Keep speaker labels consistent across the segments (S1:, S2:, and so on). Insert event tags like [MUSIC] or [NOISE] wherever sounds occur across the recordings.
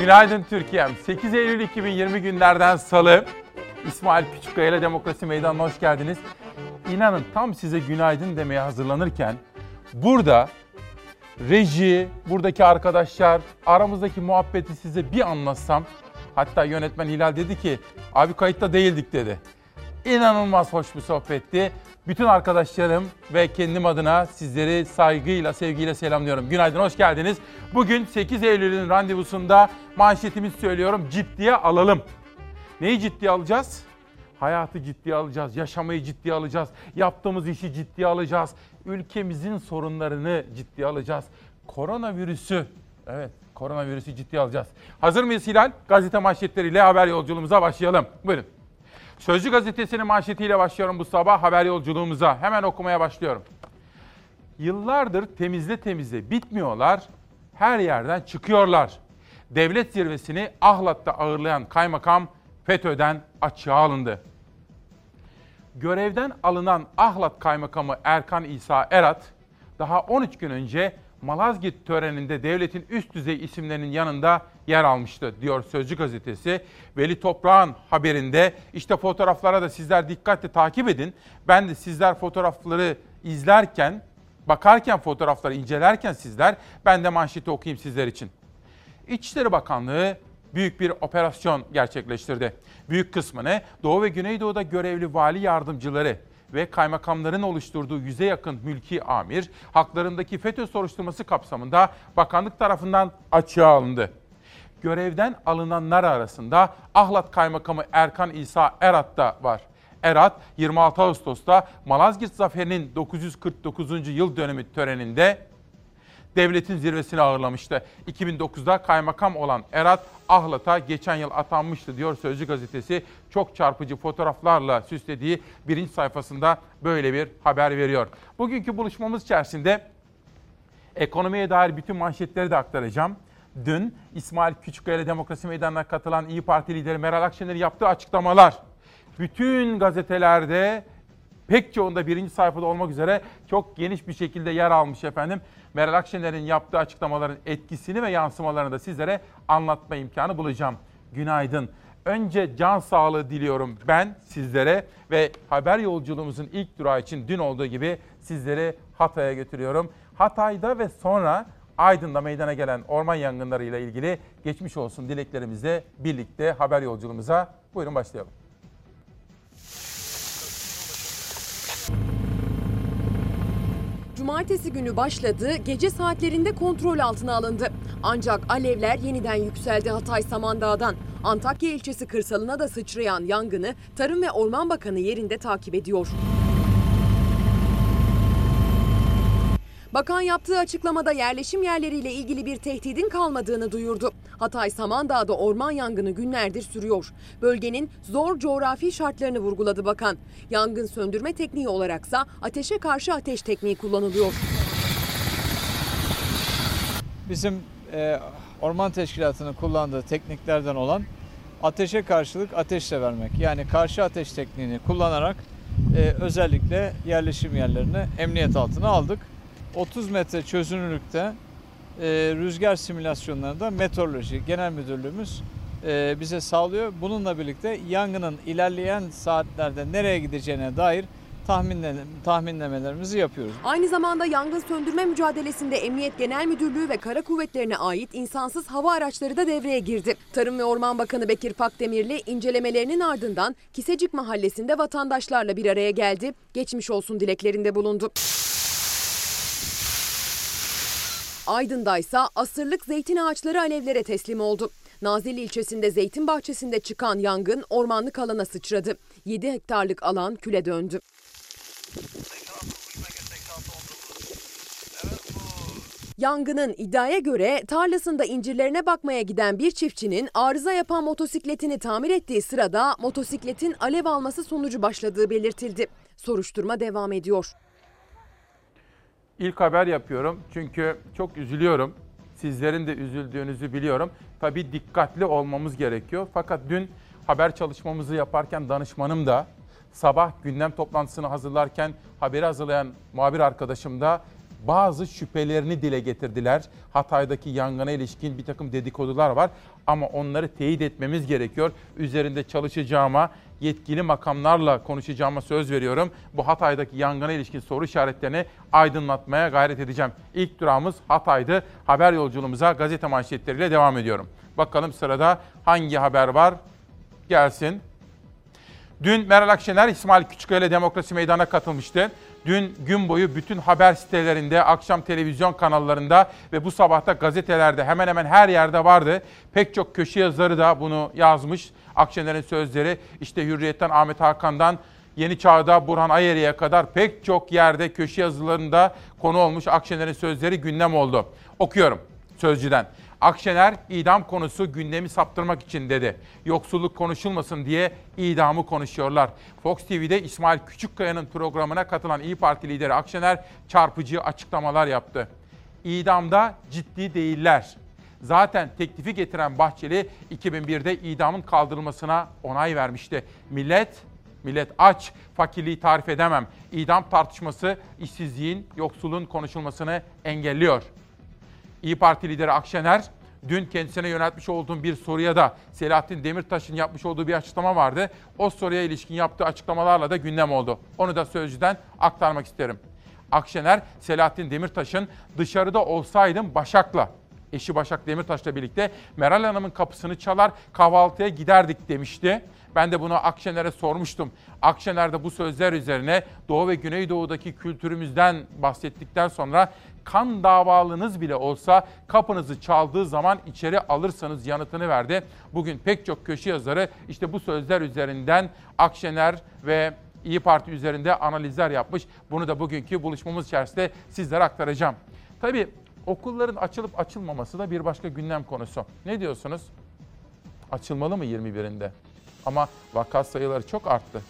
S1: Günaydın Türkiye'm. 8 Eylül 2020 günlerden salı. İsmail Küçükkaya ile Demokrasi Meydanı'na hoş geldiniz. İnanın tam size günaydın demeye hazırlanırken burada reji, buradaki arkadaşlar, aramızdaki muhabbeti size bir anlatsam. Hatta yönetmen Hilal dedi ki abi kayıtta değildik dedi. İnanılmaz hoş bir sohbetti. Bütün arkadaşlarım ve kendim adına sizleri saygıyla, sevgiyle selamlıyorum. Günaydın, hoş geldiniz. Bugün 8 Eylül'ün randevusunda manşetimizi söylüyorum. Ciddiye alalım. Neyi ciddiye alacağız? Hayatı ciddiye alacağız, yaşamayı ciddiye alacağız, yaptığımız işi ciddiye alacağız, ülkemizin sorunlarını ciddiye alacağız. Koronavirüsü, evet koronavirüsü ciddiye alacağız. Hazır mıyız Hilal? Gazete manşetleriyle haber yolculuğumuza başlayalım. Buyurun. Sözcü gazetesinin manşetiyle başlıyorum bu sabah haber yolculuğumuza. Hemen okumaya başlıyorum. Yıllardır temizle temizle bitmiyorlar, her yerden çıkıyorlar. Devlet zirvesini Ahlat'ta ağırlayan kaymakam FETÖ'den açığa alındı. Görevden alınan Ahlat Kaymakamı Erkan İsa Erat, daha 13 gün önce Malazgirt töreninde devletin üst düzey isimlerinin yanında yer almıştı diyor Sözcü gazetesi. Veli Toprağ'ın haberinde işte fotoğraflara da sizler dikkatle takip edin. Ben de sizler fotoğrafları izlerken, bakarken fotoğrafları incelerken sizler ben de manşeti okuyayım sizler için. İçişleri Bakanlığı büyük bir operasyon gerçekleştirdi. Büyük kısmını Doğu ve Güneydoğu'da görevli vali yardımcıları ve kaymakamların oluşturduğu yüze yakın mülki amir haklarındaki FETÖ soruşturması kapsamında bakanlık tarafından açığa alındı. Görevden alınanlar arasında Ahlat Kaymakamı Erkan İsa Erat da var. Erat 26 Ağustos'ta Malazgirt Zaferi'nin 949. yıl dönümü töreninde devletin zirvesini ağırlamıştı. 2009'da kaymakam olan Erat Ahlat'a geçen yıl atanmıştı diyor Sözcü gazetesi. Çok çarpıcı fotoğraflarla süslediği birinci sayfasında böyle bir haber veriyor. Bugünkü buluşmamız içerisinde ekonomiye dair bütün manşetleri de aktaracağım. Dün İsmail Küçükkaya Demokrasi Meydanı'na katılan İyi Parti lideri Meral Akşener'in yaptığı açıklamalar bütün gazetelerde pek çoğunda birinci sayfada olmak üzere çok geniş bir şekilde yer almış efendim. Meral Akşener'in yaptığı açıklamaların etkisini ve yansımalarını da sizlere anlatma imkanı bulacağım. Günaydın. Önce can sağlığı diliyorum ben sizlere ve haber yolculuğumuzun ilk durağı için dün olduğu gibi sizleri Hatay'a götürüyorum. Hatay'da ve sonra Aydın'da meydana gelen orman yangınlarıyla ilgili geçmiş olsun dileklerimizle birlikte haber yolculuğumuza buyurun başlayalım.
S2: Cumartesi günü başladı, gece saatlerinde kontrol altına alındı. Ancak alevler yeniden yükseldi Hatay Samandağ'dan. Antakya ilçesi kırsalına da sıçrayan yangını Tarım ve Orman Bakanı yerinde takip ediyor. Bakan yaptığı açıklamada yerleşim yerleriyle ilgili bir tehdidin kalmadığını duyurdu. Hatay Samandağ'da orman yangını günlerdir sürüyor. Bölgenin zor coğrafi şartlarını vurguladı bakan. Yangın söndürme tekniği olaraksa ateşe karşı ateş tekniği kullanılıyor.
S3: Bizim e, orman teşkilatının kullandığı tekniklerden olan ateşe karşılık ateşle vermek. Yani karşı ateş tekniğini kullanarak e, özellikle yerleşim yerlerini emniyet altına aldık. 30 metre çözünürlükte e, rüzgar simülasyonlarında meteoroloji genel müdürlüğümüz e, bize sağlıyor. Bununla birlikte yangının ilerleyen saatlerde nereye gideceğine dair tahminle, tahminlemelerimizi yapıyoruz.
S2: Aynı zamanda yangın söndürme mücadelesinde Emniyet Genel Müdürlüğü ve Kara Kuvvetlerine ait insansız hava araçları da devreye girdi. Tarım ve Orman Bakanı Bekir Pakdemirli incelemelerinin ardından Kisecik Mahallesi'nde vatandaşlarla bir araya geldi. Geçmiş olsun dileklerinde bulundu. Aydın'da ise asırlık zeytin ağaçları alevlere teslim oldu. Nazilli ilçesinde zeytin bahçesinde çıkan yangın ormanlık alana sıçradı. 7 hektarlık alan küle döndü. Yangının iddiaya göre tarlasında incirlerine bakmaya giden bir çiftçinin arıza yapan motosikletini tamir ettiği sırada motosikletin alev alması sonucu başladığı belirtildi. Soruşturma devam ediyor.
S1: İlk haber yapıyorum çünkü çok üzülüyorum. Sizlerin de üzüldüğünüzü biliyorum. Tabii dikkatli olmamız gerekiyor. Fakat dün haber çalışmamızı yaparken danışmanım da sabah gündem toplantısını hazırlarken haberi hazırlayan muhabir arkadaşım da bazı şüphelerini dile getirdiler. Hatay'daki yangına ilişkin bir takım dedikodular var ama onları teyit etmemiz gerekiyor. Üzerinde çalışacağıma, yetkili makamlarla konuşacağıma söz veriyorum. Bu Hatay'daki yangına ilişkin soru işaretlerini aydınlatmaya gayret edeceğim. İlk durağımız Hatay'dı. Haber yolculuğumuza gazete manşetleriyle devam ediyorum. Bakalım sırada hangi haber var? Gelsin. Dün Meral Akşener İsmail Küçüköy ile Demokrasi Meydanı'na katılmıştı. Dün gün boyu bütün haber sitelerinde, akşam televizyon kanallarında ve bu sabahta gazetelerde hemen hemen her yerde vardı. Pek çok köşe yazarı da bunu yazmış. Akşener'in sözleri işte Hürriyet'ten Ahmet Hakan'dan Yeni Çağ'da Burhan Ayeri'ye kadar pek çok yerde köşe yazılarında konu olmuş Akşener'in sözleri gündem oldu. Okuyorum Sözcü'den. Akşener idam konusu gündemi saptırmak için dedi. Yoksulluk konuşulmasın diye idamı konuşuyorlar. Fox TV'de İsmail Küçükkaya'nın programına katılan İyi Parti lideri Akşener çarpıcı açıklamalar yaptı. İdamda ciddi değiller. Zaten teklifi getiren Bahçeli 2001'de idamın kaldırılmasına onay vermişti. Millet Millet aç, fakirliği tarif edemem. İdam tartışması işsizliğin, yoksulluğun konuşulmasını engelliyor. İyi Parti lideri Akşener dün kendisine yöneltmiş olduğum bir soruya da Selahattin Demirtaş'ın yapmış olduğu bir açıklama vardı. O soruya ilişkin yaptığı açıklamalarla da gündem oldu. Onu da sözcüden aktarmak isterim. Akşener, Selahattin Demirtaş'ın dışarıda olsaydım Başak'la, eşi Başak Demirtaş'la birlikte Meral Hanım'ın kapısını çalar kahvaltıya giderdik demişti. Ben de bunu Akşener'e sormuştum. Akşener de bu sözler üzerine Doğu ve Güneydoğu'daki kültürümüzden bahsettikten sonra kan davalınız bile olsa kapınızı çaldığı zaman içeri alırsanız yanıtını verdi. Bugün pek çok köşe yazarı işte bu sözler üzerinden Akşener ve İyi Parti üzerinde analizler yapmış. Bunu da bugünkü buluşmamız içerisinde sizlere aktaracağım. Tabii okulların açılıp açılmaması da bir başka gündem konusu. Ne diyorsunuz? Açılmalı mı 21'inde? Ama vaka sayıları çok arttı.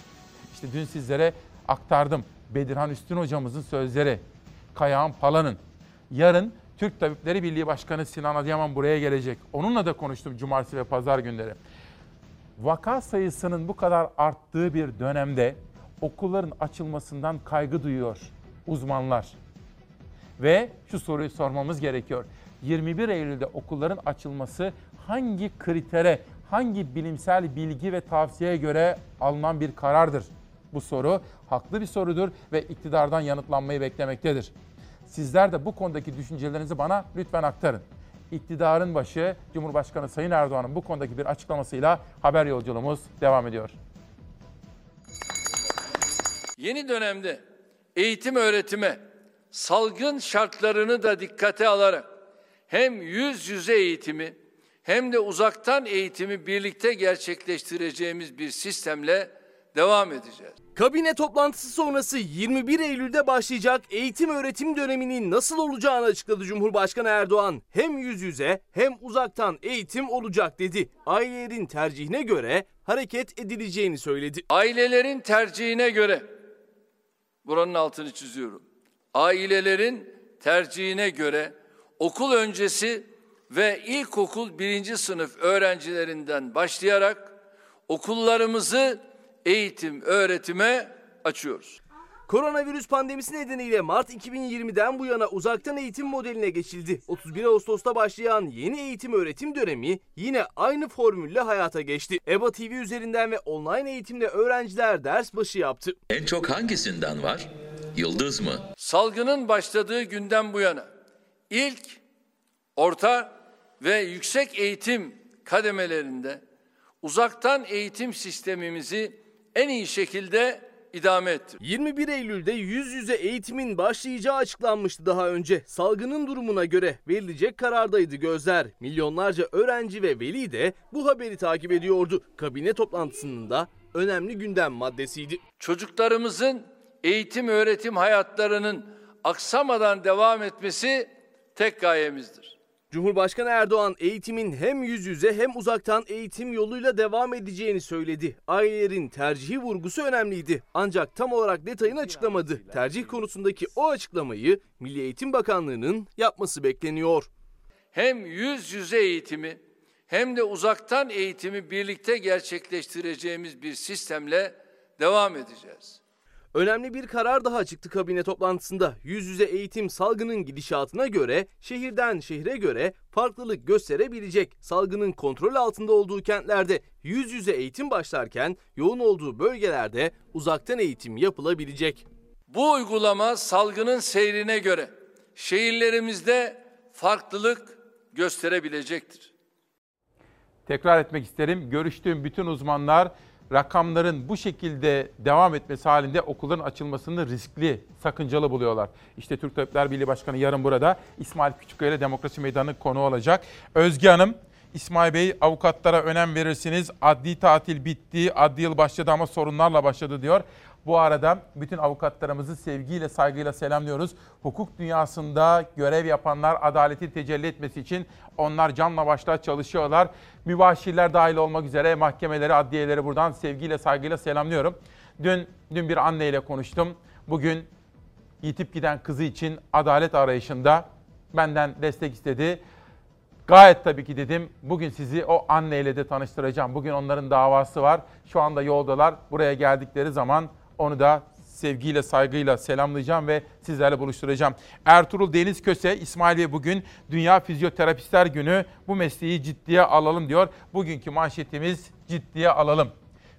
S1: İşte dün sizlere aktardım. Bedirhan Üstün hocamızın sözleri. Kayağan Pala'nın. Yarın Türk Tabipleri Birliği Başkanı Sinan Adıyaman buraya gelecek. Onunla da konuştum cumartesi ve pazar günleri. Vaka sayısının bu kadar arttığı bir dönemde okulların açılmasından kaygı duyuyor uzmanlar. Ve şu soruyu sormamız gerekiyor. 21 Eylül'de okulların açılması hangi kritere, hangi bilimsel bilgi ve tavsiyeye göre alınan bir karardır? Bu soru haklı bir sorudur ve iktidardan yanıtlanmayı beklemektedir. Sizler de bu konudaki düşüncelerinizi bana lütfen aktarın. İktidarın başı Cumhurbaşkanı Sayın Erdoğan'ın bu konudaki bir açıklamasıyla haber yolculuğumuz devam ediyor.
S4: Yeni dönemde eğitim öğretime salgın şartlarını da dikkate alarak hem yüz yüze eğitimi hem de uzaktan eğitimi birlikte gerçekleştireceğimiz bir sistemle devam edeceğiz.
S5: Kabine toplantısı sonrası 21 Eylül'de başlayacak eğitim öğretim döneminin nasıl olacağını açıkladı Cumhurbaşkanı Erdoğan. Hem yüz yüze hem uzaktan eğitim olacak dedi. Ailelerin tercihine göre hareket edileceğini söyledi.
S4: Ailelerin tercihine göre buranın altını çiziyorum. Ailelerin tercihine göre okul öncesi ve ilkokul birinci sınıf öğrencilerinden başlayarak okullarımızı eğitim, öğretime açıyoruz.
S5: Koronavirüs pandemisi nedeniyle Mart 2020'den bu yana uzaktan eğitim modeline geçildi. 31 Ağustos'ta başlayan yeni eğitim öğretim dönemi yine aynı formülle hayata geçti. EBA TV üzerinden ve online eğitimde öğrenciler ders başı yaptı.
S6: En çok hangisinden var? Yıldız mı?
S4: Salgının başladığı günden bu yana ilk, orta ve yüksek eğitim kademelerinde uzaktan eğitim sistemimizi en iyi şekilde idame ettim.
S5: 21 Eylül'de yüz yüze eğitimin başlayacağı açıklanmıştı daha önce. Salgının durumuna göre verilecek karardaydı gözler. Milyonlarca öğrenci ve veli de bu haberi takip ediyordu. Kabine toplantısının da önemli gündem maddesiydi.
S4: Çocuklarımızın eğitim öğretim hayatlarının aksamadan devam etmesi tek gayemizdir.
S5: Cumhurbaşkanı Erdoğan eğitimin hem yüz yüze hem uzaktan eğitim yoluyla devam edeceğini söyledi. Ailelerin tercihi vurgusu önemliydi. Ancak tam olarak detayını açıklamadı. Tercih konusundaki o açıklamayı Milli Eğitim Bakanlığı'nın yapması bekleniyor.
S4: Hem yüz yüze eğitimi hem de uzaktan eğitimi birlikte gerçekleştireceğimiz bir sistemle devam edeceğiz.
S5: Önemli bir karar daha çıktı kabine toplantısında. Yüz yüze eğitim salgının gidişatına göre şehirden şehre göre farklılık gösterebilecek. Salgının kontrol altında olduğu kentlerde yüz yüze eğitim başlarken yoğun olduğu bölgelerde uzaktan eğitim yapılabilecek.
S4: Bu uygulama salgının seyrine göre şehirlerimizde farklılık gösterebilecektir.
S1: Tekrar etmek isterim. Görüştüğüm bütün uzmanlar rakamların bu şekilde devam etmesi halinde okulların açılmasını riskli, sakıncalı buluyorlar. İşte Türk Tabipler Birliği Başkanı yarın burada İsmail Küçükkaya ile Demokrasi Meydanı konu olacak. Özge Hanım, İsmail Bey avukatlara önem verirsiniz. Adli tatil bitti, adli yıl başladı ama sorunlarla başladı diyor. Bu arada bütün avukatlarımızı sevgiyle, saygıyla selamlıyoruz. Hukuk dünyasında görev yapanlar adaletin tecelli etmesi için onlar canla başla çalışıyorlar. Mübaşirler dahil olmak üzere mahkemeleri, adliyeleri buradan sevgiyle, saygıyla selamlıyorum. Dün dün bir anneyle konuştum. Bugün yitip giden kızı için adalet arayışında benden destek istedi. Gayet tabii ki dedim. Bugün sizi o anneyle de tanıştıracağım. Bugün onların davası var. Şu anda yoldalar. Buraya geldikleri zaman onu da sevgiyle, saygıyla selamlayacağım ve sizlerle buluşturacağım. Ertuğrul Deniz Köse, İsmail Bey bugün Dünya Fizyoterapistler Günü. Bu mesleği ciddiye alalım diyor. Bugünkü manşetimiz ciddiye alalım.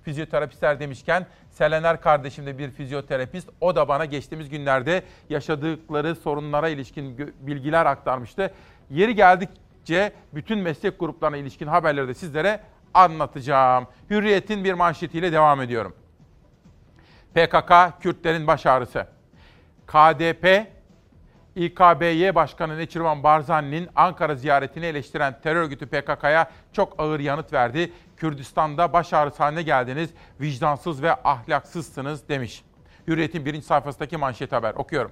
S1: Fizyoterapistler demişken Selener kardeşim de bir fizyoterapist. O da bana geçtiğimiz günlerde yaşadıkları sorunlara ilişkin bilgiler aktarmıştı. Yeri geldikçe bütün meslek gruplarına ilişkin haberleri de sizlere anlatacağım. Hürriyet'in bir manşetiyle devam ediyorum. PKK Kürtlerin baş ağrısı. KDP, İKBY Başkanı Neçirvan Barzani'nin Ankara ziyaretini eleştiren terör örgütü PKK'ya çok ağır yanıt verdi. Kürdistan'da baş ağrısı haline geldiniz, vicdansız ve ahlaksızsınız demiş. Hürriyet'in birinci sayfasındaki manşet haber okuyorum.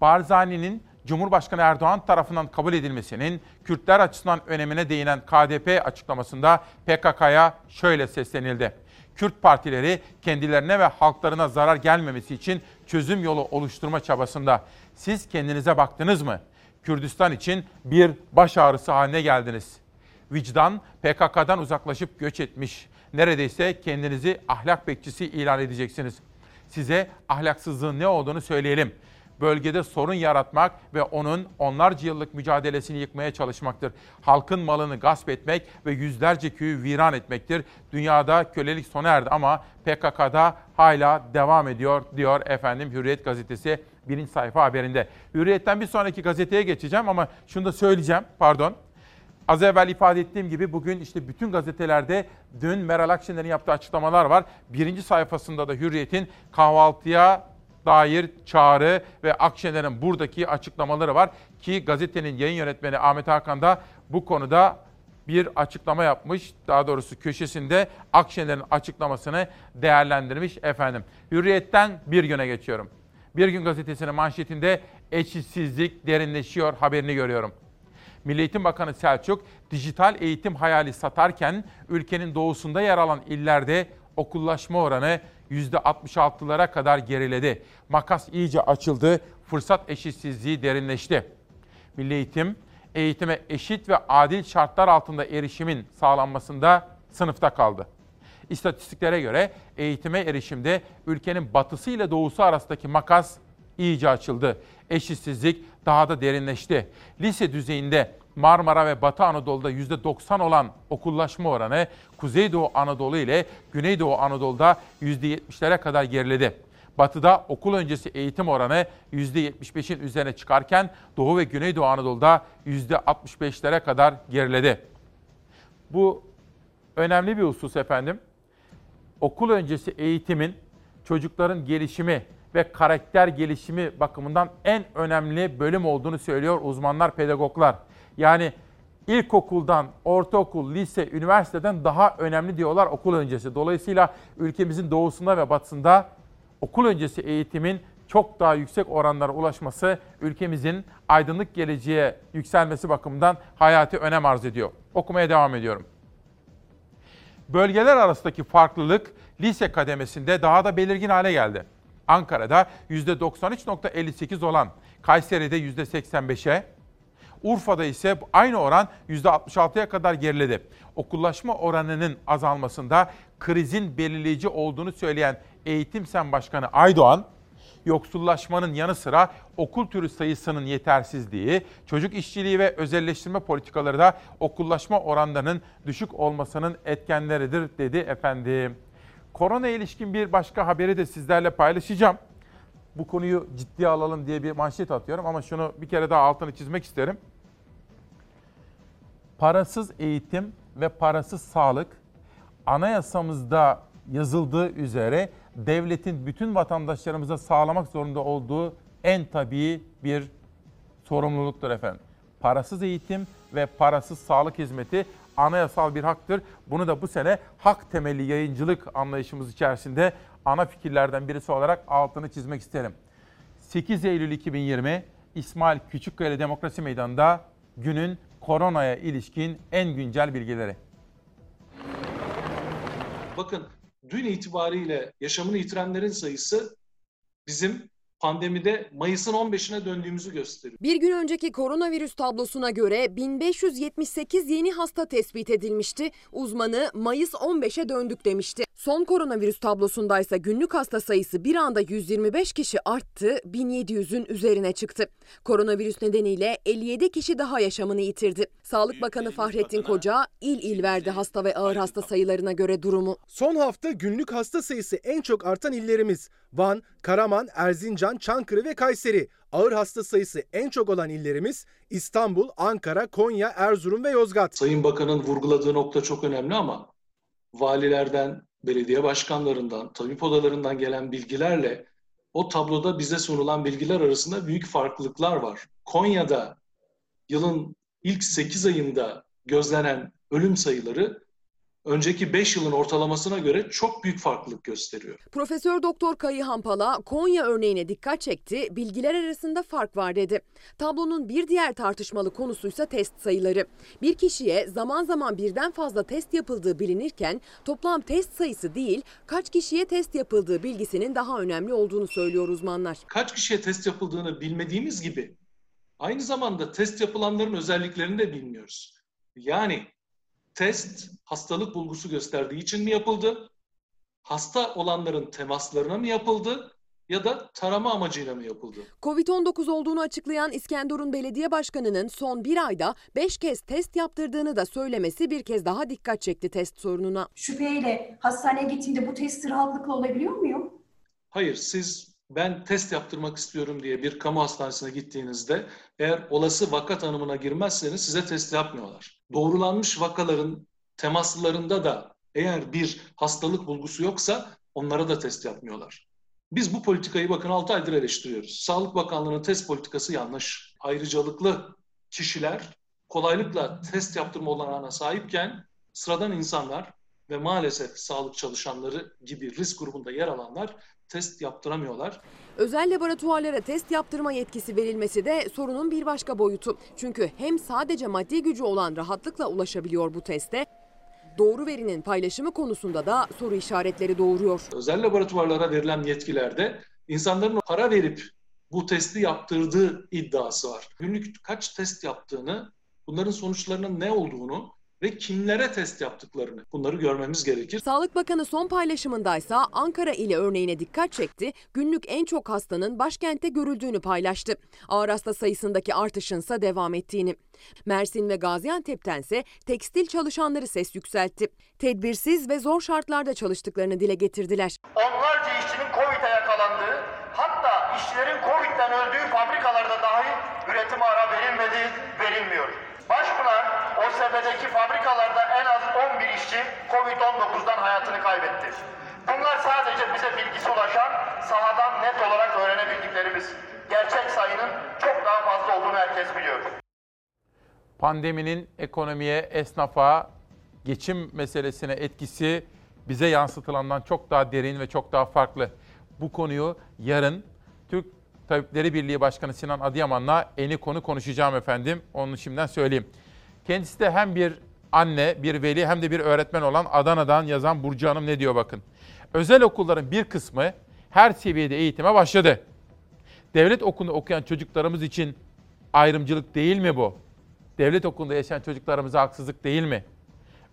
S1: Barzani'nin Cumhurbaşkanı Erdoğan tarafından kabul edilmesinin Kürtler açısından önemine değinen KDP açıklamasında PKK'ya şöyle seslenildi. Kürt partileri kendilerine ve halklarına zarar gelmemesi için çözüm yolu oluşturma çabasında. Siz kendinize baktınız mı? Kürdistan için bir baş ağrısı haline geldiniz. Vicdan PKK'dan uzaklaşıp göç etmiş. Neredeyse kendinizi ahlak bekçisi ilan edeceksiniz. Size ahlaksızlığın ne olduğunu söyleyelim bölgede sorun yaratmak ve onun onlarca yıllık mücadelesini yıkmaya çalışmaktır. Halkın malını gasp etmek ve yüzlerce köyü viran etmektir. Dünyada kölelik sona erdi ama PKK'da hala devam ediyor diyor efendim Hürriyet gazetesi birinci sayfa haberinde. Hürriyet'ten bir sonraki gazeteye geçeceğim ama şunu da söyleyeceğim pardon. Az evvel ifade ettiğim gibi bugün işte bütün gazetelerde dün Meral Akşener'in yaptığı açıklamalar var. Birinci sayfasında da Hürriyet'in kahvaltıya dair çağrı ve Akşener'in buradaki açıklamaları var ki gazetenin yayın yönetmeni Ahmet Hakan da bu konuda bir açıklama yapmış. Daha doğrusu köşesinde Akşener'in açıklamasını değerlendirmiş efendim. Hürriyet'ten bir güne geçiyorum. Bir gün gazetesinin manşetinde eşitsizlik derinleşiyor haberini görüyorum. Milli Eğitim Bakanı Selçuk dijital eğitim hayali satarken ülkenin doğusunda yer alan illerde okullaşma oranı %66'lara kadar geriledi. Makas iyice açıldı, fırsat eşitsizliği derinleşti. Milli Eğitim, eğitime eşit ve adil şartlar altında erişimin sağlanmasında sınıfta kaldı. İstatistiklere göre eğitime erişimde ülkenin batısı ile doğusu arasındaki makas iyice açıldı. Eşitsizlik daha da derinleşti. Lise düzeyinde Marmara ve Batı Anadolu'da %90 olan okullaşma oranı Kuzeydoğu Anadolu ile Güneydoğu Anadolu'da %70'lere kadar geriledi. Batı'da okul öncesi eğitim oranı %75'in üzerine çıkarken Doğu ve Güneydoğu Anadolu'da %65'lere kadar geriledi. Bu önemli bir husus efendim. Okul öncesi eğitimin çocukların gelişimi ve karakter gelişimi bakımından en önemli bölüm olduğunu söylüyor uzmanlar, pedagoglar. Yani ilkokuldan, ortaokul, lise, üniversiteden daha önemli diyorlar okul öncesi. Dolayısıyla ülkemizin doğusunda ve batısında okul öncesi eğitimin çok daha yüksek oranlara ulaşması ülkemizin aydınlık geleceğe yükselmesi bakımından hayati önem arz ediyor. Okumaya devam ediyorum. Bölgeler arasındaki farklılık lise kademesinde daha da belirgin hale geldi. Ankara'da %93.58 olan, Kayseri'de %85'e, Urfa'da ise aynı oran %66'ya kadar geriledi. Okullaşma oranının azalmasında krizin belirleyici olduğunu söyleyen Eğitim Sen Başkanı Aydoğan, yoksullaşmanın yanı sıra okul türü sayısının yetersizliği, çocuk işçiliği ve özelleştirme politikaları da okullaşma oranlarının düşük olmasının etkenleridir dedi efendim. Korona ilişkin bir başka haberi de sizlerle paylaşacağım. Bu konuyu ciddiye alalım diye bir manşet atıyorum ama şunu bir kere daha altını çizmek isterim. Parasız eğitim ve parasız sağlık anayasamızda yazıldığı üzere devletin bütün vatandaşlarımıza sağlamak zorunda olduğu en tabii bir sorumluluktur efendim. Parasız eğitim ve parasız sağlık hizmeti anayasal bir haktır. Bunu da bu sene hak temelli yayıncılık anlayışımız içerisinde ana fikirlerden birisi olarak altını çizmek isterim. 8 Eylül 2020 İsmail Küçükkaya Demokrasi Meydanı'nda günün koronaya ilişkin en güncel bilgileri.
S7: Bakın dün itibariyle yaşamını yitirenlerin sayısı bizim pandemide Mayıs'ın 15'ine döndüğümüzü gösteriyor.
S2: Bir gün önceki koronavirüs tablosuna göre 1578 yeni hasta tespit edilmişti. Uzmanı Mayıs 15'e döndük demişti. Son koronavirüs tablosundaysa günlük hasta sayısı bir anda 125 kişi arttı, 1700'ün üzerine çıktı. Koronavirüs nedeniyle 57 kişi daha yaşamını yitirdi. Sağlık Bakanı Fahrettin Koca il il verdi hasta ve ağır hasta sayılarına göre durumu.
S8: Son hafta günlük hasta sayısı en çok artan illerimiz Van, Karaman, Erzincan, Çankırı ve Kayseri. Ağır hasta sayısı en çok olan illerimiz İstanbul, Ankara, Konya, Erzurum ve Yozgat.
S7: Sayın Bakan'ın vurguladığı nokta çok önemli ama valilerden, belediye başkanlarından, tabip odalarından gelen bilgilerle o tabloda bize sunulan bilgiler arasında büyük farklılıklar var. Konya'da yılın ilk 8 ayında gözlenen ölüm sayıları önceki 5 yılın ortalamasına göre çok büyük farklılık gösteriyor.
S2: Profesör Doktor Kayıhan Pala Konya örneğine dikkat çekti. Bilgiler arasında fark var dedi. Tablonun bir diğer tartışmalı konusuysa test sayıları. Bir kişiye zaman zaman birden fazla test yapıldığı bilinirken toplam test sayısı değil, kaç kişiye test yapıldığı bilgisinin daha önemli olduğunu söylüyor uzmanlar.
S7: Kaç kişiye test yapıldığını bilmediğimiz gibi aynı zamanda test yapılanların özelliklerini de bilmiyoruz. Yani test hastalık bulgusu gösterdiği için mi yapıldı? Hasta olanların temaslarına mı yapıldı? Ya da tarama amacıyla mı yapıldı?
S2: Covid-19 olduğunu açıklayan İskenderun Belediye Başkanı'nın son bir ayda 5 kez test yaptırdığını da söylemesi bir kez daha dikkat çekti test sorununa.
S9: Şüpheyle hastaneye gittiğimde bu testi rahatlıkla olabiliyor muyum?
S7: Hayır, siz ben test yaptırmak istiyorum diye bir kamu hastanesine gittiğinizde eğer olası vaka tanımına girmezseniz size test yapmıyorlar. Doğrulanmış vakaların temaslarında da eğer bir hastalık bulgusu yoksa onlara da test yapmıyorlar. Biz bu politikayı bakın 6 aydır eleştiriyoruz. Sağlık Bakanlığı'nın test politikası yanlış. Ayrıcalıklı kişiler kolaylıkla test yaptırma olanağına sahipken sıradan insanlar ve maalesef sağlık çalışanları gibi risk grubunda yer alanlar test yaptıramıyorlar.
S2: Özel laboratuvarlara test yaptırma yetkisi verilmesi de sorunun bir başka boyutu. Çünkü hem sadece maddi gücü olan rahatlıkla ulaşabiliyor bu teste, doğru verinin paylaşımı konusunda da soru işaretleri doğuruyor.
S7: Özel laboratuvarlara verilen yetkilerde insanların para verip bu testi yaptırdığı iddiası var. Günlük kaç test yaptığını, bunların sonuçlarının ne olduğunu ve kimlere test yaptıklarını bunları görmemiz gerekir.
S2: Sağlık Bakanı son paylaşımındaysa Ankara ile örneğine dikkat çekti. Günlük en çok hastanın başkentte görüldüğünü paylaştı. Ağır hasta sayısındaki artışınsa devam ettiğini. Mersin ve Gaziantep'tense tekstil çalışanları ses yükseltti. Tedbirsiz ve zor şartlarda çalıştıklarını dile getirdiler.
S10: Onlarca işçinin Covid'e yakalandığı, hatta işçilerin Covid'den öldüğü fabrikalarda dahi üretim ara verilmedi, verilmiyor. Başpınar, OSB'deki fabrikalarda en az 11 işçi Covid-19'dan hayatını kaybetti. Bunlar sadece bize bilgisi ulaşan, sahadan net olarak öğrenebildiklerimiz. Gerçek sayının çok daha fazla olduğunu herkes biliyor.
S1: Pandeminin ekonomiye, esnafa, geçim meselesine etkisi bize yansıtılandan çok daha derin ve çok daha farklı. Bu konuyu yarın Türk Tabipleri Birliği Başkanı Sinan Adıyaman'la eni konu konuşacağım efendim. Onu şimdiden söyleyeyim. Kendisi de hem bir anne, bir veli hem de bir öğretmen olan Adana'dan yazan Burcu Hanım ne diyor bakın. Özel okulların bir kısmı her seviyede eğitime başladı. Devlet okulunda okuyan çocuklarımız için ayrımcılık değil mi bu? Devlet okulunda yaşayan çocuklarımıza haksızlık değil mi?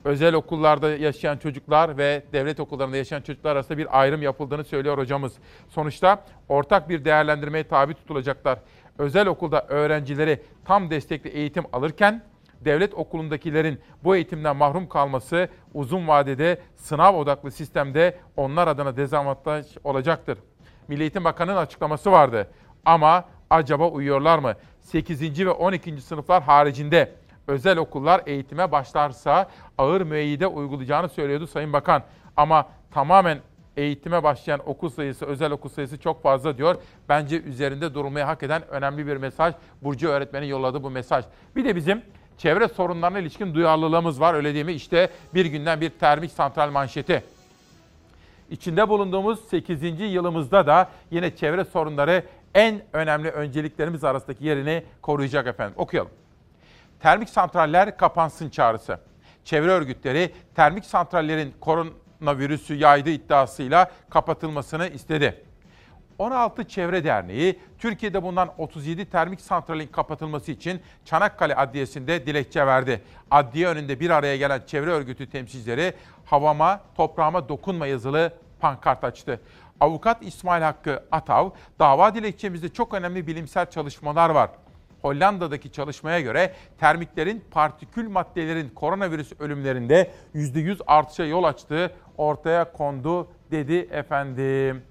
S1: Özel okullarda yaşayan çocuklar ve devlet okullarında yaşayan çocuklar arasında bir ayrım yapıldığını söylüyor hocamız. Sonuçta ortak bir değerlendirmeye tabi tutulacaklar. Özel okulda öğrencileri tam destekli eğitim alırken devlet okulundakilerin bu eğitimden mahrum kalması uzun vadede sınav odaklı sistemde onlar adına dezavantaj olacaktır. Milli Eğitim Bakanı'nın açıklaması vardı. Ama acaba uyuyorlar mı? 8. ve 12. sınıflar haricinde özel okullar eğitime başlarsa ağır müeyyide uygulayacağını söylüyordu Sayın Bakan. Ama tamamen eğitime başlayan okul sayısı, özel okul sayısı çok fazla diyor. Bence üzerinde durulmayı hak eden önemli bir mesaj. Burcu öğretmenin yolladığı bu mesaj. Bir de bizim çevre sorunlarına ilişkin duyarlılığımız var öyle değil mi? İşte bir günden bir termik santral manşeti. İçinde bulunduğumuz 8. yılımızda da yine çevre sorunları en önemli önceliklerimiz arasındaki yerini koruyacak efendim. Okuyalım. Termik santraller kapansın çağrısı. Çevre örgütleri termik santrallerin koronavirüsü yaydığı iddiasıyla kapatılmasını istedi. 16 Çevre Derneği, Türkiye'de bulunan 37 termik santralin kapatılması için Çanakkale Adliyesi'nde dilekçe verdi. Adliye önünde bir araya gelen çevre örgütü temsilcileri havama, toprağıma dokunma yazılı pankart açtı. Avukat İsmail Hakkı Atav, dava dilekçemizde çok önemli bilimsel çalışmalar var. Hollanda'daki çalışmaya göre termiklerin partikül maddelerin koronavirüs ölümlerinde %100 artışa yol açtığı ortaya kondu dedi efendim.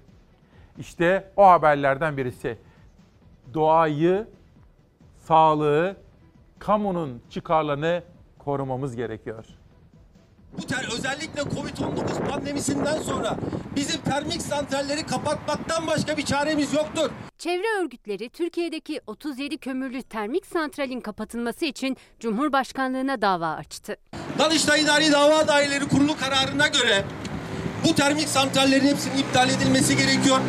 S1: İşte o haberlerden birisi. Doğayı, sağlığı, kamunun çıkarlarını korumamız gerekiyor.
S11: Bu ter özellikle Covid-19 pandemisinden sonra bizim termik santralleri kapatmaktan başka bir çaremiz yoktur.
S12: Çevre örgütleri Türkiye'deki 37 kömürlü termik santralin kapatılması için Cumhurbaşkanlığına dava açtı.
S11: Danıştay İdari Dava Daireleri Kurulu kararına göre bu termik santrallerin hepsinin iptal edilmesi gerekiyor.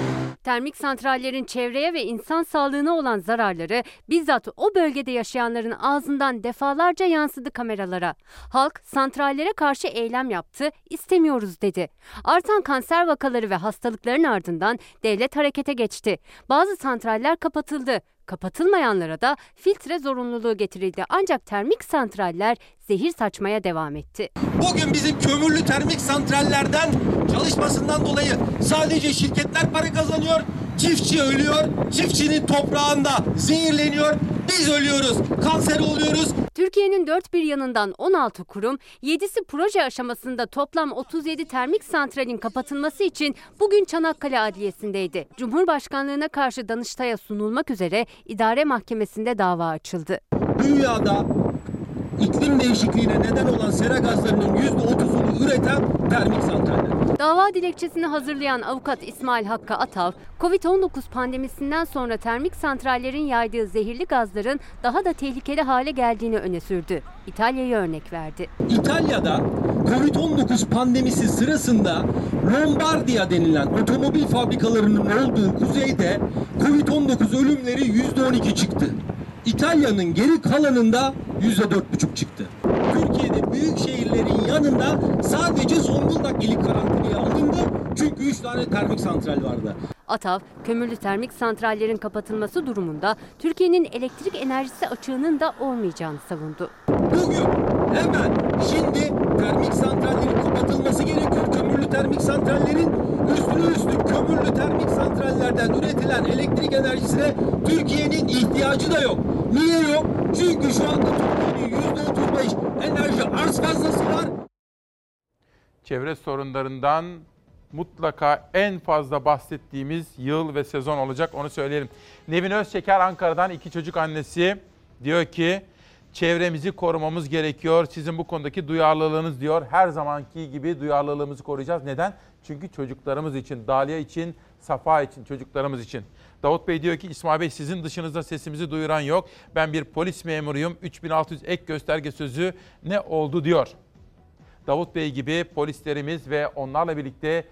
S12: Termik santrallerin çevreye ve insan sağlığına olan zararları bizzat o bölgede yaşayanların ağzından defalarca yansıdı kameralara. Halk santrallere karşı eylem yaptı, istemiyoruz dedi. Artan kanser vakaları ve hastalıkların ardından devlet harekete geçti. Bazı santraller kapatıldı. Kapatılmayanlara da filtre zorunluluğu getirildi. Ancak termik santraller zehir saçmaya devam etti.
S11: Bugün bizim kömürlü termik santrallerden çalışmasından dolayı sadece şirketler para kazanıyor, çiftçi ölüyor, çiftçinin toprağında zehirleniyor, biz ölüyoruz, kanser oluyoruz.
S12: Türkiye'nin dört bir yanından 16 kurum, 7'si proje aşamasında toplam 37 termik santralin kapatılması için bugün Çanakkale Adliyesi'ndeydi. Cumhurbaşkanlığına karşı Danıştay'a sunulmak üzere idare mahkemesinde dava açıldı.
S11: Dünyada iklim değişikliğine neden olan sera gazlarının %30'unu üreten termik santraller.
S12: Dava dilekçesini hazırlayan avukat İsmail Hakkı Atav, Covid-19 pandemisinden sonra termik santrallerin yaydığı zehirli gazların daha da tehlikeli hale geldiğini öne sürdü. İtalya'yı örnek verdi.
S11: İtalya'da Covid-19 pandemisi sırasında Lombardia denilen otomobil fabrikalarının olduğu kuzeyde Covid-19 ölümleri %12 çıktı. İtalya'nın geri kalanında %4,5 çıktı. Türkiye'de büyük şehirlerin yanında sadece Zonguldak ili karantinaya alındı. Çünkü 3 tane termik santral vardı.
S12: Atav, kömürlü termik santrallerin kapatılması durumunda Türkiye'nin elektrik enerjisi açığının da olmayacağını savundu.
S11: Bugün hemen şimdi termik santrallerin kapatılması gerekiyor. Kömürlü termik santrallerin üstüne üstlük kömürlü termik santrallerden üretilen elektrik enerjisine Türkiye'nin ihtiyacı da yok. Niye yok? Çünkü şu anda Türkiye'nin %35 enerji arz fazlası var.
S1: Çevre sorunlarından mutlaka en fazla bahsettiğimiz yıl ve sezon olacak onu söyleyelim. Nevin Özçeker Ankara'dan iki çocuk annesi diyor ki çevremizi korumamız gerekiyor. Sizin bu konudaki duyarlılığınız diyor. Her zamanki gibi duyarlılığımızı koruyacağız. Neden? Çünkü çocuklarımız için, Dalia için, Safa için, çocuklarımız için. Davut Bey diyor ki İsmail Bey sizin dışınızda sesimizi duyuran yok. Ben bir polis memuruyum. 3600 ek gösterge sözü ne oldu diyor. Davut Bey gibi polislerimiz ve onlarla birlikte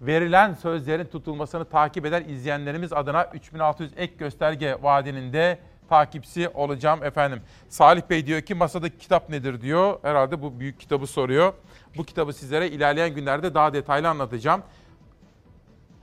S1: verilen sözlerin tutulmasını takip eden izleyenlerimiz adına 3600 ek gösterge vaadinin de takipçisi olacağım efendim. Salih Bey diyor ki masadaki kitap nedir diyor. Herhalde bu büyük kitabı soruyor. Bu kitabı sizlere ilerleyen günlerde daha detaylı anlatacağım.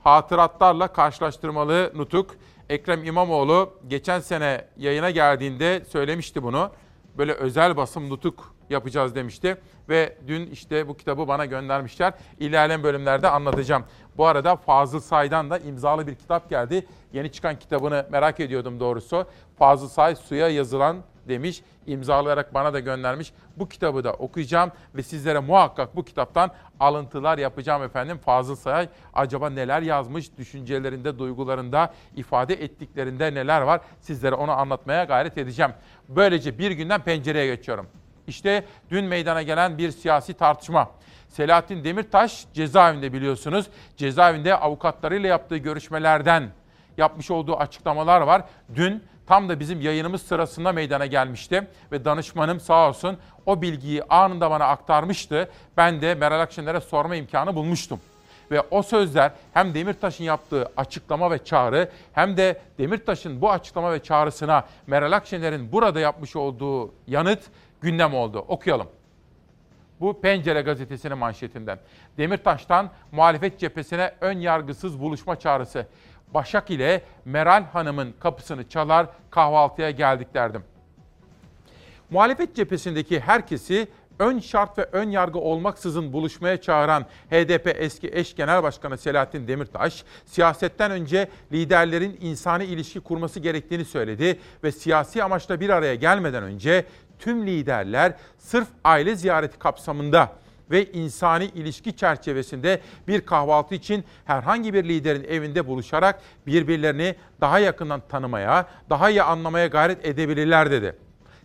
S1: Hatıratlarla karşılaştırmalı nutuk. Ekrem İmamoğlu geçen sene yayına geldiğinde söylemişti bunu. böyle özel basım nutuk yapacağız demişti. Ve dün işte bu kitabı bana göndermişler. İlerleyen bölümlerde anlatacağım. Bu arada Fazıl Say'dan da imzalı bir kitap geldi. Yeni çıkan kitabını merak ediyordum doğrusu. Fazıl Say suya yazılan demiş. imzalayarak bana da göndermiş. Bu kitabı da okuyacağım ve sizlere muhakkak bu kitaptan alıntılar yapacağım efendim. Fazıl Say acaba neler yazmış, düşüncelerinde, duygularında, ifade ettiklerinde neler var? Sizlere onu anlatmaya gayret edeceğim. Böylece bir günden pencereye geçiyorum. İşte dün meydana gelen bir siyasi tartışma. Selahattin Demirtaş cezaevinde biliyorsunuz. Cezaevinde avukatlarıyla yaptığı görüşmelerden yapmış olduğu açıklamalar var. Dün tam da bizim yayınımız sırasında meydana gelmişti ve danışmanım sağ olsun o bilgiyi anında bana aktarmıştı. Ben de Meral Akşener'e sorma imkanı bulmuştum. Ve o sözler hem Demirtaş'ın yaptığı açıklama ve çağrı hem de Demirtaş'ın bu açıklama ve çağrısına Meral Akşener'in burada yapmış olduğu yanıt gündem oldu. Okuyalım. Bu Pencere gazetesinin manşetinden. Demirtaş'tan muhalefet cephesine ön yargısız buluşma çağrısı. Başak ile Meral Hanım'ın kapısını çalar kahvaltıya geldik derdim. Muhalefet cephesindeki herkesi ön şart ve ön yargı olmaksızın buluşmaya çağıran HDP eski eş genel başkanı Selahattin Demirtaş, siyasetten önce liderlerin insani ilişki kurması gerektiğini söyledi ve siyasi amaçla bir araya gelmeden önce tüm liderler sırf aile ziyareti kapsamında ve insani ilişki çerçevesinde bir kahvaltı için herhangi bir liderin evinde buluşarak birbirlerini daha yakından tanımaya, daha iyi anlamaya gayret edebilirler dedi.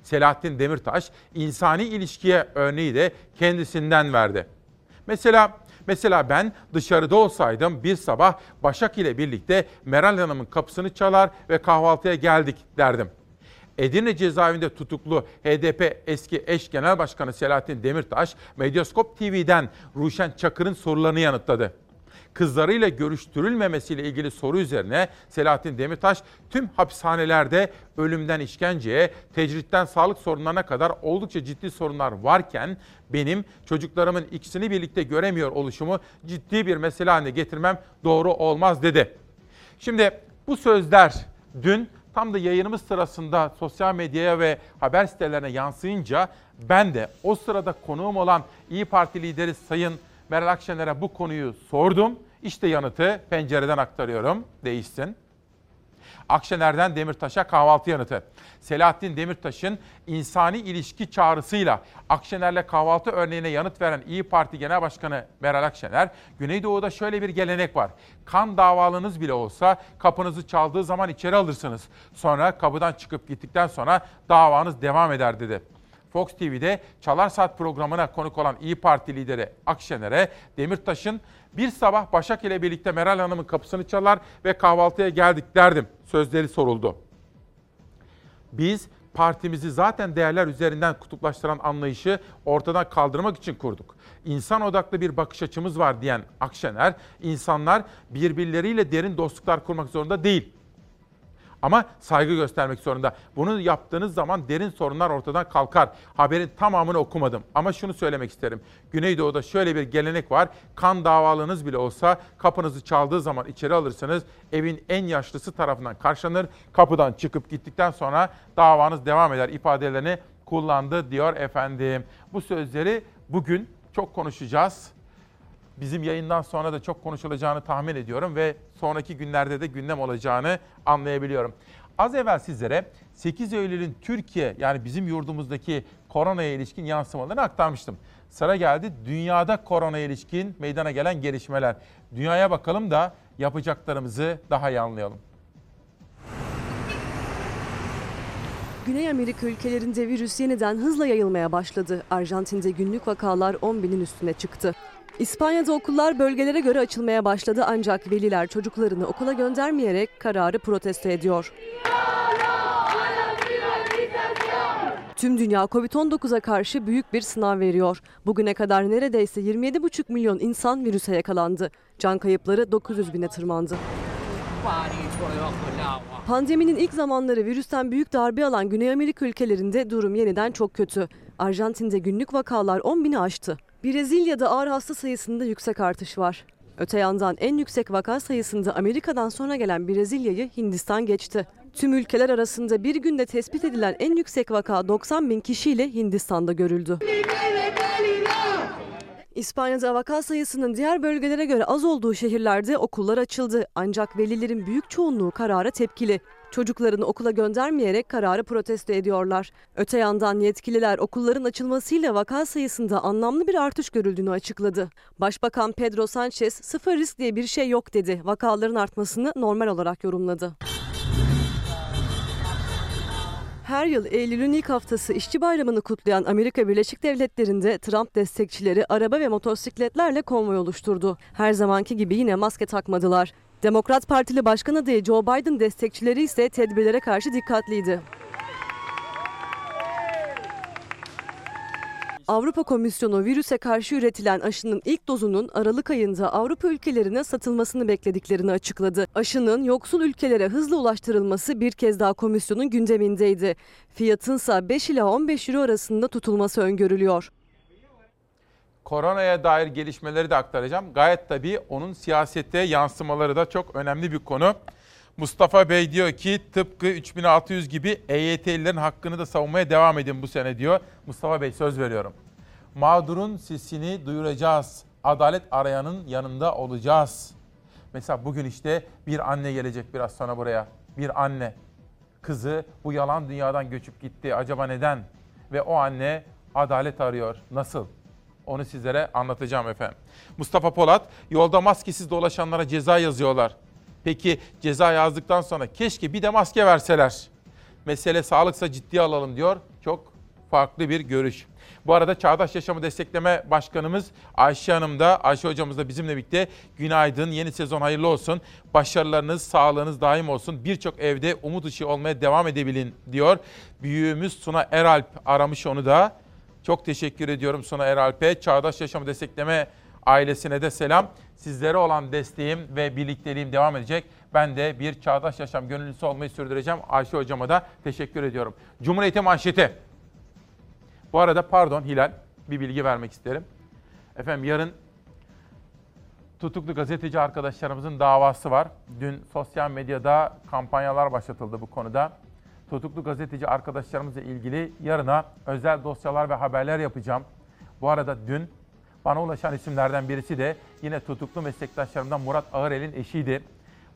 S1: Selahattin Demirtaş insani ilişkiye örneği de kendisinden verdi. Mesela Mesela ben dışarıda olsaydım bir sabah Başak ile birlikte Meral Hanım'ın kapısını çalar ve kahvaltıya geldik derdim. Edirne cezaevinde tutuklu HDP eski eş genel başkanı Selahattin Demirtaş, Medyaskop TV'den Ruşen Çakır'ın sorularını yanıtladı. Kızlarıyla görüştürülmemesiyle ilgili soru üzerine Selahattin Demirtaş tüm hapishanelerde ölümden işkenceye, tecritten sağlık sorunlarına kadar oldukça ciddi sorunlar varken benim çocuklarımın ikisini birlikte göremiyor oluşumu ciddi bir mesele haline getirmem doğru olmaz dedi. Şimdi bu sözler dün tam da yayınımız sırasında sosyal medyaya ve haber sitelerine yansıyınca ben de o sırada konuğum olan İyi Parti lideri Sayın Meral Akşener'e bu konuyu sordum. İşte yanıtı pencereden aktarıyorum. Değişsin. Akşener'den Demirtaş'a kahvaltı yanıtı. Selahattin Demirtaş'ın insani ilişki çağrısıyla Akşener'le kahvaltı örneğine yanıt veren İyi Parti Genel Başkanı Meral Akşener, Güneydoğu'da şöyle bir gelenek var. Kan davalınız bile olsa kapınızı çaldığı zaman içeri alırsınız. Sonra kapıdan çıkıp gittikten sonra davanız devam eder dedi. Fox TV'de Çalar Saat programına konuk olan İyi Parti lideri Akşener'e Demirtaş'ın bir sabah Başak ile birlikte Meral Hanım'ın kapısını çalar ve kahvaltıya geldik derdim. Sözleri soruldu. Biz partimizi zaten değerler üzerinden kutuplaştıran anlayışı ortadan kaldırmak için kurduk. İnsan odaklı bir bakış açımız var diyen Akşener, insanlar birbirleriyle derin dostluklar kurmak zorunda değil ama saygı göstermek zorunda. Bunu yaptığınız zaman derin sorunlar ortadan kalkar. Haberin tamamını okumadım ama şunu söylemek isterim. Güneydoğu'da şöyle bir gelenek var. Kan davalınız bile olsa kapınızı çaldığı zaman içeri alırsınız. Evin en yaşlısı tarafından karşılanır. Kapıdan çıkıp gittikten sonra davanız devam eder ifadelerini kullandı diyor efendim. Bu sözleri bugün çok konuşacağız bizim yayından sonra da çok konuşulacağını tahmin ediyorum ve sonraki günlerde de gündem olacağını anlayabiliyorum. Az evvel sizlere 8 Eylül'ün Türkiye yani bizim yurdumuzdaki koronaya ilişkin yansımalarını aktarmıştım. Sıra geldi dünyada korona ilişkin meydana gelen gelişmeler. Dünyaya bakalım da yapacaklarımızı daha iyi anlayalım.
S13: Güney Amerika ülkelerinde virüs yeniden hızla yayılmaya başladı. Arjantin'de günlük vakalar 10 binin üstüne çıktı. İspanya'da okullar bölgelere göre açılmaya başladı ancak veliler çocuklarını okula göndermeyerek kararı protesto ediyor. Tüm dünya Covid-19'a karşı büyük bir sınav veriyor. Bugüne kadar neredeyse 27,5 milyon insan virüse yakalandı. Can kayıpları 900 bine tırmandı. Pandeminin ilk zamanları virüsten büyük darbe alan Güney Amerika ülkelerinde durum yeniden çok kötü. Arjantin'de günlük vakalar 10 bini aştı. Brezilya'da ağır hasta sayısında yüksek artış var. Öte yandan en yüksek vaka sayısında Amerika'dan sonra gelen Brezilya'yı Hindistan geçti. Tüm ülkeler arasında bir günde tespit edilen en yüksek vaka 90 bin kişiyle Hindistan'da görüldü. İspanya'da vaka sayısının diğer bölgelere göre az olduğu şehirlerde okullar açıldı. Ancak velilerin büyük çoğunluğu karara tepkili. Çocuklarını okula göndermeyerek kararı protesto ediyorlar. Öte yandan yetkililer okulların açılmasıyla vaka sayısında anlamlı bir artış görüldüğünü açıkladı. Başbakan Pedro Sanchez sıfır risk diye bir şey yok dedi. Vakaların artmasını normal olarak yorumladı. Her yıl Eylül'ün ilk haftası işçi bayramını kutlayan Amerika Birleşik Devletleri'nde Trump destekçileri araba ve motosikletlerle konvoy oluşturdu. Her zamanki gibi yine maske takmadılar. Demokrat Partili Başkan adayı Joe Biden destekçileri ise tedbirlere karşı dikkatliydi. Avrupa Komisyonu virüse karşı üretilen aşının ilk dozunun Aralık ayında Avrupa ülkelerine satılmasını beklediklerini açıkladı. Aşının yoksul ülkelere hızla ulaştırılması bir kez daha komisyonun gündemindeydi. Fiyatınsa 5 ila 15 euro arasında tutulması öngörülüyor.
S1: Koronaya dair gelişmeleri de aktaracağım. Gayet tabii onun siyasette yansımaları da çok önemli bir konu. Mustafa Bey diyor ki tıpkı 3600 gibi EYT'lilerin hakkını da savunmaya devam edin bu sene diyor. Mustafa Bey söz veriyorum. Mağdurun sesini duyuracağız. Adalet arayanın yanında olacağız. Mesela bugün işte bir anne gelecek biraz sonra buraya. Bir anne. Kızı bu yalan dünyadan göçüp gitti. Acaba neden? Ve o anne adalet arıyor. Nasıl? Onu sizlere anlatacağım efendim. Mustafa Polat, yolda maskesiz dolaşanlara ceza yazıyorlar. Peki ceza yazdıktan sonra keşke bir de maske verseler. Mesele sağlıksa ciddiye alalım diyor. Çok farklı bir görüş. Bu arada Çağdaş Yaşamı Destekleme Başkanımız Ayşe Hanım da, Ayşe Hocamız da bizimle birlikte günaydın, yeni sezon hayırlı olsun. Başarılarınız, sağlığınız daim olsun. Birçok evde umut ışığı olmaya devam edebilin diyor. Büyüğümüz Suna Eralp aramış onu da. Çok teşekkür ediyorum Suna Eralp'e. Çağdaş Yaşamı Destekleme ailesine de selam. Sizlere olan desteğim ve birlikteliğim devam edecek. Ben de bir çağdaş yaşam gönüllüsü olmayı sürdüreceğim. Ayşe hocama da teşekkür ediyorum. Cumhuriyeti manşeti. Bu arada pardon Hilal bir bilgi vermek isterim. Efendim yarın tutuklu gazeteci arkadaşlarımızın davası var. Dün sosyal medyada kampanyalar başlatıldı bu konuda. Tutuklu gazeteci arkadaşlarımızla ilgili yarına özel dosyalar ve haberler yapacağım. Bu arada dün bana ulaşan isimlerden birisi de yine tutuklu meslektaşlarımdan Murat Ağırel'in eşiydi.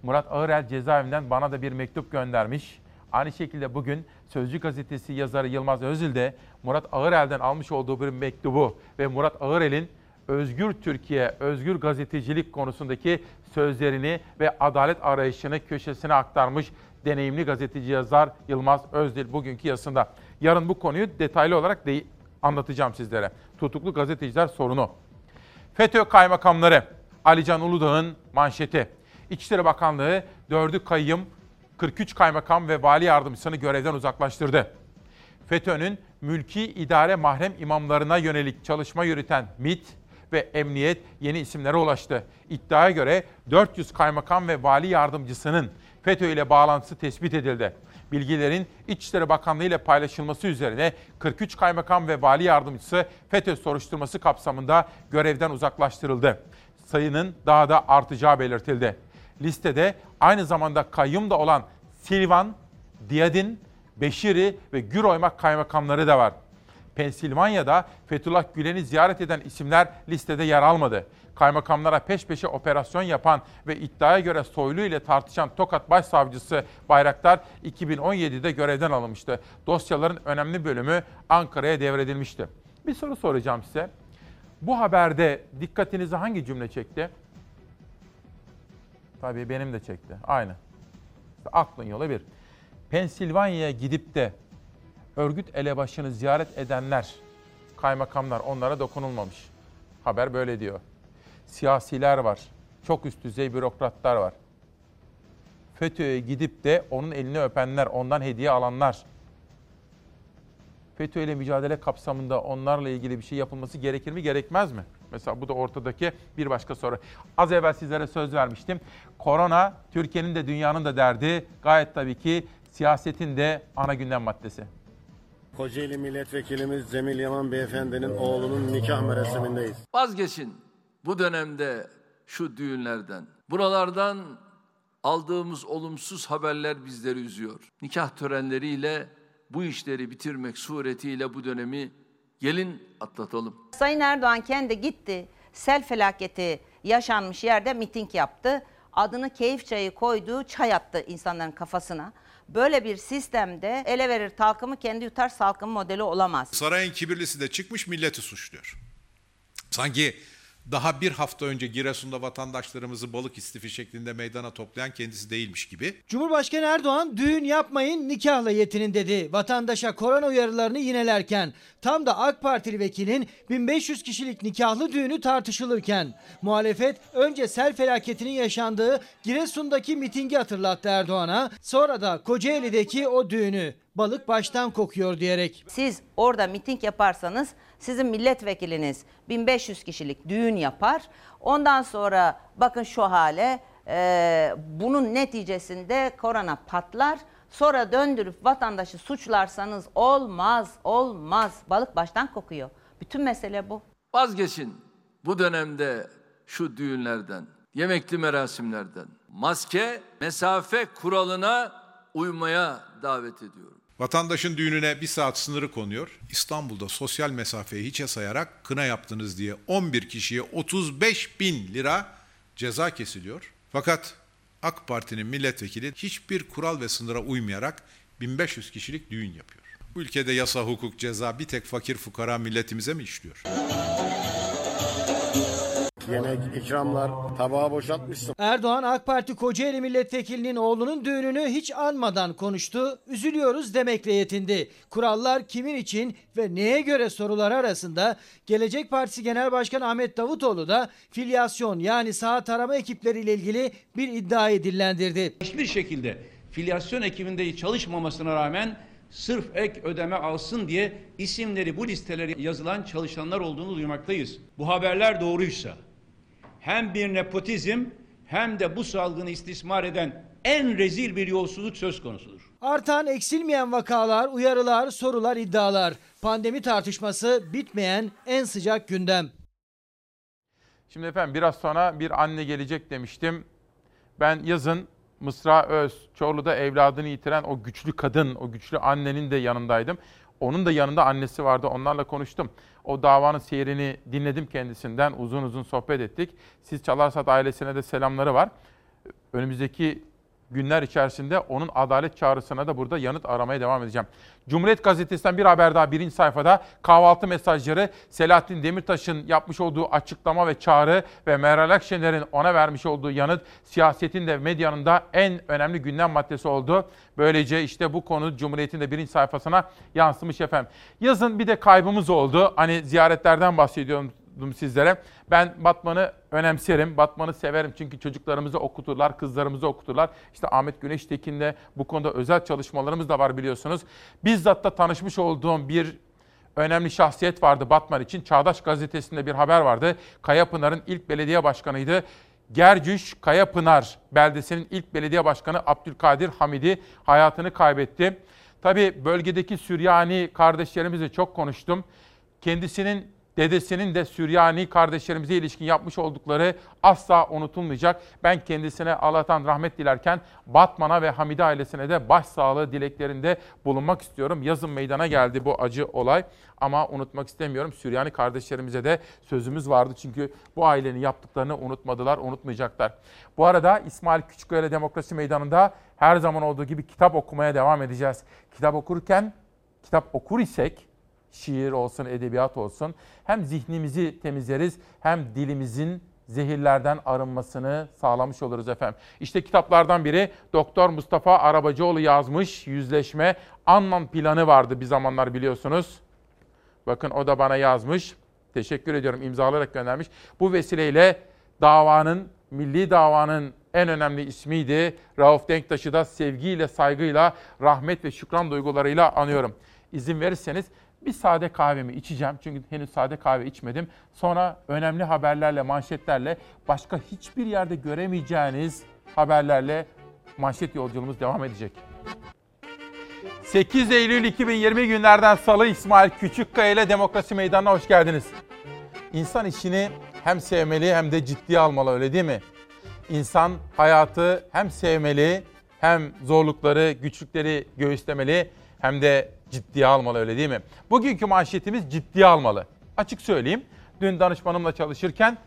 S1: Murat Ağırel cezaevinden bana da bir mektup göndermiş. Aynı şekilde bugün Sözcü gazetesi yazarı Yılmaz Özil de Murat Ağırel'den almış olduğu bir mektubu ve Murat Ağırel'in Özgür Türkiye, özgür gazetecilik konusundaki sözlerini ve adalet arayışını köşesine aktarmış deneyimli gazeteci yazar Yılmaz Özdil bugünkü yazısında. Yarın bu konuyu detaylı olarak de anlatacağım sizlere. Tutuklu gazeteciler sorunu. FETÖ kaymakamları Alican Uludağ'ın manşeti. İçişleri Bakanlığı 4'ü kayyım 43 kaymakam ve vali yardımcısını görevden uzaklaştırdı. FETÖ'nün mülki idare mahrem imamlarına yönelik çalışma yürüten MIT ve emniyet yeni isimlere ulaştı. İddiaya göre 400 kaymakam ve vali yardımcısının FETÖ ile bağlantısı tespit edildi. Bilgilerin İçişleri Bakanlığı ile paylaşılması üzerine 43 kaymakam ve vali yardımcısı FETÖ soruşturması kapsamında görevden uzaklaştırıldı. Sayının daha da artacağı belirtildi. Listede aynı zamanda kayyum da olan Silvan, Diyadin, Beşiri ve Güroymak kaymakamları da var. Pensilvanya'da Fethullah Gülen'i ziyaret eden isimler listede yer almadı. Kaymakamlara peş peşe operasyon yapan ve iddiaya göre Soylu ile tartışan Tokat Başsavcısı Bayraktar 2017'de görevden alınmıştı. Dosyaların önemli bölümü Ankara'ya devredilmişti. Bir soru soracağım size. Bu haberde dikkatinizi hangi cümle çekti? Tabii benim de çekti. Aynı. Aklın yolu bir. Pensilvanya'ya gidip de örgüt elebaşını ziyaret edenler, kaymakamlar onlara dokunulmamış. Haber böyle diyor. Siyasiler var. Çok üst düzey bürokratlar var. FETÖ'ye gidip de onun elini öpenler, ondan hediye alanlar. FETÖ ile mücadele kapsamında onlarla ilgili bir şey yapılması gerekir mi, gerekmez mi? Mesela bu da ortadaki bir başka soru. Az evvel sizlere söz vermiştim. Korona Türkiye'nin de dünyanın da derdi. Gayet tabii ki siyasetin de ana gündem maddesi.
S14: Kocaeli Milletvekilimiz Cemil Yaman Beyefendinin oğlunun nikah merasemindeyiz.
S4: Vazgeçin bu dönemde şu düğünlerden. Buralardan aldığımız olumsuz haberler bizleri üzüyor. Nikah törenleriyle bu işleri bitirmek suretiyle bu dönemi gelin atlatalım.
S15: Sayın Erdoğan kendi gitti. Sel felaketi yaşanmış yerde miting yaptı. Adını keyif çayı koyduğu çay attı insanların kafasına. Böyle bir sistemde ele verir talkımı kendi yutar salkım modeli olamaz.
S16: Sarayın kibirlisi de çıkmış milleti suçluyor. Sanki daha bir hafta önce Giresun'da vatandaşlarımızı balık istifi şeklinde meydana toplayan kendisi değilmiş gibi.
S17: Cumhurbaşkanı Erdoğan düğün yapmayın nikahla yetinin dedi. Vatandaşa korona uyarılarını yinelerken tam da AK Partili vekilin 1500 kişilik nikahlı düğünü tartışılırken muhalefet önce sel felaketinin yaşandığı Giresun'daki mitingi hatırlattı Erdoğan'a sonra da Kocaeli'deki o düğünü balık baştan kokuyor diyerek.
S15: Siz orada miting yaparsanız sizin milletvekiliniz 1500 kişilik düğün yapar. Ondan sonra bakın şu hale e, bunun neticesinde korona patlar. Sonra döndürüp vatandaşı suçlarsanız olmaz, olmaz. Balık baştan kokuyor. Bütün mesele bu.
S4: Vazgeçin bu dönemde şu düğünlerden, yemekli merasimlerden. Maske, mesafe kuralına uymaya davet ediyorum.
S16: Vatandaşın düğününe bir saat sınırı konuyor. İstanbul'da sosyal mesafeyi hiçe sayarak kına yaptınız diye 11 kişiye 35 bin lira ceza kesiliyor. Fakat AK Parti'nin milletvekili hiçbir kural ve sınıra uymayarak 1500 kişilik düğün yapıyor. Bu ülkede yasa, hukuk, ceza bir tek fakir fukara milletimize mi işliyor?
S14: Yemek, ikramlar, tabağı boşaltmışsın.
S17: Erdoğan AK Parti Kocaeli milletvekilinin oğlunun düğününü hiç anmadan konuştu. Üzülüyoruz demekle yetindi. Kurallar kimin için ve neye göre soruları arasında Gelecek Partisi Genel Başkanı Ahmet Davutoğlu da filyasyon yani sağ tarama ekipleriyle ilgili bir iddiayı dillendirdi.
S18: Hiçbir şekilde filyasyon ekibinde çalışmamasına rağmen sırf ek ödeme alsın diye isimleri bu listelere yazılan çalışanlar olduğunu duymaktayız. Bu haberler doğruysa hem bir nepotizm hem de bu salgını istismar eden en rezil bir yolsuzluk söz konusudur.
S17: Artan eksilmeyen vakalar, uyarılar, sorular, iddialar. Pandemi tartışması bitmeyen en sıcak gündem.
S1: Şimdi efendim biraz sonra bir anne gelecek demiştim. Ben yazın Mısra Öz, Çorlu'da evladını yitiren o güçlü kadın, o güçlü annenin de yanındaydım. Onun da yanında annesi vardı. Onlarla konuştum. O davanın seyrini dinledim kendisinden. Uzun uzun sohbet ettik. Siz Çalarsat ailesine de selamları var. Önümüzdeki günler içerisinde onun adalet çağrısına da burada yanıt aramaya devam edeceğim. Cumhuriyet Gazetesi'nden bir haber daha birinci sayfada kahvaltı mesajları Selahattin Demirtaş'ın yapmış olduğu açıklama ve çağrı ve Meral Akşener'in ona vermiş olduğu yanıt siyasetin de medyanın da en önemli gündem maddesi oldu. Böylece işte bu konu Cumhuriyet'in de birinci sayfasına yansımış efendim. Yazın bir de kaybımız oldu. Hani ziyaretlerden bahsediyorum sizlere. Ben Batman'ı önemserim, Batman'ı severim çünkü çocuklarımızı okuturlar, kızlarımızı okuturlar. İşte Ahmet Güneş Tekin'le bu konuda özel çalışmalarımız da var biliyorsunuz. Bizzat da tanışmış olduğum bir önemli şahsiyet vardı Batman için. Çağdaş Gazetesi'nde bir haber vardı. Kayapınar'ın ilk belediye başkanıydı. Gercüş Kayapınar beldesinin ilk belediye başkanı Abdülkadir Hamidi hayatını kaybetti. Tabii bölgedeki Süryani kardeşlerimizle çok konuştum. Kendisinin dedesinin de Süryani kardeşlerimize ilişkin yapmış oldukları asla unutulmayacak. Ben kendisine Allah'tan rahmet dilerken Batman'a ve Hamide ailesine de başsağlığı dileklerinde bulunmak istiyorum. Yazın meydana geldi bu acı olay ama unutmak istemiyorum. Süryani kardeşlerimize de sözümüz vardı çünkü bu ailenin yaptıklarını unutmadılar, unutmayacaklar. Bu arada İsmail Küçükkaya Demokrasi Meydanı'nda her zaman olduğu gibi kitap okumaya devam edeceğiz. Kitap okurken, kitap okur isek şiir olsun, edebiyat olsun. Hem zihnimizi temizleriz hem dilimizin zehirlerden arınmasını sağlamış oluruz efendim. İşte kitaplardan biri Doktor Mustafa Arabacıoğlu yazmış Yüzleşme Anlam planı vardı bir zamanlar biliyorsunuz. Bakın o da bana yazmış. Teşekkür ediyorum imzalayarak göndermiş. Bu vesileyle davanın, milli davanın en önemli ismiydi. Rauf Denktaş'ı da sevgiyle, saygıyla, rahmet ve şükran duygularıyla anıyorum. İzin verirseniz bir sade kahvemi içeceğim çünkü henüz sade kahve içmedim. Sonra önemli haberlerle, manşetlerle, başka hiçbir yerde göremeyeceğiniz haberlerle manşet yolculuğumuz devam edecek. 8 Eylül 2020 günlerden Salı İsmail Küçükkaya ile Demokrasi Meydanı'na hoş geldiniz. İnsan işini hem sevmeli hem de ciddiye almalı öyle değil mi? İnsan hayatı hem sevmeli, hem zorlukları, güçlükleri göğüslemeli hem de ciddiye almalı öyle değil mi? Bugünkü manşetimiz ciddiye almalı. Açık söyleyeyim. Dün danışmanımla çalışırken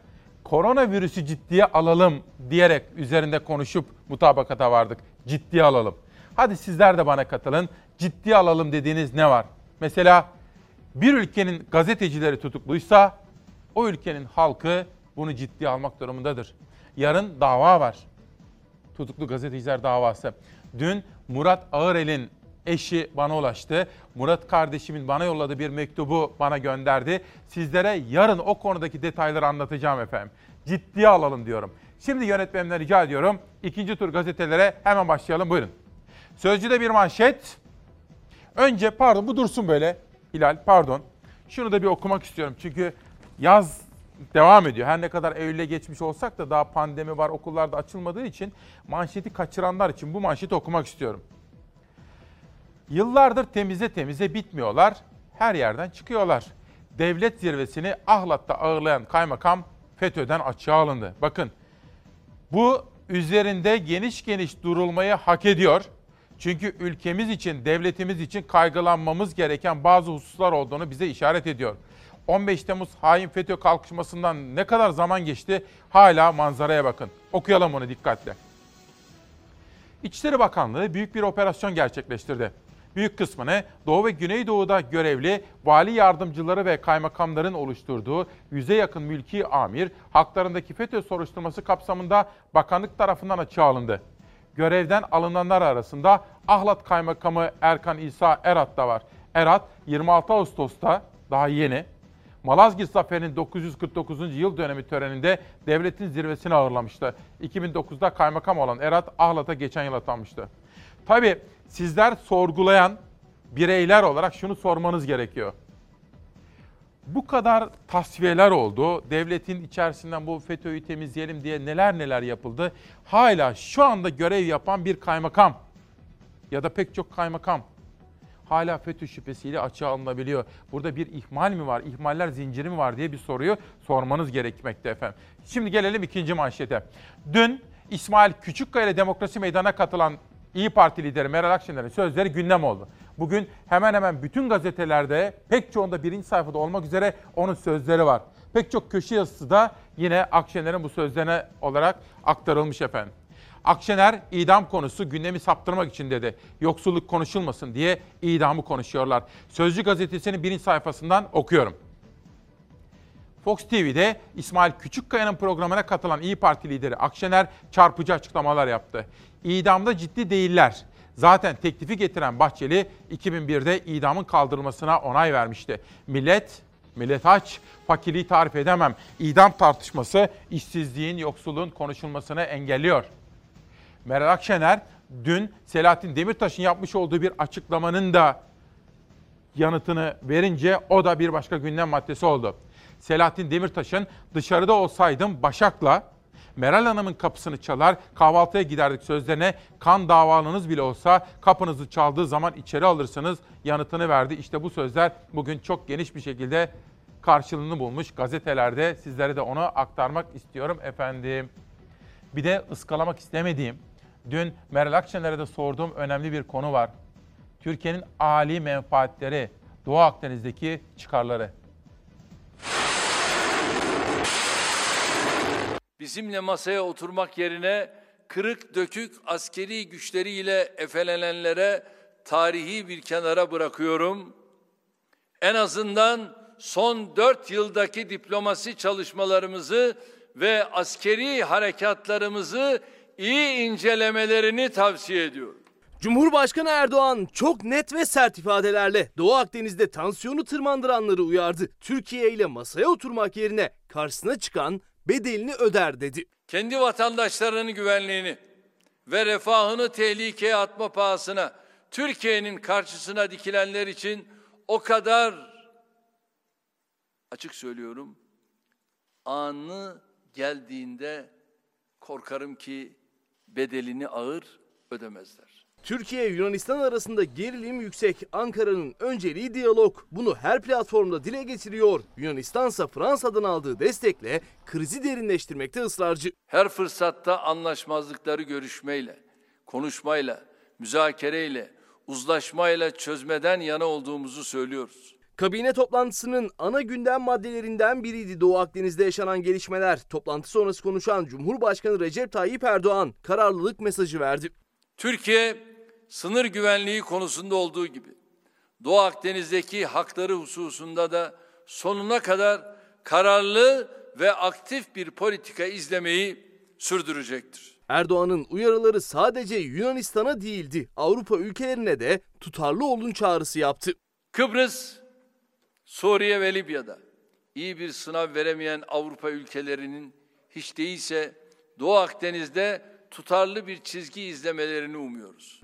S1: koronavirüsü ciddiye alalım diyerek üzerinde konuşup mutabakata vardık. Ciddiye alalım. Hadi sizler de bana katılın. Ciddiye alalım dediğiniz ne var? Mesela bir ülkenin gazetecileri tutukluysa o ülkenin halkı bunu ciddiye almak durumundadır. Yarın dava var. Tutuklu gazeteciler davası. Dün Murat Ağırel'in eşi bana ulaştı. Murat kardeşimin bana yolladığı bir mektubu bana gönderdi. Sizlere yarın o konudaki detayları anlatacağım efendim. Ciddiye alalım diyorum. Şimdi yönetmenimden rica ediyorum. İkinci tur gazetelere hemen başlayalım. Buyurun. Sözcüde bir manşet. Önce pardon bu dursun böyle. Hilal pardon. Şunu da bir okumak istiyorum. Çünkü yaz devam ediyor. Her ne kadar Eylül'e geçmiş olsak da daha pandemi var, okullarda açılmadığı için manşeti kaçıranlar için bu manşeti okumak istiyorum. Yıllardır temize temize bitmiyorlar. Her yerden çıkıyorlar. Devlet zirvesini Ahlat'ta ağırlayan kaymakam FETÖ'den açığa alındı. Bakın bu üzerinde geniş geniş durulmayı hak ediyor. Çünkü ülkemiz için, devletimiz için kaygılanmamız gereken bazı hususlar olduğunu bize işaret ediyor. 15 Temmuz hain FETÖ kalkışmasından ne kadar zaman geçti hala manzaraya bakın. Okuyalım onu dikkatle. İçişleri Bakanlığı büyük bir operasyon gerçekleştirdi. Büyük kısmını Doğu ve Güneydoğu'da görevli vali yardımcıları ve kaymakamların oluşturduğu yüze yakın mülki amir haklarındaki FETÖ soruşturması kapsamında bakanlık tarafından açığa alındı. Görevden alınanlar arasında Ahlat Kaymakamı Erkan İsa Erat da var. Erat 26 Ağustos'ta daha yeni Malazgirt Zaferi'nin 949. yıl dönemi töreninde devletin zirvesini ağırlamıştı. 2009'da kaymakam olan Erat Ahlat'a geçen yıl atanmıştı. Tabii sizler sorgulayan bireyler olarak şunu sormanız gerekiyor. Bu kadar tasfiyeler oldu. Devletin içerisinden bu FETÖ'yü temizleyelim diye neler neler yapıldı. Hala şu anda görev yapan bir kaymakam ya da pek çok kaymakam hala FETÖ şüphesiyle açığa alınabiliyor. Burada bir ihmal mi var, ihmaller zinciri mi var diye bir soruyu sormanız gerekmekte efendim. Şimdi gelelim ikinci manşete. Dün İsmail Küçükkaya ile Demokrasi Meydanı'na katılan İyi Parti lideri Meral Akşener'in sözleri gündem oldu. Bugün hemen hemen bütün gazetelerde pek çoğunda birinci sayfada olmak üzere onun sözleri var. Pek çok köşe yazısı da yine Akşener'in bu sözlerine olarak aktarılmış efendim. Akşener idam konusu gündemi saptırmak için dedi. Yoksulluk konuşulmasın diye idamı konuşuyorlar. Sözcü gazetesinin birinci sayfasından okuyorum. Fox TV'de İsmail Küçükkaya'nın programına katılan İyi Parti lideri Akşener çarpıcı açıklamalar yaptı. İdamda ciddi değiller. Zaten teklifi getiren Bahçeli 2001'de idamın kaldırılmasına onay vermişti. Millet, millet aç, fakirliği tarif edemem. İdam tartışması işsizliğin, yoksulluğun konuşulmasını engelliyor. Meral Akşener dün Selahattin Demirtaş'ın yapmış olduğu bir açıklamanın da yanıtını verince o da bir başka gündem maddesi oldu. Selahattin Demirtaş'ın dışarıda olsaydım Başak'la Meral Hanım'ın kapısını çalar, kahvaltıya giderdik sözlerine kan davalınız bile olsa kapınızı çaldığı zaman içeri alırsınız yanıtını verdi. İşte bu sözler bugün çok geniş bir şekilde karşılığını bulmuş gazetelerde. Sizlere de onu aktarmak istiyorum efendim. Bir de ıskalamak istemediğim, dün Meral Akşener'e de sorduğum önemli bir konu var. Türkiye'nin âli menfaatleri, Doğu Akdeniz'deki çıkarları.
S4: Bizimle masaya oturmak yerine kırık dökük askeri güçleriyle efelenenlere tarihi bir kenara bırakıyorum. En azından son dört yıldaki diplomasi çalışmalarımızı ve askeri harekatlarımızı iyi incelemelerini tavsiye ediyorum.
S5: Cumhurbaşkanı Erdoğan çok net ve sert ifadelerle Doğu Akdeniz'de tansiyonu tırmandıranları uyardı. Türkiye ile masaya oturmak yerine karşısına çıkan bedelini öder dedi.
S4: Kendi vatandaşlarının güvenliğini ve refahını tehlikeye atma pahasına Türkiye'nin karşısına dikilenler için o kadar açık söylüyorum anı geldiğinde korkarım ki bedelini ağır ödemezler.
S5: Türkiye Yunanistan arasında gerilim yüksek. Ankara'nın önceliği diyalog. Bunu her platformda dile getiriyor. Yunanistan ise Fransa'dan aldığı destekle krizi derinleştirmekte ısrarcı.
S4: Her fırsatta anlaşmazlıkları görüşmeyle, konuşmayla, müzakereyle, uzlaşmayla çözmeden yana olduğumuzu söylüyoruz.
S5: Kabine toplantısının ana gündem maddelerinden biriydi Doğu Akdeniz'de yaşanan gelişmeler. Toplantı sonrası konuşan Cumhurbaşkanı Recep Tayyip Erdoğan kararlılık mesajı verdi.
S4: Türkiye sınır güvenliği konusunda olduğu gibi Doğu Akdeniz'deki hakları hususunda da sonuna kadar kararlı ve aktif bir politika izlemeyi sürdürecektir.
S5: Erdoğan'ın uyarıları sadece Yunanistan'a değildi. Avrupa ülkelerine de tutarlı olun çağrısı yaptı.
S4: Kıbrıs, Suriye ve Libya'da iyi bir sınav veremeyen Avrupa ülkelerinin hiç değilse Doğu Akdeniz'de tutarlı bir çizgi izlemelerini umuyoruz.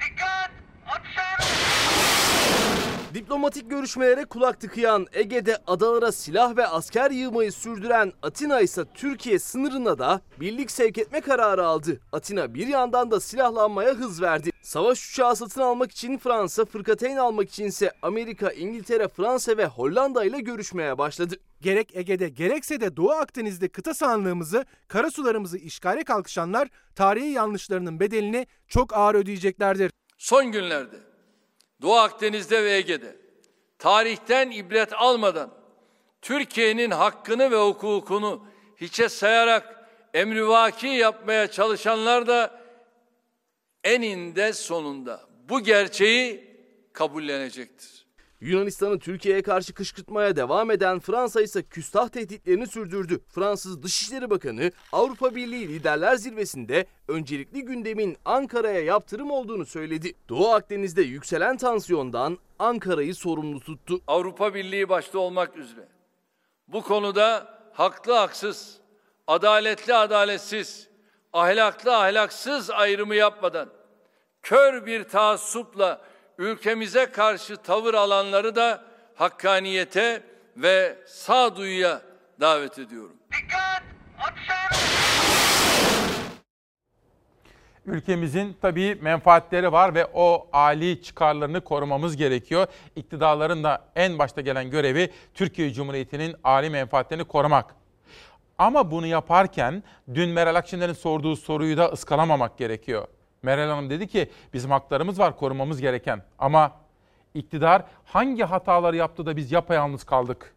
S5: Diplomatik görüşmelere kulak tıkayan Ege'de adalara silah ve asker yığmayı sürdüren Atina ise Türkiye sınırına da birlik sevk etme kararı aldı. Atina bir yandan da silahlanmaya hız verdi. Savaş uçağı satın almak için Fransa, fırkateyn almak içinse Amerika, İngiltere, Fransa ve Hollanda ile görüşmeye başladı.
S8: Gerek Ege'de gerekse de Doğu Akdeniz'de kıta sahanlığımızı, karasularımızı işgale kalkışanlar tarihi yanlışlarının bedelini çok ağır ödeyeceklerdir.
S4: Son günlerde Doğu Akdeniz'de ve Ege'de tarihten ibret almadan Türkiye'nin hakkını ve hukukunu hiçe sayarak emrivaki yapmaya çalışanlar da eninde sonunda bu gerçeği kabullenecektir.
S5: Yunanistan'ı Türkiye'ye karşı kışkırtmaya devam eden Fransa ise küstah tehditlerini sürdürdü. Fransız Dışişleri Bakanı Avrupa Birliği Liderler Zirvesi'nde öncelikli gündemin Ankara'ya yaptırım olduğunu söyledi. Doğu Akdeniz'de yükselen tansiyondan Ankara'yı sorumlu tuttu.
S4: Avrupa Birliği başta olmak üzere bu konuda haklı haksız, adaletli adaletsiz, ahlaklı ahlaksız ayrımı yapmadan kör bir taassupla ülkemize karşı tavır alanları da hakkaniyete ve sağduyuya davet ediyorum.
S1: Ülkemizin tabii menfaatleri var ve o ali çıkarlarını korumamız gerekiyor. İktidarların da en başta gelen görevi Türkiye Cumhuriyeti'nin ali menfaatlerini korumak. Ama bunu yaparken dün Meral Akşener'in sorduğu soruyu da ıskalamamak gerekiyor. Meral Hanım dedi ki bizim haklarımız var korumamız gereken ama iktidar hangi hataları yaptı da biz yapayalnız kaldık?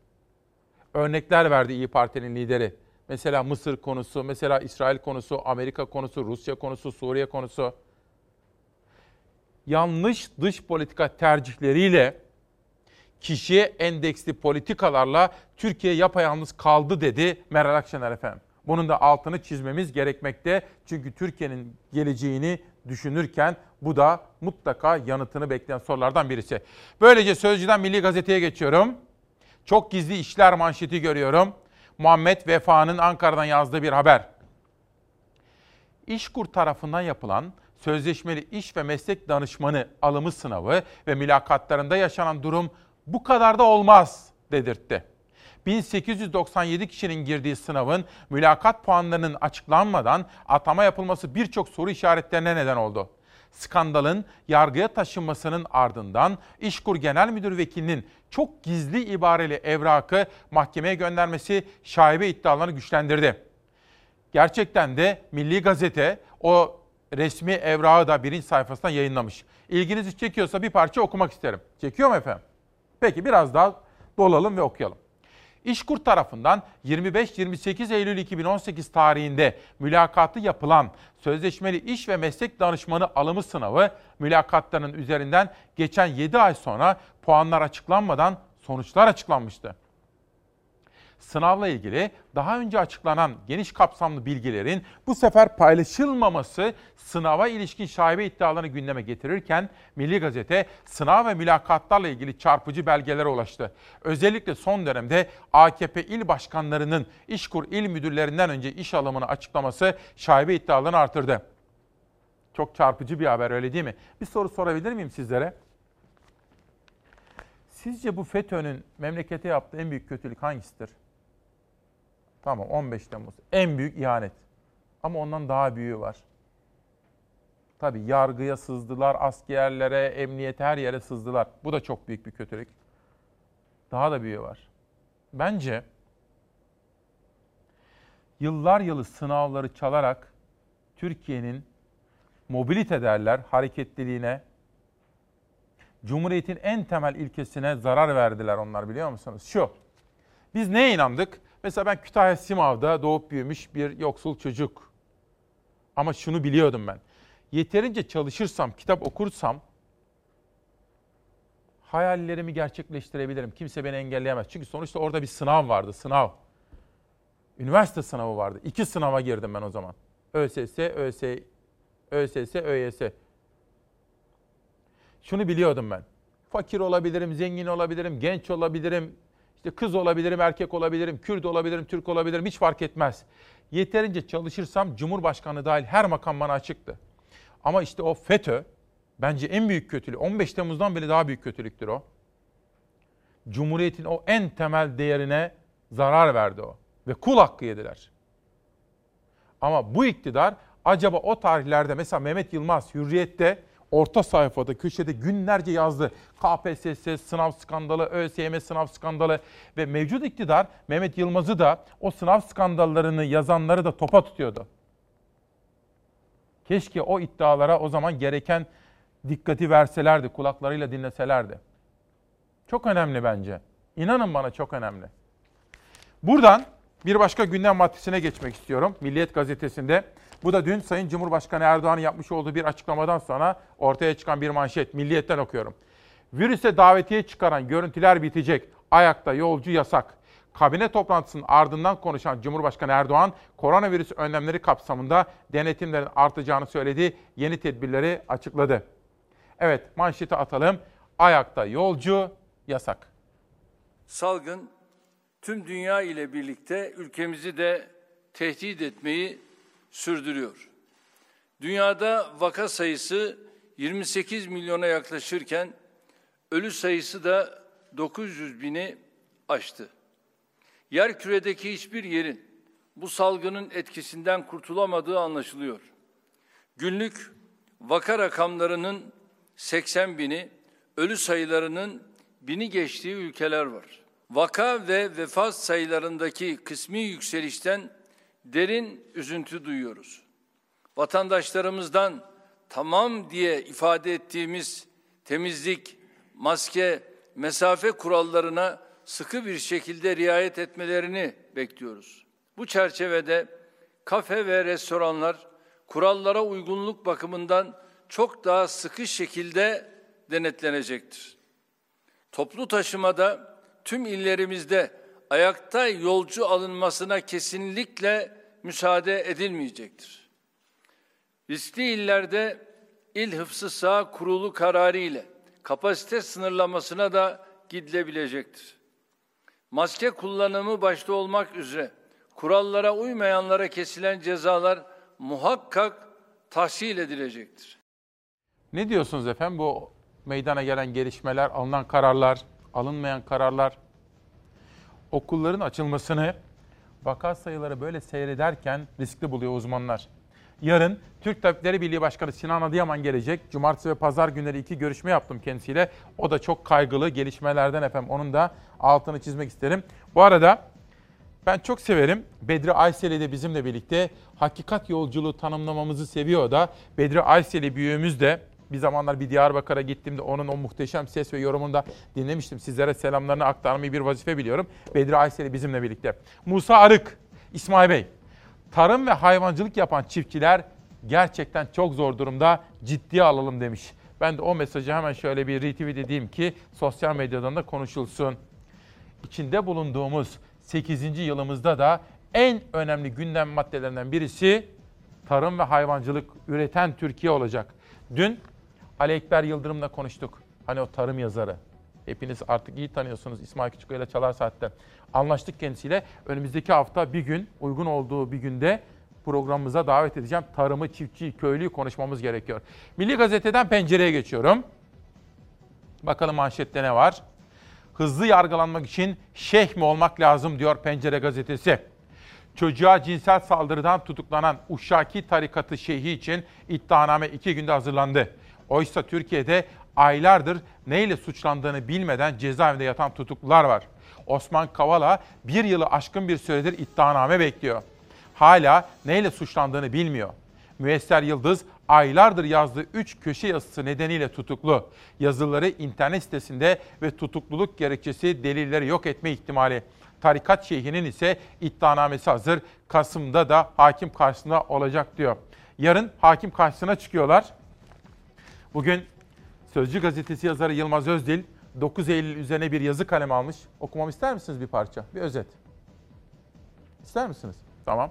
S1: Örnekler verdi İyi Parti'nin lideri. Mesela Mısır konusu, mesela İsrail konusu, Amerika konusu, Rusya konusu, Suriye konusu. Yanlış dış politika tercihleriyle kişiye endeksli politikalarla Türkiye yapayalnız kaldı dedi Meral Akşener efendim. Bunun da altını çizmemiz gerekmekte. Çünkü Türkiye'nin geleceğini düşünürken bu da mutlaka yanıtını bekleyen sorulardan birisi. Böylece Sözcü'den Milli Gazete'ye geçiyorum. Çok gizli işler manşeti görüyorum. Muhammed Vefa'nın Ankara'dan yazdığı bir haber. İşkur tarafından yapılan sözleşmeli iş ve meslek danışmanı alımı sınavı ve mülakatlarında yaşanan durum bu kadar da olmaz dedirtti. 1897 kişinin girdiği sınavın mülakat puanlarının açıklanmadan atama yapılması birçok soru işaretlerine neden oldu. Skandalın yargıya taşınmasının ardından İşkur Genel Müdür Vekilinin çok gizli ibareli evrakı mahkemeye göndermesi şaibe iddialarını güçlendirdi. Gerçekten de Milli Gazete o resmi evrağı da birinci sayfasından yayınlamış. İlginizi çekiyorsa bir parça okumak isterim. Çekiyor mu efendim? Peki biraz daha dolalım ve okuyalım. İşkur tarafından 25-28 Eylül 2018 tarihinde mülakatı yapılan sözleşmeli iş ve meslek danışmanı alımı sınavı mülakatlarının üzerinden geçen 7 ay sonra puanlar açıklanmadan sonuçlar açıklanmıştı sınavla ilgili daha önce açıklanan geniş kapsamlı bilgilerin bu sefer paylaşılmaması sınava ilişkin şaibe iddialarını gündeme getirirken Milli Gazete sınav ve mülakatlarla ilgili çarpıcı belgelere ulaştı. Özellikle son dönemde AKP il başkanlarının İşkur il müdürlerinden önce iş alımını açıklaması şaibe iddialarını artırdı. Çok çarpıcı bir haber öyle değil mi? Bir soru sorabilir miyim sizlere? Sizce bu FETÖ'nün memlekete yaptığı en büyük kötülük hangisidir? Tamam 15 Temmuz. En büyük ihanet. Ama ondan daha büyüğü var. Tabii yargıya sızdılar, askerlere, emniyete her yere sızdılar. Bu da çok büyük bir kötülük. Daha da büyüğü var. Bence yıllar yılı sınavları çalarak Türkiye'nin mobilite derler hareketliliğine, Cumhuriyet'in en temel ilkesine zarar verdiler onlar biliyor musunuz? Şu, biz neye inandık? Mesela ben Kütahya Simav'da doğup büyümüş bir yoksul çocuk. Ama şunu biliyordum ben. Yeterince çalışırsam, kitap okursam hayallerimi gerçekleştirebilirim. Kimse beni engelleyemez. Çünkü sonuçta orada bir sınav vardı, sınav. Üniversite sınavı vardı. İki sınava girdim ben o zaman. ÖSS, ÖS, ÖSS, ÖYS. Şunu biliyordum ben. Fakir olabilirim, zengin olabilirim, genç olabilirim, işte kız olabilirim, erkek olabilirim, Kürt olabilirim, Türk olabilirim hiç fark etmez. Yeterince çalışırsam Cumhurbaşkanı dahil her makam bana açıktı. Ama işte o FETÖ bence en büyük kötülük. 15 Temmuz'dan bile daha büyük kötülüktür o. Cumhuriyetin o en temel değerine zarar verdi o. Ve kul hakkı yediler. Ama bu iktidar acaba o tarihlerde mesela Mehmet Yılmaz Hürriyet'te orta sayfada köşede günlerce yazdı. KPSS sınav skandalı, ÖSYM sınav skandalı ve mevcut iktidar Mehmet Yılmaz'ı da o sınav skandallarını yazanları da topa tutuyordu. Keşke o iddialara o zaman gereken dikkati verselerdi, kulaklarıyla dinleselerdi. Çok önemli bence. İnanın bana çok önemli. Buradan bir başka gündem maddesine geçmek istiyorum. Milliyet gazetesinde. Bu da dün Sayın Cumhurbaşkanı Erdoğan'ın yapmış olduğu bir açıklamadan sonra ortaya çıkan bir manşet. Milliyet'ten okuyorum. Virüse davetiye çıkaran görüntüler bitecek. Ayakta yolcu yasak. Kabine toplantısının ardından konuşan Cumhurbaşkanı Erdoğan, koronavirüs önlemleri kapsamında denetimlerin artacağını söyledi, yeni tedbirleri açıkladı. Evet, manşeti atalım. Ayakta yolcu yasak.
S4: Salgın tüm dünya ile birlikte ülkemizi de tehdit etmeyi sürdürüyor. Dünyada vaka sayısı 28 milyona yaklaşırken ölü sayısı da 900 bini aştı. Yer küredeki hiçbir yerin bu salgının etkisinden kurtulamadığı anlaşılıyor. Günlük vaka rakamlarının 80 bini, ölü sayılarının bini geçtiği ülkeler var. Vaka ve vefat sayılarındaki kısmi yükselişten derin üzüntü duyuyoruz. Vatandaşlarımızdan tamam diye ifade ettiğimiz temizlik, maske, mesafe kurallarına sıkı bir şekilde riayet etmelerini bekliyoruz. Bu çerçevede kafe ve restoranlar kurallara uygunluk bakımından çok daha sıkı şekilde denetlenecektir. Toplu taşımada tüm illerimizde ayakta yolcu alınmasına kesinlikle müsaade edilmeyecektir. Riskli illerde İl Hıfzı Sağ Kurulu kararı ile kapasite sınırlamasına da gidilebilecektir. Maske kullanımı başta olmak üzere kurallara uymayanlara kesilen cezalar muhakkak tahsil edilecektir.
S1: Ne diyorsunuz efendim bu meydana gelen gelişmeler, alınan kararlar, alınmayan kararlar? Okulların açılmasını vaka sayıları böyle seyrederken riskli buluyor uzmanlar. Yarın Türk Tabipleri Birliği Başkanı Sinan Adıyaman gelecek. Cumartesi ve pazar günleri iki görüşme yaptım kendisiyle. O da çok kaygılı gelişmelerden efendim. Onun da altını çizmek isterim. Bu arada ben çok severim. Bedri Ayseli de bizimle birlikte hakikat yolculuğu tanımlamamızı seviyor da. Bedri Ayseli büyüğümüz de bir zamanlar bir Diyarbakır'a gittiğimde onun o muhteşem ses ve yorumunu da dinlemiştim. Sizlere selamlarını aktarmayı bir vazife biliyorum. Bedri Ayseli bizimle birlikte. Musa Arık, İsmail Bey. Tarım ve hayvancılık yapan çiftçiler gerçekten çok zor durumda. Ciddiye alalım demiş. Ben de o mesajı hemen şöyle bir retweet edeyim ki sosyal medyadan da konuşulsun. İçinde bulunduğumuz 8. yılımızda da en önemli gündem maddelerinden birisi tarım ve hayvancılık üreten Türkiye olacak. Dün Ali Ekber Yıldırım'la konuştuk. Hani o tarım yazarı. Hepiniz artık iyi tanıyorsunuz İsmail Küçükkaya ile Çalar Saat'te. Anlaştık kendisiyle. Önümüzdeki hafta bir gün, uygun olduğu bir günde programımıza davet edeceğim. Tarımı, çiftçi, köylüyü konuşmamız gerekiyor. Milli Gazete'den pencereye geçiyorum. Bakalım manşette ne var? Hızlı yargılanmak için şeyh mi olmak lazım diyor Pencere Gazetesi. Çocuğa cinsel saldırıdan tutuklanan Uşaki tarikatı şeyhi için iddianame iki günde hazırlandı. Oysa Türkiye'de aylardır neyle suçlandığını bilmeden cezaevinde yatan tutuklular var. Osman Kavala bir yılı aşkın bir süredir iddianame bekliyor. Hala neyle suçlandığını bilmiyor. Müesser Yıldız aylardır yazdığı 3 köşe yazısı nedeniyle tutuklu. Yazıları internet sitesinde ve tutukluluk gerekçesi delilleri yok etme ihtimali. Tarikat şeyhinin ise iddianamesi hazır. Kasım'da da hakim karşısında olacak diyor. Yarın hakim karşısına çıkıyorlar. Bugün Sözcü gazetesi yazarı Yılmaz Özdil 9 Eylül üzerine bir yazı kalemi almış. Okumamı ister misiniz bir parça? Bir özet. İster misiniz? Tamam.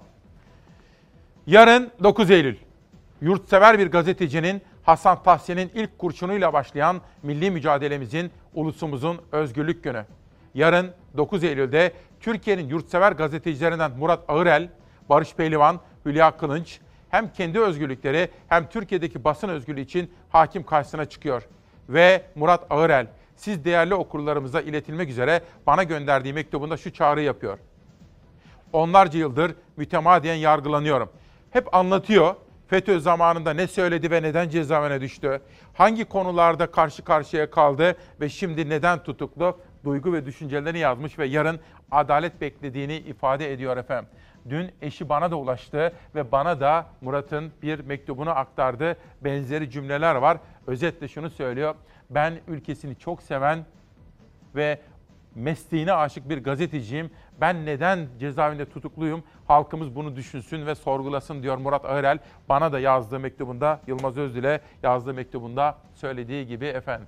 S1: Yarın 9 Eylül. Yurtsever bir gazetecinin Hasan Tahsin'in ilk kurşunuyla başlayan milli mücadelemizin, ulusumuzun özgürlük günü. Yarın 9 Eylül'de Türkiye'nin yurtsever gazetecilerinden Murat Ağırel, Barış Pehlivan, Hülya Kılınç hem kendi özgürlükleri hem Türkiye'deki basın özgürlüğü için hakim karşısına çıkıyor. Ve Murat Ağırel, siz değerli okurlarımıza iletilmek üzere bana gönderdiği mektubunda şu çağrı yapıyor. Onlarca yıldır mütemadiyen yargılanıyorum. Hep anlatıyor FETÖ zamanında ne söyledi ve neden cezaevine düştü? Hangi konularda karşı karşıya kaldı ve şimdi neden tutuklu? Duygu ve düşüncelerini yazmış ve yarın adalet beklediğini ifade ediyor efendim. Dün eşi bana da ulaştı ve bana da Murat'ın bir mektubunu aktardı. Benzeri cümleler var. Özetle şunu söylüyor. Ben ülkesini çok seven ve mesleğine aşık bir gazeteciyim. Ben neden cezaevinde tutukluyum? Halkımız bunu düşünsün ve sorgulasın diyor Murat Ağırel. Bana da yazdığı mektubunda, Yılmaz Özdil'e yazdığı mektubunda söylediği gibi efendim.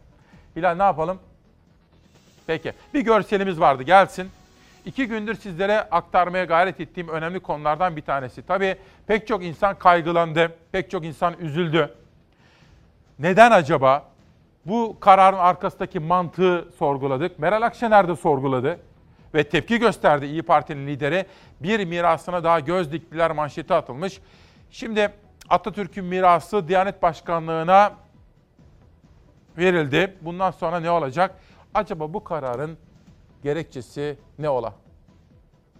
S1: Hilal ne yapalım? Peki bir görselimiz vardı gelsin. İki gündür sizlere aktarmaya gayret ettiğim önemli konulardan bir tanesi. Tabii pek çok insan kaygılandı, pek çok insan üzüldü. Neden acaba? Bu kararın arkasındaki mantığı sorguladık. Meral Akşener de sorguladı ve tepki gösterdi İyi Parti'nin lideri. Bir mirasına daha göz diktiler manşeti atılmış. Şimdi Atatürk'ün mirası Diyanet Başkanlığı'na verildi. Bundan sonra ne olacak? Acaba bu kararın gerekçesi ne ola?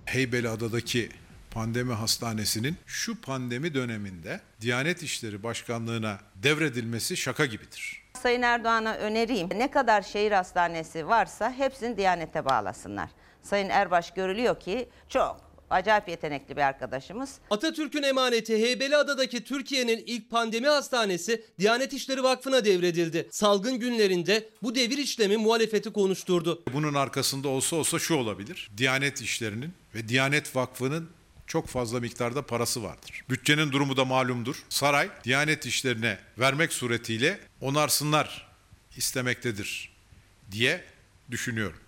S16: Heybeliada'daki pandemi hastanesinin şu pandemi döneminde Diyanet İşleri Başkanlığı'na devredilmesi şaka gibidir.
S15: Sayın Erdoğan'a öneriyim. Ne kadar şehir hastanesi varsa hepsini Diyanet'e bağlasınlar. Sayın Erbaş görülüyor ki çok acayip yetenekli bir arkadaşımız.
S19: Atatürk'ün emaneti Heybeliada'daki Türkiye'nin ilk pandemi hastanesi Diyanet İşleri Vakfı'na devredildi. Salgın günlerinde bu devir işlemi muhalefeti konuşturdu.
S16: Bunun arkasında olsa olsa şu olabilir. Diyanet İşleri'nin ve Diyanet Vakfı'nın çok fazla miktarda parası vardır. Bütçenin durumu da malumdur. Saray Diyanet işlerine vermek suretiyle onarsınlar istemektedir diye düşünüyorum.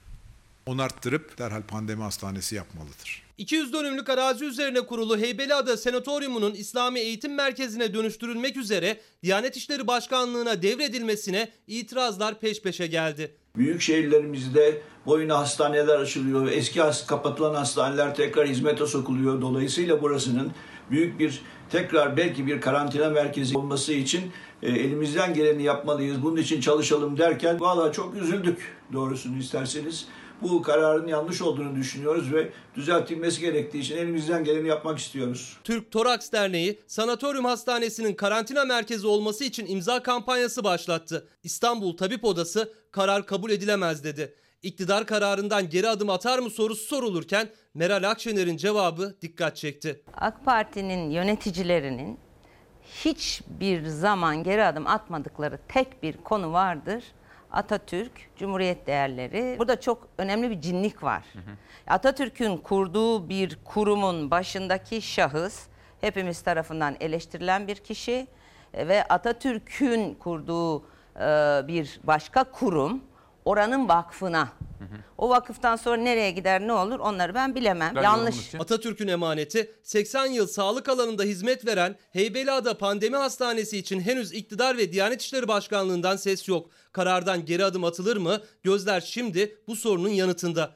S16: Onarttırıp derhal pandemi hastanesi yapmalıdır.
S19: 200 dönümlük arazi üzerine kurulu Heybeliada Senatoryumu'nun İslami Eğitim Merkezi'ne dönüştürülmek üzere Diyanet İşleri Başkanlığı'na devredilmesine itirazlar peş peşe geldi.
S20: Büyük şehirlerimizde boyuna hastaneler açılıyor. Eski kapatılan hastaneler tekrar hizmete sokuluyor. Dolayısıyla burasının büyük bir tekrar belki bir karantina merkezi olması için e, elimizden geleni yapmalıyız. Bunun için çalışalım derken valla çok üzüldük doğrusunu isterseniz bu kararın yanlış olduğunu düşünüyoruz ve düzeltilmesi gerektiği için elimizden geleni yapmak istiyoruz.
S19: Türk Toraks Derneği Sanatoryum Hastanesi'nin karantina merkezi olması için imza kampanyası başlattı. İstanbul Tabip Odası karar kabul edilemez dedi. İktidar kararından geri adım atar mı sorusu sorulurken Meral Akşener'in cevabı dikkat çekti.
S15: AK Parti'nin yöneticilerinin hiçbir zaman geri adım atmadıkları tek bir konu vardır. Atatürk, Cumhuriyet değerleri. Burada çok önemli bir cinlik var. Atatürk'ün kurduğu bir kurumun başındaki şahıs hepimiz tarafından eleştirilen bir kişi ve Atatürk'ün kurduğu e, bir başka kurum oranın vakfına. O vakıftan sonra nereye gider ne olur onları ben bilemem.
S19: Ben
S15: Yanlış.
S19: Atatürk'ün emaneti 80 yıl sağlık alanında hizmet veren Heybeliada Pandemi Hastanesi için henüz iktidar ve Diyanet İşleri Başkanlığı'ndan ses yok. Karardan geri adım atılır mı? Gözler şimdi bu sorunun yanıtında.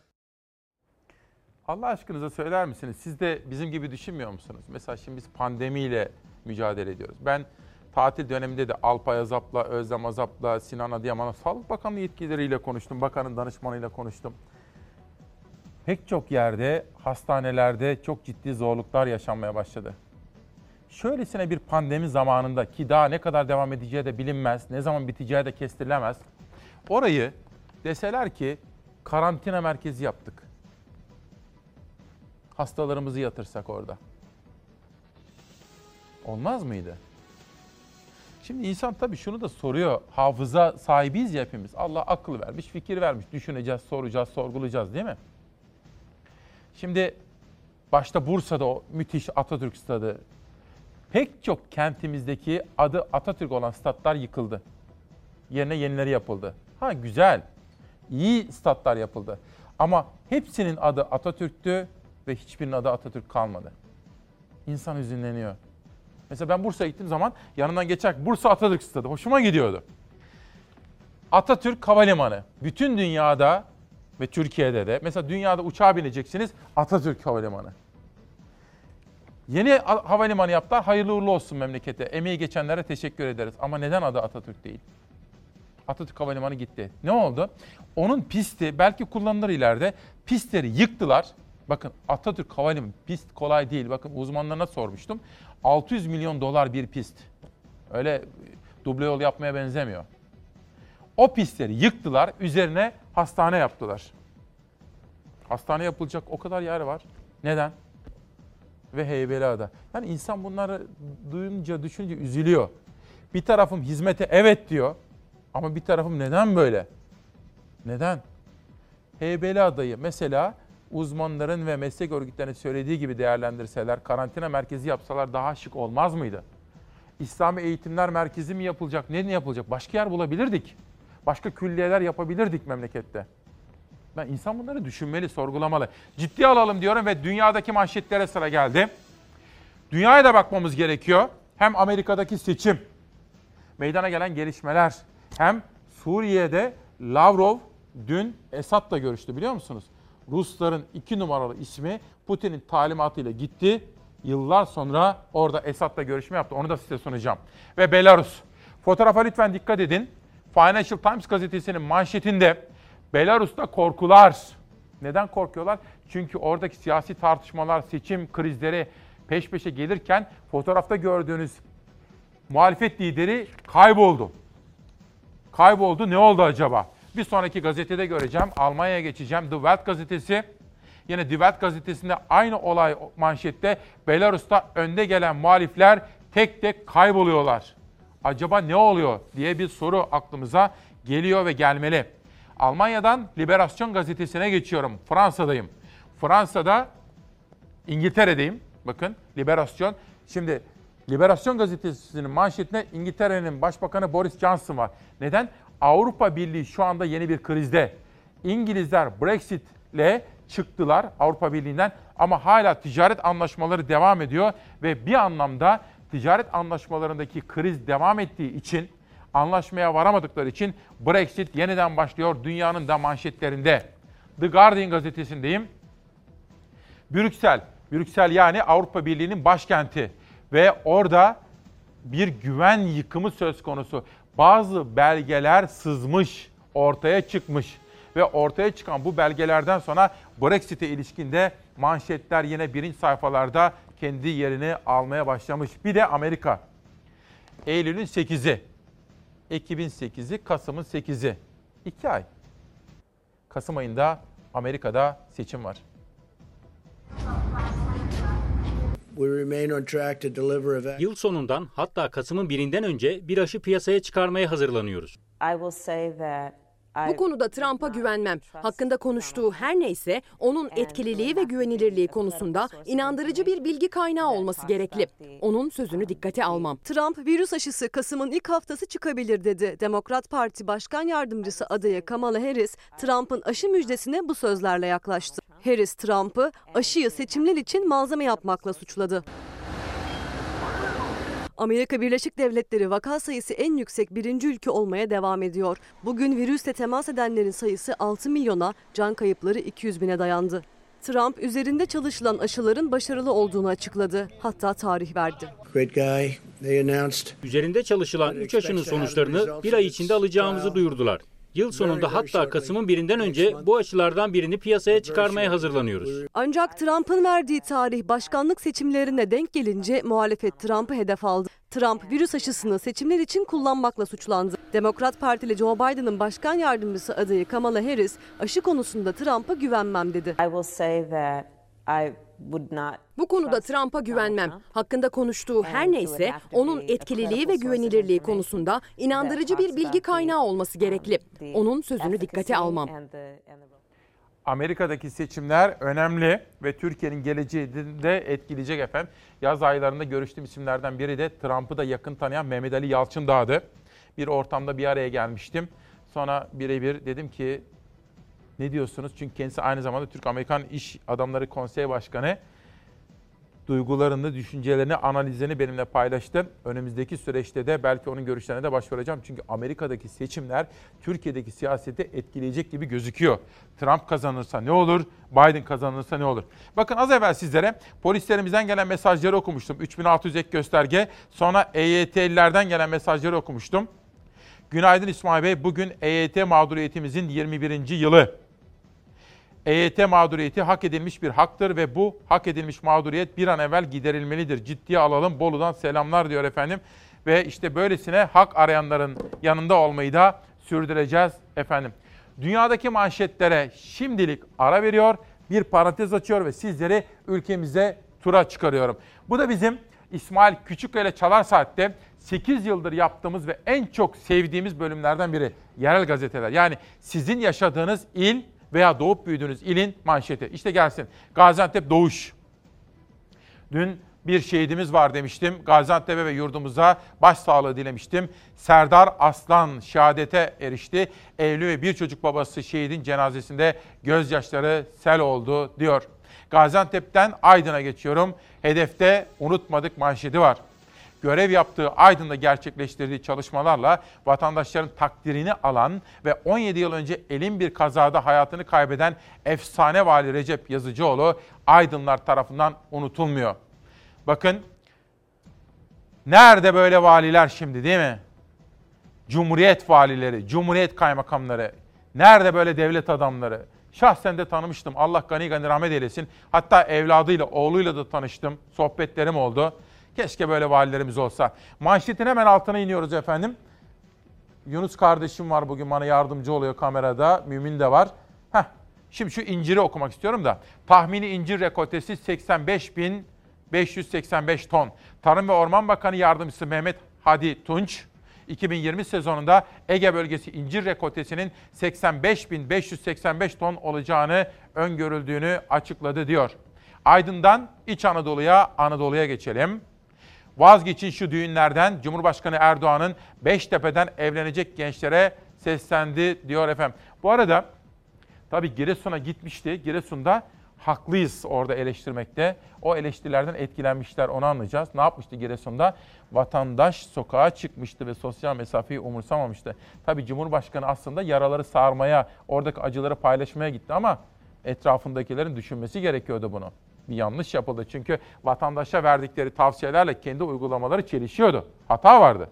S1: Allah aşkınıza söyler misiniz? Siz de bizim gibi düşünmüyor musunuz? Mesela şimdi biz pandemiyle mücadele ediyoruz. Ben tatil döneminde de Alpay Azap'la, Özlem Azap'la, Sinan Adıyaman'la Sağlık Bakanlığı yetkilileriyle konuştum. Bakanın danışmanıyla konuştum. pek çok yerde hastanelerde çok ciddi zorluklar yaşanmaya başladı. Şöylesine bir pandemi zamanında ki daha ne kadar devam edeceği de bilinmez, ne zaman biteceği de kestirilemez. Orayı deseler ki karantina merkezi yaptık. Hastalarımızı yatırsak orada. Olmaz mıydı? Şimdi insan tabii şunu da soruyor. Hafıza sahibiyiz ya hepimiz. Allah akıl vermiş, fikir vermiş. Düşüneceğiz, soracağız, sorgulayacağız değil mi? Şimdi başta Bursa'da o müthiş Atatürk Stadı. Pek çok kentimizdeki adı Atatürk olan statlar yıkıldı. Yerine yenileri yapıldı. Ha güzel. İyi statlar yapıldı. Ama hepsinin adı Atatürk'tü ve hiçbirinin adı Atatürk kalmadı. İnsan hüzünleniyor. Mesela ben Bursa'ya gittiğim zaman yanından geçerken Bursa Atatürk Stadı. Hoşuma gidiyordu. Atatürk Havalimanı. Bütün dünyada ve Türkiye'de de mesela dünyada uçağa bineceksiniz Atatürk Havalimanı. Yeni havalimanı yaptılar. Hayırlı uğurlu olsun memlekete. Emeği geçenlere teşekkür ederiz. Ama neden adı Atatürk değil? Atatürk Havalimanı gitti. Ne oldu? Onun pisti belki kullanılır ileride. Pistleri yıktılar. Bakın Atatürk Havalimanı pist kolay değil. Bakın uzmanlarına sormuştum. 600 milyon dolar bir pist. Öyle duble yol yapmaya benzemiyor. O pistleri yıktılar, üzerine hastane yaptılar. Hastane yapılacak o kadar yer var. Neden? Ve Heybeliada. Yani insan bunları duyunca, düşünce üzülüyor. Bir tarafım hizmete evet diyor ama bir tarafım neden böyle? Neden? Heybeliada'yı mesela uzmanların ve meslek örgütlerinin söylediği gibi değerlendirseler, karantina merkezi yapsalar daha şık olmaz mıydı? İslami Eğitimler Merkezi mi yapılacak, ne yapılacak? Başka yer bulabilirdik. Başka külliyeler yapabilirdik memlekette. Ben insan bunları düşünmeli, sorgulamalı. Ciddi alalım diyorum ve dünyadaki manşetlere sıra geldi. Dünyaya da bakmamız gerekiyor. Hem Amerika'daki seçim, meydana gelen gelişmeler, hem Suriye'de Lavrov dün Esad'la görüştü biliyor musunuz? Rusların iki numaralı ismi Putin'in talimatıyla gitti. Yıllar sonra orada Esad'la görüşme yaptı. Onu da size sunacağım. Ve Belarus. Fotoğrafa lütfen dikkat edin. Financial Times gazetesinin manşetinde Belarus'ta korkular. Neden korkuyorlar? Çünkü oradaki siyasi tartışmalar, seçim krizleri peş peşe gelirken fotoğrafta gördüğünüz muhalefet lideri kayboldu. Kayboldu. Ne oldu acaba? Bir sonraki gazetede göreceğim. Almanya'ya geçeceğim. The Welt gazetesi. Yine Die Welt gazetesinde aynı olay manşette Belarus'ta önde gelen muhalifler tek tek kayboluyorlar. Acaba ne oluyor diye bir soru aklımıza geliyor ve gelmeli. Almanya'dan Liberasyon gazetesine geçiyorum. Fransa'dayım. Fransa'da İngiltere'deyim. Bakın Liberasyon. Şimdi Liberasyon gazetesinin manşetinde İngiltere'nin Başbakanı Boris Johnson var. Neden? Avrupa Birliği şu anda yeni bir krizde. İngilizler Brexit ile çıktılar Avrupa Birliği'nden ama hala ticaret anlaşmaları devam ediyor ve bir anlamda ticaret anlaşmalarındaki kriz devam ettiği için anlaşmaya varamadıkları için Brexit yeniden başlıyor dünyanın da manşetlerinde. The Guardian gazetesindeyim. Brüksel, Brüksel yani Avrupa Birliği'nin başkenti ve orada bir güven yıkımı söz konusu bazı belgeler sızmış, ortaya çıkmış ve ortaya çıkan bu belgelerden sonra Brexit'e ilişkinde manşetler yine birinci sayfalarda kendi yerini almaya başlamış. Bir de Amerika. Eylül'ün 8'i, Ekim'in 8'i, Kasım'ın 8'i. İki ay. Kasım ayında Amerika'da seçim var.
S21: Yıl sonundan hatta Kasım'ın birinden önce bir aşı piyasaya çıkarmaya hazırlanıyoruz.
S2: Bu konuda Trump'a güvenmem. Hakkında konuştuğu her neyse onun etkililiği ve güvenilirliği konusunda inandırıcı bir bilgi kaynağı olması gerekli. Onun sözünü dikkate almam.
S13: Trump virüs aşısı Kasım'ın ilk haftası çıkabilir dedi. Demokrat Parti Başkan Yardımcısı adayı Kamala Harris, Trump'ın aşı müjdesine bu sözlerle yaklaştı. Harris, Trump'ı aşıyı seçimler için malzeme yapmakla suçladı. Amerika Birleşik Devletleri vaka sayısı en yüksek birinci ülke olmaya devam ediyor. Bugün virüsle temas edenlerin sayısı 6 milyona, can kayıpları 200 bine dayandı. Trump üzerinde çalışılan aşıların başarılı olduğunu açıkladı. Hatta tarih verdi.
S21: Üzerinde çalışılan 3 aşının sonuçlarını bir ay içinde alacağımızı duyurdular. Yıl sonunda hatta Kasım'ın birinden önce bu aşılardan birini piyasaya çıkarmaya hazırlanıyoruz.
S13: Ancak Trump'ın verdiği tarih başkanlık seçimlerine denk gelince muhalefet Trump'ı hedef aldı. Trump virüs aşısını seçimler için kullanmakla suçlandı. Demokrat Partili Joe Biden'ın başkan yardımcısı adayı Kamala Harris aşı konusunda Trump'a güvenmem dedi.
S2: Bu konuda Trump'a güvenmem. Hakkında konuştuğu her neyse onun etkililiği ve güvenilirliği konusunda inandırıcı bir bilgi kaynağı olması gerekli. Onun sözünü dikkate almam.
S1: Amerika'daki seçimler önemli ve Türkiye'nin geleceğini de etkileyecek efendim. Yaz aylarında görüştüğüm isimlerden biri de Trump'ı da yakın tanıyan Mehmet Ali Yalçın Dağ'dı. Bir ortamda bir araya gelmiştim. Sonra birebir dedim ki ne diyorsunuz? Çünkü kendisi aynı zamanda Türk-Amerikan İş Adamları Konseyi Başkanı duygularını, düşüncelerini, analizlerini benimle paylaştı. Önümüzdeki süreçte de belki onun görüşlerine de başvuracağım. Çünkü Amerika'daki seçimler Türkiye'deki siyaseti etkileyecek gibi gözüküyor. Trump kazanırsa ne olur, Biden kazanırsa ne olur? Bakın az evvel sizlere polislerimizden gelen mesajları okumuştum. 3600 ek gösterge. Sonra EYT'lilerden gelen mesajları okumuştum. Günaydın İsmail Bey. Bugün EYT mağduriyetimizin 21. yılı. EYT mağduriyeti hak edilmiş bir haktır ve bu hak edilmiş mağduriyet bir an evvel giderilmelidir. Ciddiye alalım. Bolu'dan selamlar diyor efendim. Ve işte böylesine hak arayanların yanında olmayı da sürdüreceğiz efendim. Dünyadaki manşetlere şimdilik ara veriyor, bir parantez açıyor ve sizleri ülkemize tura çıkarıyorum. Bu da bizim İsmail Küçükkaya Çalar Saat'te 8 yıldır yaptığımız ve en çok sevdiğimiz bölümlerden biri yerel gazeteler. Yani sizin yaşadığınız il veya doğup büyüdüğünüz ilin manşeti. İşte gelsin. Gaziantep Doğuş. Dün bir şehidimiz var demiştim. Gaziantep'e ve yurdumuza başsağlığı dilemiştim. Serdar Aslan şehadete erişti. Evli ve bir çocuk babası şehidin cenazesinde gözyaşları sel oldu diyor. Gaziantep'ten Aydın'a geçiyorum. Hedefte unutmadık manşeti var görev yaptığı Aydın'da gerçekleştirdiği çalışmalarla vatandaşların takdirini alan ve 17 yıl önce elin bir kazada hayatını kaybeden efsane vali Recep Yazıcıoğlu Aydınlar tarafından unutulmuyor. Bakın nerede böyle valiler şimdi değil mi? Cumhuriyet valileri, Cumhuriyet kaymakamları, nerede böyle devlet adamları? Şahsen de tanımıştım. Allah gani gani rahmet eylesin. Hatta evladıyla, oğluyla da tanıştım. Sohbetlerim oldu. Keşke böyle valilerimiz olsa. Manşetin hemen altına iniyoruz efendim. Yunus kardeşim var bugün bana yardımcı oluyor kamerada. Mümin de var. Heh, şimdi şu inciri okumak istiyorum da. Tahmini incir rekoltesi 85.585 ton. Tarım ve Orman Bakanı Yardımcısı Mehmet Hadi Tunç, 2020 sezonunda Ege bölgesi incir rekoltesinin 85.585 ton olacağını öngörüldüğünü açıkladı diyor. Aydın'dan İç Anadolu'ya, Anadolu'ya geçelim. Vazgeçin şu düğünlerden Cumhurbaşkanı Erdoğan'ın Beştepe'den evlenecek gençlere seslendi diyor efendim. Bu arada tabii Giresun'a gitmişti. Giresun'da haklıyız orada eleştirmekte. O eleştirilerden etkilenmişler onu anlayacağız. Ne yapmıştı Giresun'da? Vatandaş sokağa çıkmıştı ve sosyal mesafeyi umursamamıştı. Tabii Cumhurbaşkanı aslında yaraları sarmaya, oradaki acıları paylaşmaya gitti ama etrafındakilerin düşünmesi gerekiyordu bunu bir yanlış yapıldı. Çünkü vatandaşa verdikleri tavsiyelerle kendi uygulamaları çelişiyordu. Hata vardı.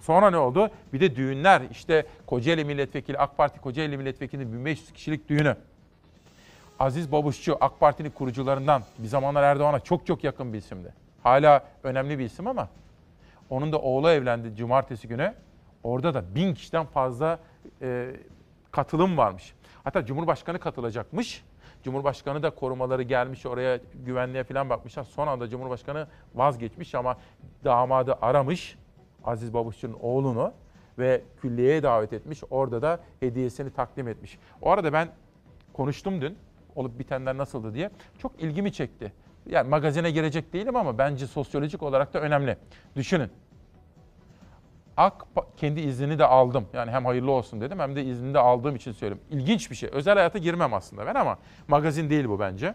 S1: Sonra ne oldu? Bir de düğünler. İşte Kocaeli Milletvekili, AK Parti Kocaeli Milletvekili 1500 kişilik düğünü. Aziz Babuşçu, AK Parti'nin kurucularından bir zamanlar Erdoğan'a çok çok yakın bir isimdi. Hala önemli bir isim ama onun da oğlu evlendi cumartesi günü. Orada da bin kişiden fazla e, katılım varmış. Hatta Cumhurbaşkanı katılacakmış. Cumhurbaşkanı da korumaları gelmiş oraya güvenliğe falan bakmışlar. Son anda Cumhurbaşkanı vazgeçmiş ama damadı aramış Aziz Babuşçu'nun oğlunu ve külliyeye davet etmiş. Orada da hediyesini takdim etmiş. O arada ben konuştum dün olup bitenler nasıldı diye. Çok ilgimi çekti. Yani magazine girecek değilim ama bence sosyolojik olarak da önemli. Düşünün. AK kendi iznini de aldım. Yani hem hayırlı olsun dedim hem de iznini de aldığım için söylüyorum. İlginç bir şey. Özel hayata girmem aslında ben ama magazin değil bu bence.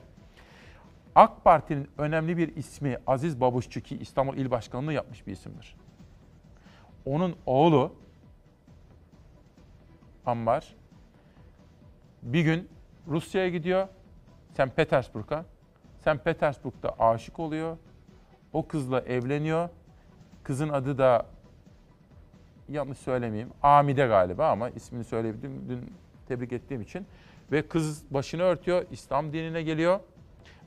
S1: AK Parti'nin önemli bir ismi Aziz Babuşçu ki İstanbul İl Başkanlığı yapmış bir isimdir. Onun oğlu Ammar bir gün Rusya'ya gidiyor. St. Petersburg'a. St. Petersburg'da aşık oluyor. O kızla evleniyor. Kızın adı da yanlış söylemeyeyim. Amide galiba ama ismini söyleyebildim. Dün tebrik ettiğim için. Ve kız başını örtüyor. İslam dinine geliyor.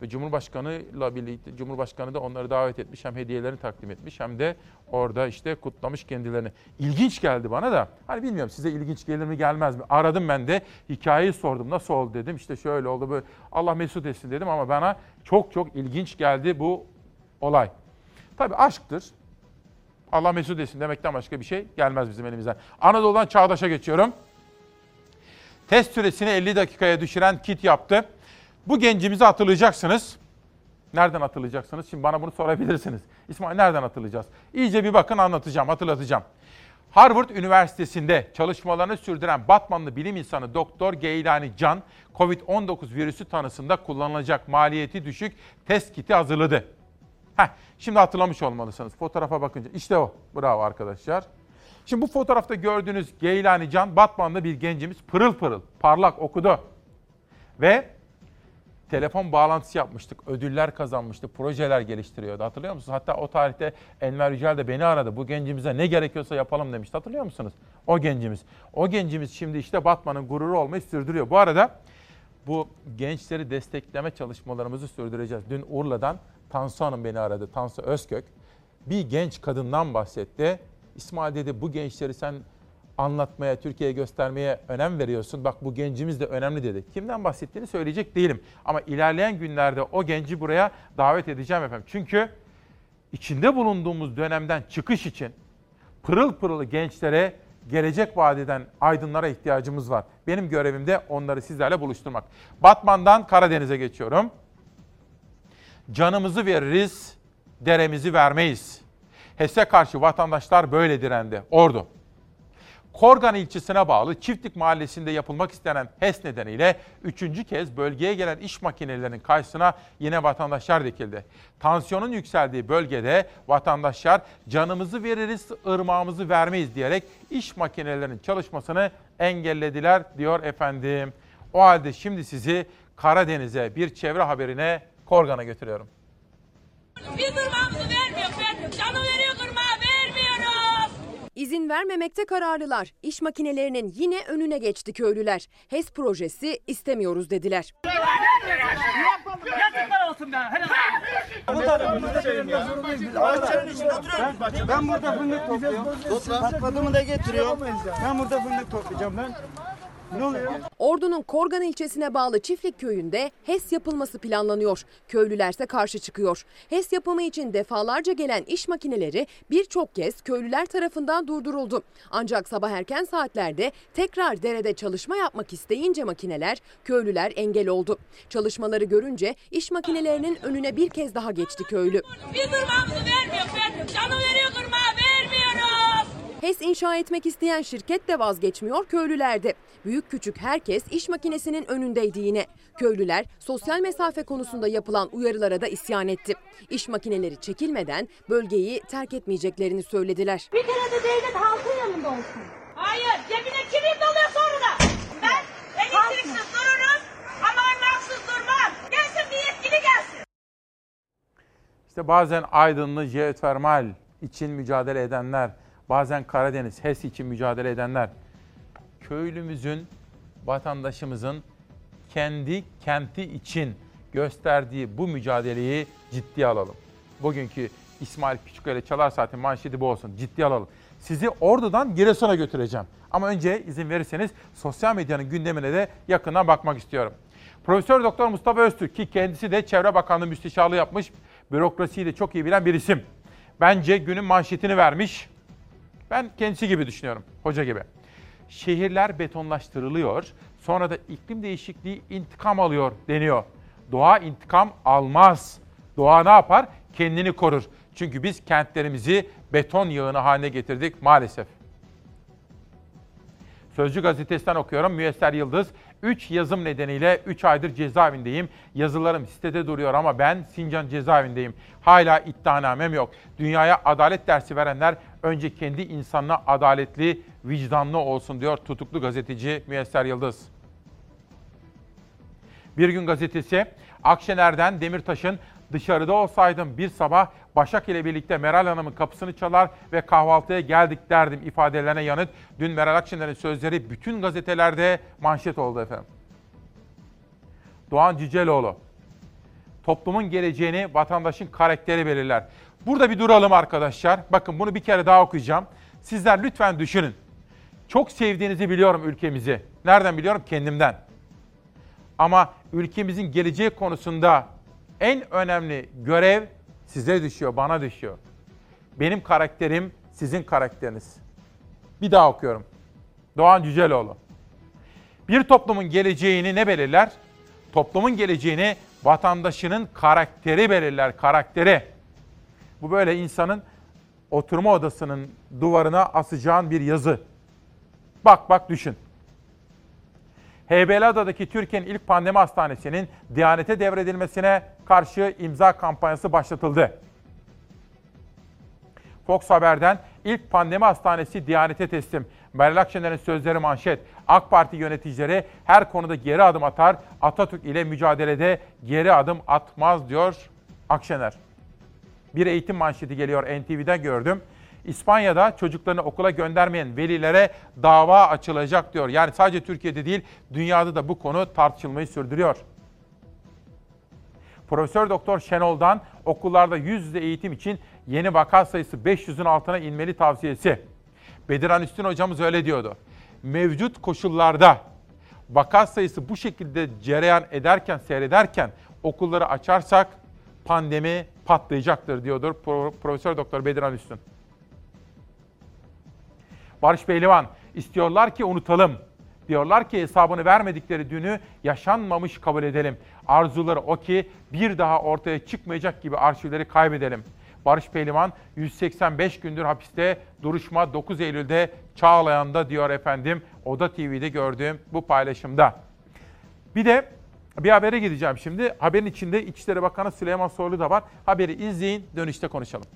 S1: Ve Cumhurbaşkanı'yla birlikte Cumhurbaşkanı da onları davet etmiş. Hem hediyelerini takdim etmiş hem de orada işte kutlamış kendilerini. İlginç geldi bana da. Hani bilmiyorum size ilginç gelir mi gelmez mi? Aradım ben de hikayeyi sordum. Nasıl oldu dedim. İşte şöyle oldu böyle. Allah mesut etsin dedim ama bana çok çok ilginç geldi bu olay. Tabii aşktır. Allah mesut etsin demekten başka bir şey gelmez bizim elimizden. Anadolu'dan Çağdaş'a geçiyorum. Test süresini 50 dakikaya düşüren kit yaptı. Bu gencimizi hatırlayacaksınız. Nereden hatırlayacaksınız? Şimdi bana bunu sorabilirsiniz. İsmail nereden hatırlayacağız? İyice bir bakın anlatacağım, hatırlatacağım. Harvard Üniversitesi'nde çalışmalarını sürdüren Batmanlı bilim insanı Doktor Geylani Can, COVID-19 virüsü tanısında kullanılacak maliyeti düşük test kiti hazırladı. Heh, şimdi hatırlamış olmalısınız. Fotoğrafa bakınca. işte o. Bravo arkadaşlar. Şimdi bu fotoğrafta gördüğünüz Geylani Can, Batmanlı bir gencimiz pırıl pırıl, parlak okudu. Ve telefon bağlantısı yapmıştık. Ödüller kazanmıştı. Projeler geliştiriyordu. Hatırlıyor musunuz? Hatta o tarihte Enver Yücel de beni aradı. Bu gencimize ne gerekiyorsa yapalım demişti. Hatırlıyor musunuz? O gencimiz. O gencimiz şimdi işte Batman'ın gururu olmayı sürdürüyor. Bu arada bu gençleri destekleme çalışmalarımızı sürdüreceğiz. Dün Urla'dan Tansu Hanım beni aradı. Tansu Özkök. Bir genç kadından bahsetti. İsmail dedi bu gençleri sen anlatmaya, Türkiye'ye göstermeye önem veriyorsun. Bak bu gencimiz de önemli dedi. Kimden bahsettiğini söyleyecek değilim. Ama ilerleyen günlerde o genci buraya davet edeceğim efendim. Çünkü içinde bulunduğumuz dönemden çıkış için pırıl pırıl gençlere gelecek vadeden aydınlara ihtiyacımız var. Benim görevim de onları sizlerle buluşturmak. Batman'dan Karadeniz'e geçiyorum. Canımızı veririz, deremizi vermeyiz. HES'e karşı vatandaşlar böyle direndi. Ordu. Korgan ilçesine bağlı Çiftlik Mahallesi'nde yapılmak istenen HES nedeniyle üçüncü kez bölgeye gelen iş makinelerinin karşısına yine vatandaşlar dikildi. Tansiyonun yükseldiği bölgede vatandaşlar canımızı veririz, ırmağımızı vermeyiz diyerek iş makinelerinin çalışmasını engellediler diyor efendim. O halde şimdi sizi Karadeniz'e bir çevre haberine Korgan'a götürüyorum.
S22: Biz ırmağımızı vermiyoruz. Canı veriyor ırmağı vermiyoruz.
S2: İzin vermemekte kararlılar. İş makinelerinin yine önüne geçti köylüler. HES projesi istemiyoruz dediler.
S22: Yazıklar olsun be.
S23: Ben burada fındık topluyorum. Patladığımı da getiriyor. Ben burada fındık toplayacağım ben. Ne oluyor?
S2: Ordu'nun Korgan ilçesine bağlı Çiftlik köyünde HES yapılması planlanıyor. Köylülerse karşı çıkıyor. HES yapımı için defalarca gelen iş makineleri birçok kez köylüler tarafından durduruldu. Ancak sabah erken saatlerde tekrar derede çalışma yapmak isteyince makineler köylüler engel oldu. Çalışmaları görünce iş makinelerinin önüne bir kez daha geçti köylü.
S22: Biz ırmağımızı vermiyoruz. Canı veriyor ırmağı vermiyoruz.
S2: HES inşa etmek isteyen şirket de vazgeçmiyor köylülerde. Büyük küçük herkes iş makinesinin önündeydi yine. Köylüler sosyal mesafe konusunda yapılan uyarılara da isyan etti. İş makineleri çekilmeden bölgeyi terk etmeyeceklerini söylediler.
S22: Bir kere de devlet halkın yanında olsun. Hayır cebine kilim doluyor sonra da. Ben elektriksiz dururum ama ırmaksız durmam. Gelsin bir yetkili gelsin.
S1: İşte bazen Aydınlı jeotermal için mücadele edenler, bazen Karadeniz HES için mücadele edenler, köylümüzün, vatandaşımızın kendi kenti için gösterdiği bu mücadeleyi ciddiye alalım. Bugünkü İsmail Küçüköyle Çalar Saat'in manşeti bu olsun. Ciddiye alalım. Sizi Ordu'dan Giresun'a götüreceğim. Ama önce izin verirseniz sosyal medyanın gündemine de yakından bakmak istiyorum. Profesör Doktor Mustafa Öztürk ki kendisi de Çevre Bakanlığı müsteşarlığı yapmış, bürokrasiyi de çok iyi bilen bir isim. Bence günün manşetini vermiş. Ben kendisi gibi düşünüyorum, hoca gibi. Şehirler betonlaştırılıyor, sonra da iklim değişikliği intikam alıyor deniyor. Doğa intikam almaz. Doğa ne yapar? Kendini korur. Çünkü biz kentlerimizi beton yığını haline getirdik maalesef. Sözcü gazetesinden okuyorum. Müyesser Yıldız, 3 yazım nedeniyle 3 aydır cezaevindeyim. Yazılarım sitede duruyor ama ben Sincan cezaevindeyim. Hala iddianamem yok. Dünyaya adalet dersi verenler önce kendi insanına adaletli, vicdanlı olsun diyor tutuklu gazeteci Müyesser Yıldız. Bir gün gazetesi Akşener'den Demirtaş'ın Dışarıda olsaydım bir sabah Başak ile birlikte Meral Hanım'ın kapısını çalar ve kahvaltıya geldik derdim ifadelerine yanıt. Dün Meral Akşener'in sözleri bütün gazetelerde manşet oldu efendim. Doğan Cüceloğlu. Toplumun geleceğini vatandaşın karakteri belirler. Burada bir duralım arkadaşlar. Bakın bunu bir kere daha okuyacağım. Sizler lütfen düşünün. Çok sevdiğinizi biliyorum ülkemizi. Nereden biliyorum? Kendimden. Ama ülkemizin geleceği konusunda en önemli görev size düşüyor, bana düşüyor. Benim karakterim sizin karakteriniz. Bir daha okuyorum. Doğan Cüceloğlu. Bir toplumun geleceğini ne belirler? Toplumun geleceğini vatandaşının karakteri belirler, karakteri. Bu böyle insanın oturma odasının duvarına asacağın bir yazı. Bak bak düşün. Heybeliada'daki Türkiye'nin ilk pandemi hastanesinin Diyanet'e devredilmesine karşı imza kampanyası başlatıldı. Fox Haber'den ilk pandemi hastanesi Diyanet'e teslim. Meral Akşener'in sözleri manşet. AK Parti yöneticileri her konuda geri adım atar, Atatürk ile mücadelede geri adım atmaz diyor Akşener. Bir eğitim manşeti geliyor NTV'den gördüm. İspanya'da çocuklarını okula göndermeyen velilere dava açılacak diyor. Yani sadece Türkiye'de değil, dünyada da bu konu tartışılmayı sürdürüyor. Profesör Doktor Şenol'dan okullarda yüz yüze eğitim için yeni vaka sayısı 500'ün altına inmeli tavsiyesi. Bediran Üstün hocamız öyle diyordu. Mevcut koşullarda vaka sayısı bu şekilde cereyan ederken, seyrederken okulları açarsak pandemi patlayacaktır diyordur Profesör Doktor Bediran Üstün. Barış Pehlivan istiyorlar ki unutalım. Diyorlar ki hesabını vermedikleri dünü yaşanmamış kabul edelim. Arzuları o ki bir daha ortaya çıkmayacak gibi arşivleri kaybedelim. Barış Pehlivan 185 gündür hapiste duruşma 9 Eylül'de Çağlayan'da diyor efendim. Oda TV'de gördüğüm bu paylaşımda. Bir de bir habere gideceğim şimdi. Haberin içinde İçişleri Bakanı Süleyman Soylu da var. Haberi izleyin, dönüşte konuşalım.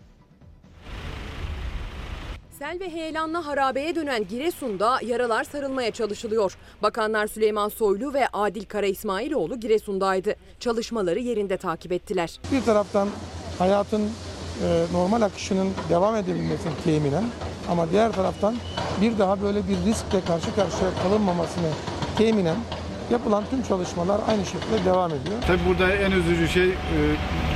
S2: Sel ve heyelanla harabeye dönen Giresun'da yaralar sarılmaya çalışılıyor. Bakanlar Süleyman Soylu ve Adil Kara İsmailoğlu Giresun'daydı. Çalışmaları yerinde takip ettiler.
S24: Bir taraftan hayatın e, normal akışının devam edebilmesini teminen ama diğer taraftan bir daha böyle bir riskle karşı karşıya kalınmamasını teminen yapılan tüm çalışmalar aynı şekilde devam ediyor.
S25: Tabii burada en üzücü şey e,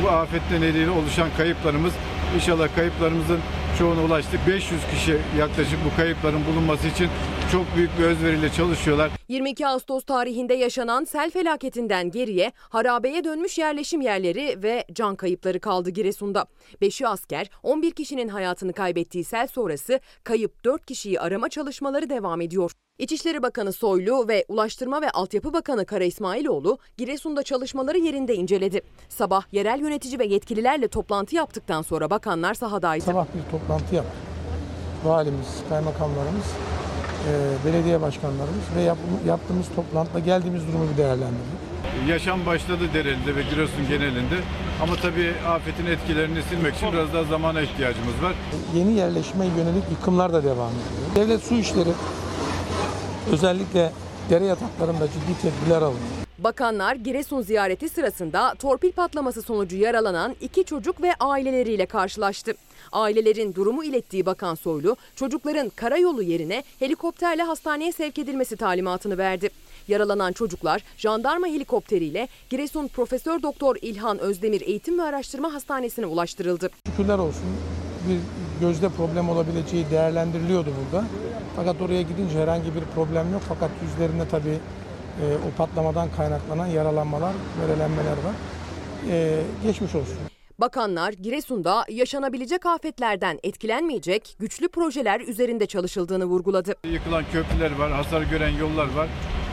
S25: bu afet nedeniyle oluşan kayıplarımız. İnşallah kayıplarımızın çoğuna ulaştık. 500 kişi yaklaşık bu kayıpların bulunması için çok büyük bir özveriyle çalışıyorlar.
S2: 22 Ağustos tarihinde yaşanan sel felaketinden geriye harabeye dönmüş yerleşim yerleri ve can kayıpları kaldı Giresun'da. 5'i asker, 11 kişinin hayatını kaybettiği sel sonrası kayıp 4 kişiyi arama çalışmaları devam ediyor. İçişleri Bakanı Soylu ve Ulaştırma ve Altyapı Bakanı Kara İsmailoğlu Giresun'da çalışmaları yerinde inceledi. Sabah yerel yönetici ve yetkililerle toplantı yaptıktan sonra bakanlar sahadaydı.
S24: Sabah bir toplantı yaptık. Valimiz, kaymakamlarımız, e, belediye başkanlarımız ve yap, yaptığımız toplantıda geldiğimiz durumu bir değerlendirdik.
S25: Yaşam başladı Dereli'de ve Giresun genelinde ama tabii afetin etkilerini silmek için biraz daha zamana ihtiyacımız var.
S24: Yeni yerleşime yönelik yıkımlar da devam ediyor. Devlet Su İşleri özellikle dere yataklarında ciddi tedbirler alıyor.
S2: Bakanlar Giresun ziyareti sırasında torpil patlaması sonucu yaralanan iki çocuk ve aileleriyle karşılaştı. Ailelerin durumu ilettiği Bakan Soylu, çocukların karayolu yerine helikopterle hastaneye sevk edilmesi talimatını verdi. Yaralanan çocuklar jandarma helikopteriyle Giresun Profesör Doktor İlhan Özdemir Eğitim ve Araştırma Hastanesi'ne ulaştırıldı.
S24: Şükürler olsun bir gözde problem olabileceği değerlendiriliyordu burada. Fakat oraya gidince herhangi bir problem yok. Fakat yüzlerinde tabii e, o patlamadan kaynaklanan yaralanmalar, verelenmeler var. E, geçmiş olsun.
S2: Bakanlar Giresun'da yaşanabilecek afetlerden etkilenmeyecek güçlü projeler üzerinde çalışıldığını vurguladı.
S25: Yıkılan köprüler var, hasar gören yollar var.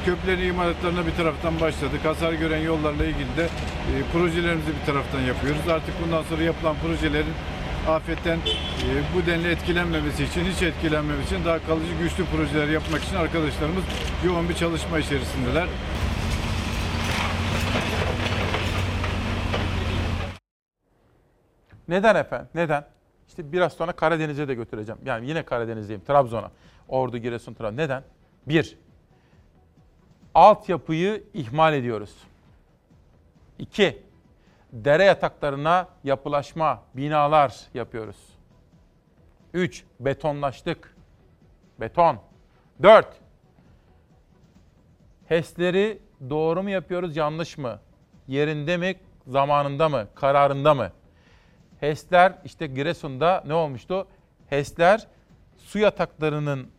S25: Köprülerin imalatlarına bir taraftan başladık. Hasar gören yollarla ilgili de e, projelerimizi bir taraftan yapıyoruz. Artık bundan sonra yapılan projelerin afetten e, bu denli etkilenmemesi için, hiç etkilenmemesi için daha kalıcı güçlü projeler yapmak için arkadaşlarımız yoğun bir çalışma içerisindeler.
S1: Neden efendim? Neden? İşte biraz sonra Karadeniz'e de götüreceğim. Yani yine Karadeniz'deyim, Trabzon'a. Ordu, Giresun, Trabzon. Neden? Bir, altyapıyı ihmal ediyoruz. İki, dere yataklarına yapılaşma, binalar yapıyoruz. 3. Betonlaştık. Beton. 4. HES'leri doğru mu yapıyoruz, yanlış mı? Yerinde mi, zamanında mı, kararında mı? HES'ler işte Giresun'da ne olmuştu? HES'ler su yataklarının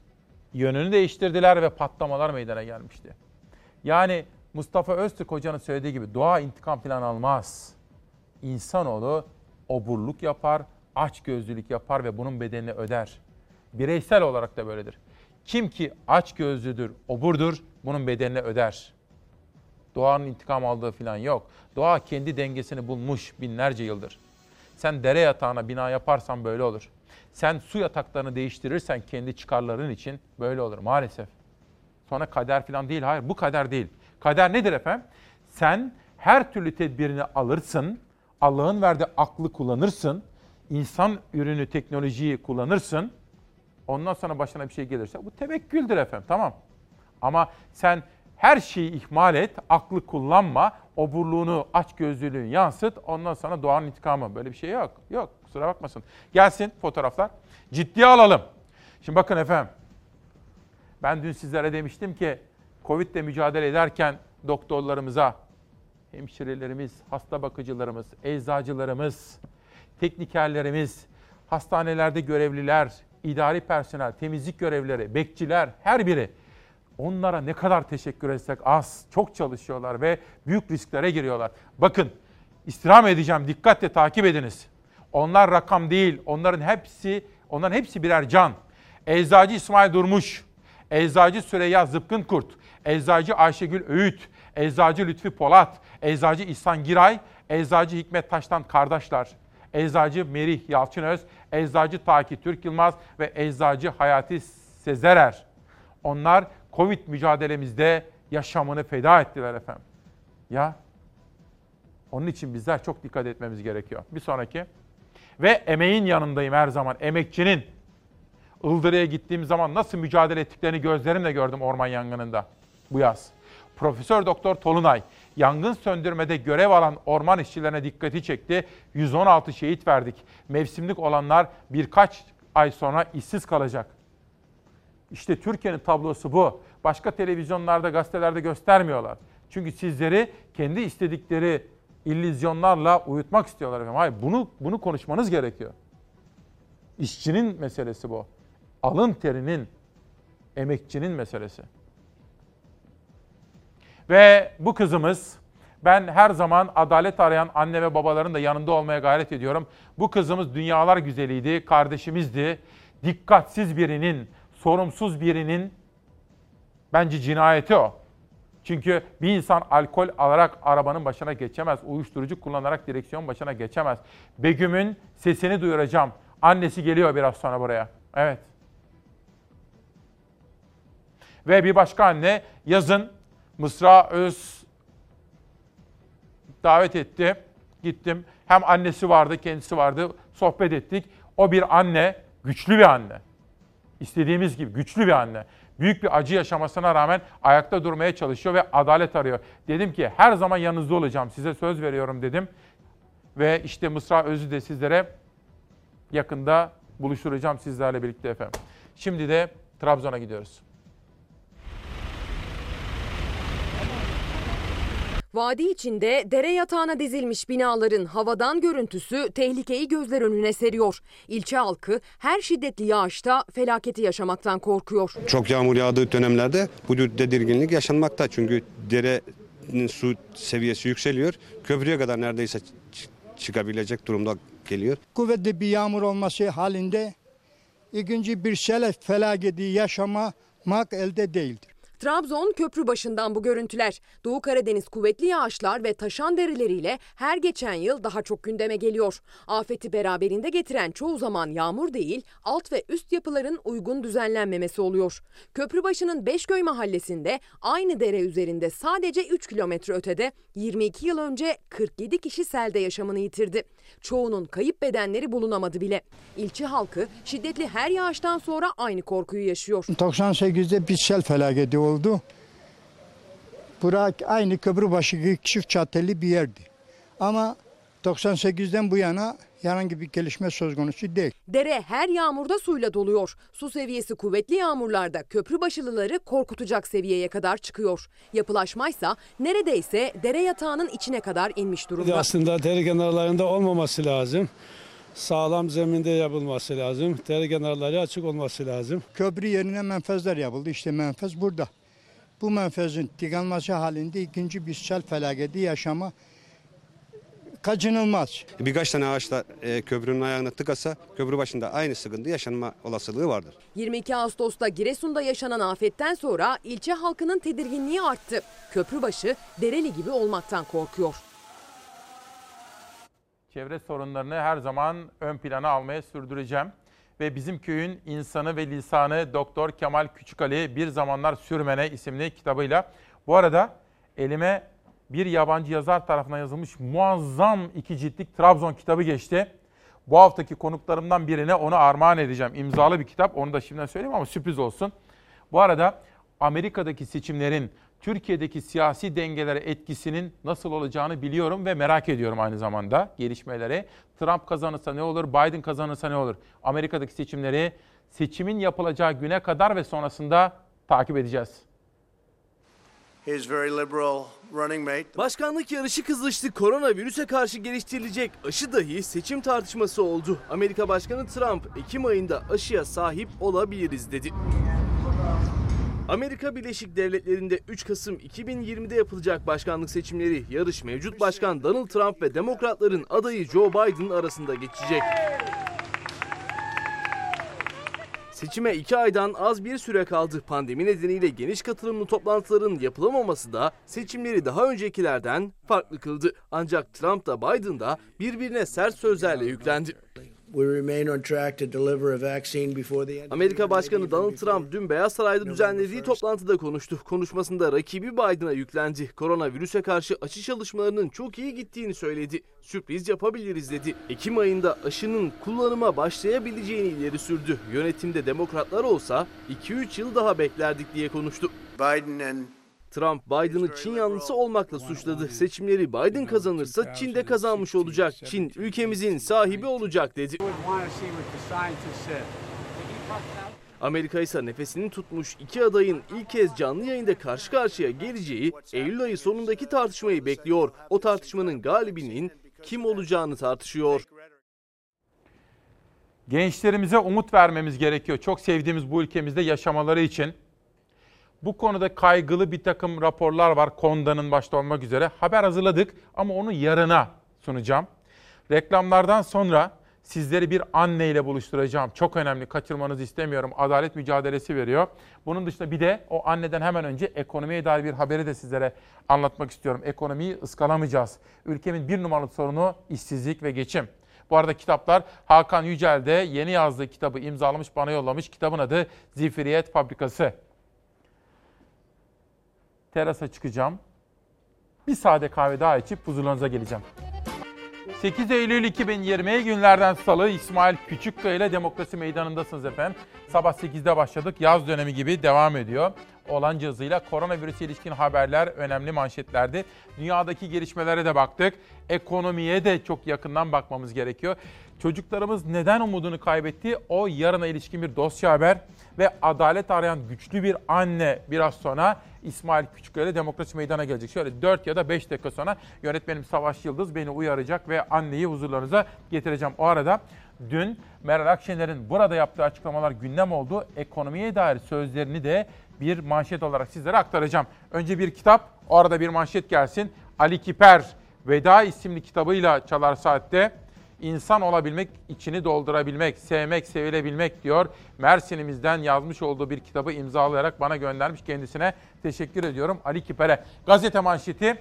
S1: yönünü değiştirdiler ve patlamalar meydana gelmişti. Yani Mustafa Öztürk hocanın söylediği gibi doğa intikam falan almaz. İnsanoğlu oburluk yapar, açgözlülük yapar ve bunun bedelini öder. Bireysel olarak da böyledir. Kim ki aç gözlüdür, oburdur, bunun bedelini öder. Doğanın intikam aldığı falan yok. Doğa kendi dengesini bulmuş binlerce yıldır. Sen dere yatağına bina yaparsan böyle olur. Sen su yataklarını değiştirirsen kendi çıkarların için böyle olur maalesef. Sonra kader falan değil. Hayır bu kader değil. Kader nedir efendim? Sen her türlü tedbirini alırsın. Allah'ın verdiği aklı kullanırsın. insan ürünü, teknolojiyi kullanırsın. Ondan sonra başına bir şey gelirse bu tevekküldür efendim tamam. Ama sen her şeyi ihmal et, aklı kullanma, oburluğunu, açgözlülüğünü yansıt. Ondan sonra doğanın intikamı. Böyle bir şey yok. Yok kusura bakmasın. Gelsin fotoğraflar. Ciddiye alalım. Şimdi bakın efendim. Ben dün sizlere demiştim ki Covid ile mücadele ederken doktorlarımıza, hemşirelerimiz, hasta bakıcılarımız, eczacılarımız, teknikerlerimiz, hastanelerde görevliler, idari personel, temizlik görevlileri, bekçiler her biri onlara ne kadar teşekkür etsek az. Çok çalışıyorlar ve büyük risklere giriyorlar. Bakın istirham edeceğim dikkatle takip ediniz. Onlar rakam değil. Onların hepsi onların hepsi birer can. Eczacı İsmail Durmuş, Eczacı Süreyya Zıpkın Kurt, Eczacı Ayşegül Öğüt, Eczacı Lütfi Polat, Eczacı İhsan Giray, Eczacı Hikmet Taştan kardeşler, Eczacı Merih Yalçınöz, Eczacı Taki Türk Yılmaz ve Eczacı Hayati Sezerer. Onlar Covid mücadelemizde yaşamını feda ettiler efendim. Ya onun için bizler çok dikkat etmemiz gerekiyor. Bir sonraki. Ve emeğin yanındayım her zaman. Emekçinin. Ildırı'ya gittiğim zaman nasıl mücadele ettiklerini gözlerimle gördüm orman yangınında bu yaz. Profesör Doktor Tolunay yangın söndürmede görev alan orman işçilerine dikkati çekti. 116 şehit verdik. Mevsimlik olanlar birkaç ay sonra işsiz kalacak. İşte Türkiye'nin tablosu bu. Başka televizyonlarda, gazetelerde göstermiyorlar. Çünkü sizleri kendi istedikleri illüzyonlarla uyutmak istiyorlar efendim. Hayır, bunu bunu konuşmanız gerekiyor. İşçinin meselesi bu. Alın terinin, emekçinin meselesi. Ve bu kızımız ben her zaman adalet arayan anne ve babaların da yanında olmaya gayret ediyorum. Bu kızımız dünyalar güzeliydi, kardeşimizdi. Dikkatsiz birinin, sorumsuz birinin bence cinayeti o. Çünkü bir insan alkol alarak arabanın başına geçemez. Uyuşturucu kullanarak direksiyon başına geçemez. Begüm'ün sesini duyuracağım. Annesi geliyor biraz sonra buraya. Evet. Ve bir başka anne yazın Mısra Öz davet etti. Gittim. Hem annesi vardı, kendisi vardı. Sohbet ettik. O bir anne, güçlü bir anne. İstediğimiz gibi güçlü bir anne. Büyük bir acı yaşamasına rağmen ayakta durmaya çalışıyor ve adalet arıyor. Dedim ki her zaman yanınızda olacağım. Size söz veriyorum dedim. Ve işte Mısra Öz'ü de sizlere yakında buluşturacağım sizlerle birlikte efendim. Şimdi de Trabzon'a gidiyoruz.
S2: Vadi içinde dere yatağına dizilmiş binaların havadan görüntüsü tehlikeyi gözler önüne seriyor. İlçe halkı her şiddetli yağışta felaketi yaşamaktan korkuyor.
S26: Çok yağmur yağdığı dönemlerde bu tedirginlik yaşanmakta. Çünkü derenin su seviyesi yükseliyor. Köprüye kadar neredeyse çıkabilecek durumda geliyor.
S27: Kuvvetli bir yağmur olması halinde ikinci bir sel felaketi yaşamak elde değildir.
S2: Trabzon köprü başından bu görüntüler. Doğu Karadeniz kuvvetli yağışlar ve taşan dereleriyle her geçen yıl daha çok gündeme geliyor. Afeti beraberinde getiren çoğu zaman yağmur değil, alt ve üst yapıların uygun düzenlenmemesi oluyor. Köprübaşı'nın Beşköy mahallesinde aynı dere üzerinde sadece 3 kilometre ötede 22 yıl önce 47 kişi selde yaşamını yitirdi. Çoğunun kayıp bedenleri bulunamadı bile. İlçe halkı şiddetli her yağıştan sonra aynı korkuyu yaşıyor.
S27: 98'de bir sel felaketi oldu. Burak aynı gibi çift çatılı bir yerdi. Ama 98'den bu yana herhangi bir gelişme söz konusu değil.
S2: Dere her yağmurda suyla doluyor. Su seviyesi kuvvetli yağmurlarda köprü başılıları korkutacak seviyeye kadar çıkıyor. Yapılaşmaysa neredeyse dere yatağının içine kadar inmiş durumda.
S28: aslında dere kenarlarında olmaması lazım. Sağlam zeminde yapılması lazım. Dere kenarları açık olması lazım.
S27: Köprü yerine menfezler yapıldı. İşte menfez burada. Bu menfezin tıkanması halinde ikinci bir sel felaketi yaşama kaçınılmaz.
S26: Birkaç tane ağaçlar e, köprünün ayağına tıkasa köprü başında aynı sıkıntı yaşanma olasılığı vardır.
S2: 22 Ağustos'ta Giresun'da yaşanan afetten sonra ilçe halkının tedirginliği arttı. Köprübaşı Dereli gibi olmaktan korkuyor.
S1: Çevre sorunlarını her zaman ön plana almaya sürdüreceğim. Ve bizim köyün insanı ve lisanı Doktor Kemal Küçükali Bir Zamanlar Sürmene isimli kitabıyla. Bu arada elime bir yabancı yazar tarafından yazılmış muazzam iki ciltlik Trabzon kitabı geçti. Bu haftaki konuklarımdan birine onu armağan edeceğim. İmzalı bir kitap. Onu da şimdiden söyleyeyim ama sürpriz olsun. Bu arada Amerika'daki seçimlerin Türkiye'deki siyasi dengelere etkisinin nasıl olacağını biliyorum ve merak ediyorum aynı zamanda gelişmeleri. Trump kazanırsa ne olur, Biden kazanırsa ne olur? Amerika'daki seçimleri seçimin yapılacağı güne kadar ve sonrasında takip edeceğiz.
S5: Başkanlık yarışı kızıştı. Koronavirüse karşı geliştirilecek aşı dahi seçim tartışması oldu. Amerika Başkanı Trump Ekim ayında aşıya sahip olabiliriz dedi. Amerika Birleşik Devletleri'nde 3 Kasım 2020'de yapılacak başkanlık seçimleri yarış mevcut başkan Donald Trump ve demokratların adayı Joe Biden arasında geçecek. Seçime iki aydan az bir süre kaldı. Pandemi nedeniyle geniş katılımlı toplantıların yapılamaması da seçimleri daha öncekilerden farklı kıldı. Ancak Trump da Biden da birbirine sert sözlerle yüklendi. Amerika Başkanı Donald Trump dün Beyaz Saray'da düzenlediği toplantıda konuştu. Konuşmasında rakibi Biden'a yüklendi. Koronavirüse karşı aşı çalışmalarının çok iyi gittiğini söyledi. Sürpriz yapabiliriz dedi. Ekim ayında aşının kullanıma başlayabileceğini ileri sürdü. Yönetimde demokratlar olsa 2-3 yıl daha beklerdik diye konuştu. Trump Biden'ı Çin yanlısı olmakla suçladı. Seçimleri Biden kazanırsa Çin de kazanmış olacak. Çin ülkemizin sahibi olacak dedi. Amerika ise nefesini tutmuş iki adayın ilk kez canlı yayında karşı karşıya geleceği Eylül ayı sonundaki tartışmayı bekliyor. O tartışmanın galibinin kim olacağını tartışıyor.
S1: Gençlerimize umut vermemiz gerekiyor. Çok sevdiğimiz bu ülkemizde yaşamaları için. Bu konuda kaygılı bir takım raporlar var Konda'nın başta olmak üzere. Haber hazırladık ama onu yarına sunacağım. Reklamlardan sonra sizleri bir anneyle buluşturacağım. Çok önemli, kaçırmanızı istemiyorum. Adalet mücadelesi veriyor. Bunun dışında bir de o anneden hemen önce ekonomiye dair bir haberi de sizlere anlatmak istiyorum. Ekonomiyi ıskalamayacağız. Ülkemin bir numaralı sorunu işsizlik ve geçim. Bu arada kitaplar Hakan Yücel de yeni yazdığı kitabı imzalamış, bana yollamış. Kitabın adı Zifiriyet Fabrikası terasa çıkacağım. Bir sade kahve daha içip huzurunuza geleceğim. 8 Eylül 2020 günlerden salı İsmail Küçükkaya ile Demokrasi Meydanı'ndasınız efendim. Sabah 8'de başladık. Yaz dönemi gibi devam ediyor. Olan hızıyla koronavirüse ilişkin haberler önemli manşetlerdi. Dünyadaki gelişmelere de baktık. Ekonomiye de çok yakından bakmamız gerekiyor. Çocuklarımız neden umudunu kaybetti? O yarına ilişkin bir dosya haber ve adalet arayan güçlü bir anne biraz sonra İsmail Küçükkaya Demokrasi Meydan'a gelecek. Şöyle 4 ya da 5 dakika sonra yönetmenim Savaş Yıldız beni uyaracak ve anneyi huzurlarınıza getireceğim. O arada dün Meral Akşener'in burada yaptığı açıklamalar gündem oldu. Ekonomiye dair sözlerini de bir manşet olarak sizlere aktaracağım. Önce bir kitap, o arada bir manşet gelsin. Ali Kiper Veda isimli kitabıyla Çalar Saat'te insan olabilmek, içini doldurabilmek, sevmek, sevilebilmek diyor. Mersin'imizden yazmış olduğu bir kitabı imzalayarak bana göndermiş. Kendisine teşekkür ediyorum Ali Kiper'e. Gazete manşeti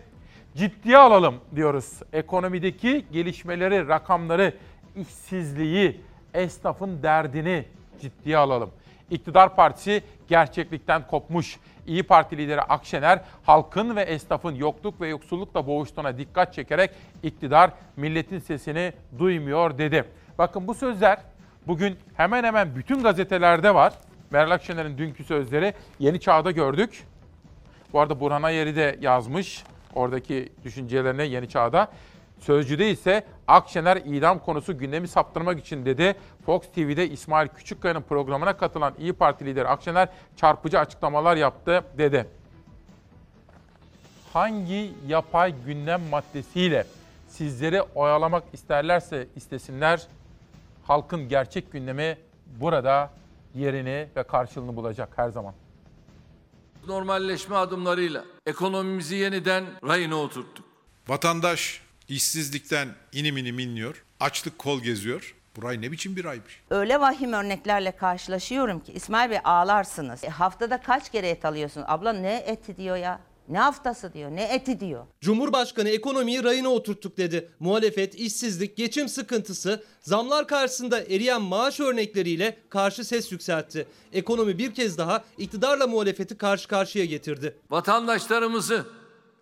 S1: ciddiye alalım diyoruz. Ekonomideki gelişmeleri, rakamları, işsizliği, esnafın derdini ciddiye alalım. İktidar Partisi gerçeklikten kopmuş. İyi Parti lideri Akşener halkın ve esnafın yokluk ve yoksullukla boğuştuğuna dikkat çekerek iktidar milletin sesini duymuyor dedi. Bakın bu sözler bugün hemen hemen bütün gazetelerde var. Meral Akşener'in dünkü sözleri Yeni Çağ'da gördük. Bu arada Burhan Ayeri de yazmış oradaki düşüncelerini Yeni Çağ'da. Sözcü'de ise Akşener idam konusu gündemi saptırmak için dedi. Fox TV'de İsmail Küçükkaya'nın programına katılan İyi Parti lideri Akşener çarpıcı açıklamalar yaptı dedi. Hangi yapay gündem maddesiyle sizleri oyalamak isterlerse istesinler halkın gerçek gündemi burada yerini ve karşılığını bulacak her zaman.
S4: Normalleşme adımlarıyla ekonomimizi yeniden rayına oturttuk.
S16: Vatandaş işsizlikten inim inim inliyor. Açlık kol geziyor. Burayı ne biçim bir aymış.
S15: Öyle vahim örneklerle karşılaşıyorum ki İsmail Bey ağlarsınız. E, haftada kaç kere et alıyorsun? Abla ne eti diyor ya? Ne haftası diyor, ne eti diyor.
S19: Cumhurbaşkanı ekonomiyi rayına oturttuk dedi. Muhalefet, işsizlik, geçim sıkıntısı, zamlar karşısında eriyen maaş örnekleriyle karşı ses yükseltti. Ekonomi bir kez daha iktidarla muhalefeti karşı karşıya getirdi.
S4: Vatandaşlarımızı,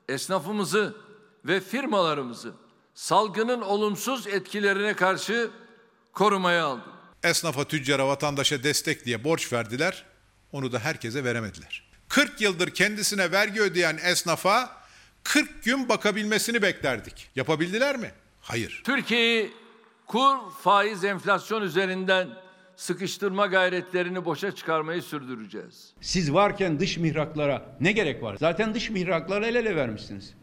S4: esnafımızı ve firmalarımızı salgının olumsuz etkilerine karşı korumaya aldık.
S16: Esnafa, tüccara, vatandaşa destek diye borç verdiler. Onu da herkese veremediler. 40 yıldır kendisine vergi ödeyen esnafa 40 gün bakabilmesini beklerdik. Yapabildiler mi? Hayır.
S4: Türkiye'yi kur, faiz, enflasyon üzerinden sıkıştırma gayretlerini boşa çıkarmayı sürdüreceğiz.
S18: Siz varken dış mihraklara ne gerek var? Zaten dış mihraklara el ele vermişsiniz.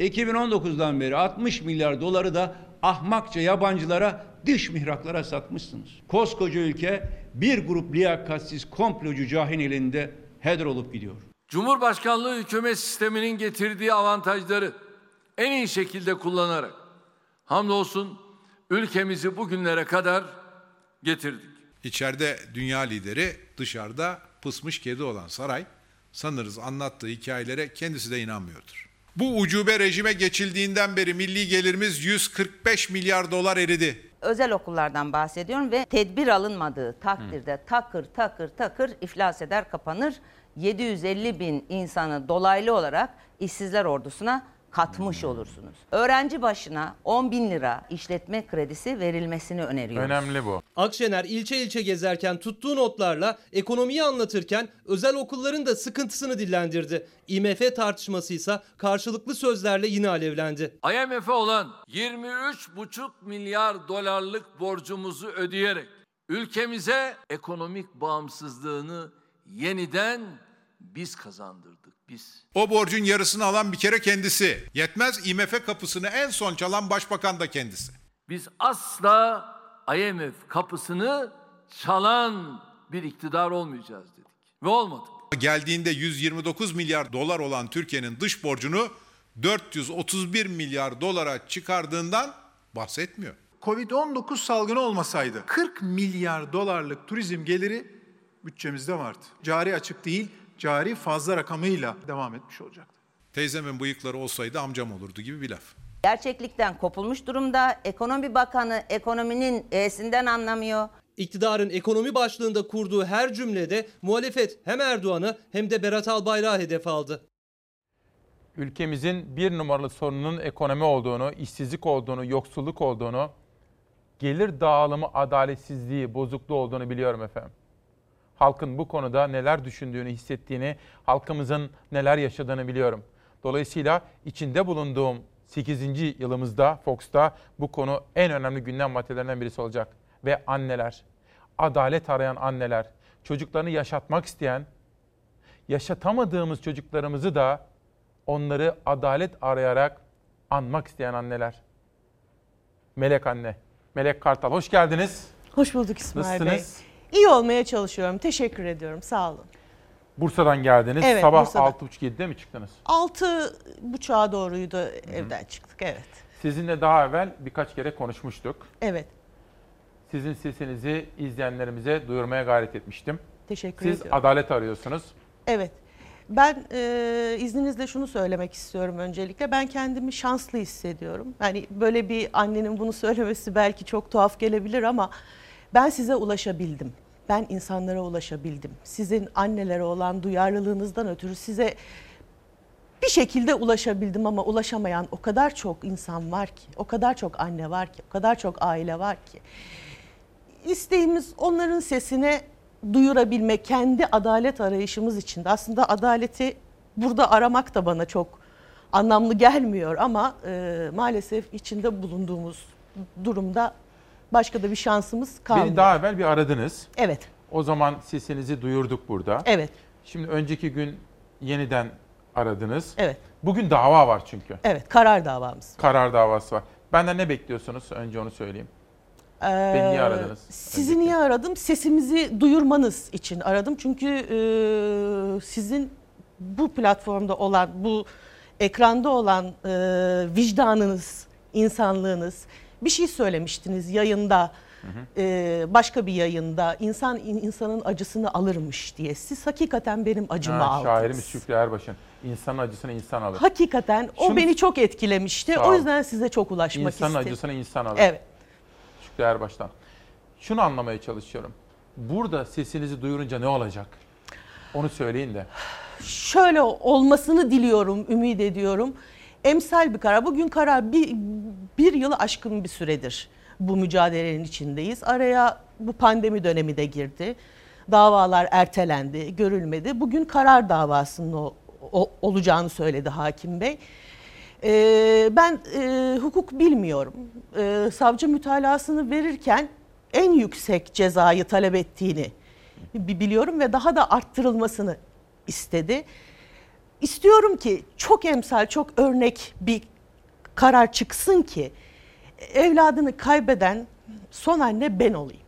S18: 2019'dan beri 60 milyar doları da ahmakça yabancılara dış mihraklara satmışsınız. Koskoca ülke bir grup liyakatsiz komplocu cahil elinde heder olup gidiyor.
S4: Cumhurbaşkanlığı hükümet sisteminin getirdiği avantajları en iyi şekilde kullanarak hamdolsun ülkemizi bugünlere kadar getirdik.
S16: İçeride dünya lideri, dışarıda pısmış kedi olan saray sanırız anlattığı hikayelere kendisi de inanmıyordur. Bu ucube rejime geçildiğinden beri milli gelirimiz 145 milyar dolar eridi.
S15: Özel okullardan bahsediyorum ve tedbir alınmadığı takdirde takır takır takır iflas eder kapanır. 750 bin insanı dolaylı olarak işsizler ordusuna katmış olursunuz. Öğrenci başına 10 bin lira işletme kredisi verilmesini öneriyoruz.
S1: Önemli bu.
S19: Akşener ilçe ilçe gezerken tuttuğu notlarla ekonomiyi anlatırken özel okulların da sıkıntısını dillendirdi. IMF tartışması ise karşılıklı sözlerle yine alevlendi.
S4: IMF'e olan 23,5 milyar dolarlık borcumuzu ödeyerek ülkemize ekonomik bağımsızlığını yeniden biz kazandırdık biz.
S16: O borcun yarısını alan bir kere kendisi. Yetmez IMF kapısını en son çalan başbakan da kendisi.
S4: Biz asla IMF kapısını çalan bir iktidar olmayacağız dedik. Ve olmadık.
S16: Geldiğinde 129 milyar dolar olan Türkiye'nin dış borcunu 431 milyar dolara çıkardığından bahsetmiyor.
S29: Covid-19 salgını olmasaydı 40 milyar dolarlık turizm geliri bütçemizde vardı. Cari açık değil, cari fazla rakamıyla devam etmiş olacaktı.
S16: Teyzemin bıyıkları olsaydı amcam olurdu gibi bir laf.
S15: Gerçeklikten kopulmuş durumda. Ekonomi Bakanı ekonominin E'sinden anlamıyor.
S19: İktidarın ekonomi başlığında kurduğu her cümlede muhalefet hem Erdoğan'ı hem de Berat Albayrak'ı hedef aldı.
S1: Ülkemizin bir numaralı sorununun ekonomi olduğunu, işsizlik olduğunu, yoksulluk olduğunu, gelir dağılımı adaletsizliği, bozukluğu olduğunu biliyorum efendim. Halkın bu konuda neler düşündüğünü, hissettiğini, halkımızın neler yaşadığını biliyorum. Dolayısıyla içinde bulunduğum 8. yılımızda Fox'ta bu konu en önemli gündem maddelerinden birisi olacak. Ve anneler, adalet arayan anneler, çocuklarını yaşatmak isteyen, yaşatamadığımız çocuklarımızı da onları adalet arayarak anmak isteyen anneler. Melek anne, Melek Kartal hoş geldiniz.
S30: Hoş bulduk İsmail
S1: Nasılsınız?
S30: Bey. İyi olmaya çalışıyorum. Teşekkür ediyorum. Sağ olun.
S1: Bursa'dan geldiniz.
S30: Evet,
S1: Sabah
S30: Bursa'dan.
S1: 6.30-7'de mi çıktınız?
S30: Altı buçuğa doğruydu evden çıktık. Evet.
S1: Sizinle daha evvel birkaç kere konuşmuştuk.
S30: Evet.
S1: Sizin sesinizi izleyenlerimize duyurmaya gayret etmiştim.
S30: Teşekkür
S1: Siz
S30: ediyorum.
S1: adalet arıyorsunuz.
S30: Evet. Ben e, izninizle şunu söylemek istiyorum öncelikle. Ben kendimi şanslı hissediyorum. Yani böyle bir annenin bunu söylemesi belki çok tuhaf gelebilir ama ben size ulaşabildim. Ben insanlara ulaşabildim. Sizin annelere olan duyarlılığınızdan ötürü size bir şekilde ulaşabildim ama ulaşamayan o kadar çok insan var ki, o kadar çok anne var ki, o kadar çok aile var ki. İsteğimiz onların sesine duyurabilmek, kendi adalet arayışımız için de aslında adaleti burada aramak da bana çok anlamlı gelmiyor ama e, maalesef içinde bulunduğumuz durumda başka da bir şansımız kalmıyor.
S1: Beni daha evvel bir aradınız.
S30: Evet.
S1: O zaman sesinizi duyurduk burada.
S30: Evet.
S1: Şimdi önceki gün yeniden aradınız.
S30: Evet.
S1: Bugün dava var çünkü.
S30: Evet, karar davamız.
S1: Karar davası var. Benden ne bekliyorsunuz? Önce onu söyleyeyim.
S30: Ee,
S1: Beni niye aradınız?
S30: Sizi niye aradım? Sesimizi duyurmanız için aradım. Çünkü e, sizin bu platformda olan, bu ekranda olan e, vicdanınız, insanlığınız bir şey söylemiştiniz yayında. e, başka bir yayında insan insanın acısını alırmış diye siz hakikaten benim acımı
S1: Ha,
S30: aldınız.
S1: şairimiz Şükrü Erbaş'ın. İnsanın acısını insan alır.
S30: Hakikaten o
S1: Şunu-
S30: beni çok etkilemişti. O yüzden size çok ulaşmak
S1: İnsanın
S30: istedim.
S1: acısını insan alır.
S30: Evet.
S1: Şükrü Erbaş'tan. Şunu anlamaya çalışıyorum. Burada sesinizi duyurunca ne olacak? Onu söyleyin de.
S30: şöyle olmasını diliyorum, ümit ediyorum. Emsal bir karar. Bugün karar bir, bir yılı aşkın bir süredir bu mücadelenin içindeyiz. Araya bu pandemi dönemi de girdi. Davalar ertelendi, görülmedi. Bugün karar davasının o, o- olacağını söyledi hakim bey. Ee, ben e, hukuk bilmiyorum. Ee, savcı mütalasını verirken en yüksek cezayı talep ettiğini bi- biliyorum ve daha da arttırılmasını istedi. İstiyorum ki çok emsal, çok örnek bir karar çıksın ki evladını kaybeden son anne ben olayım.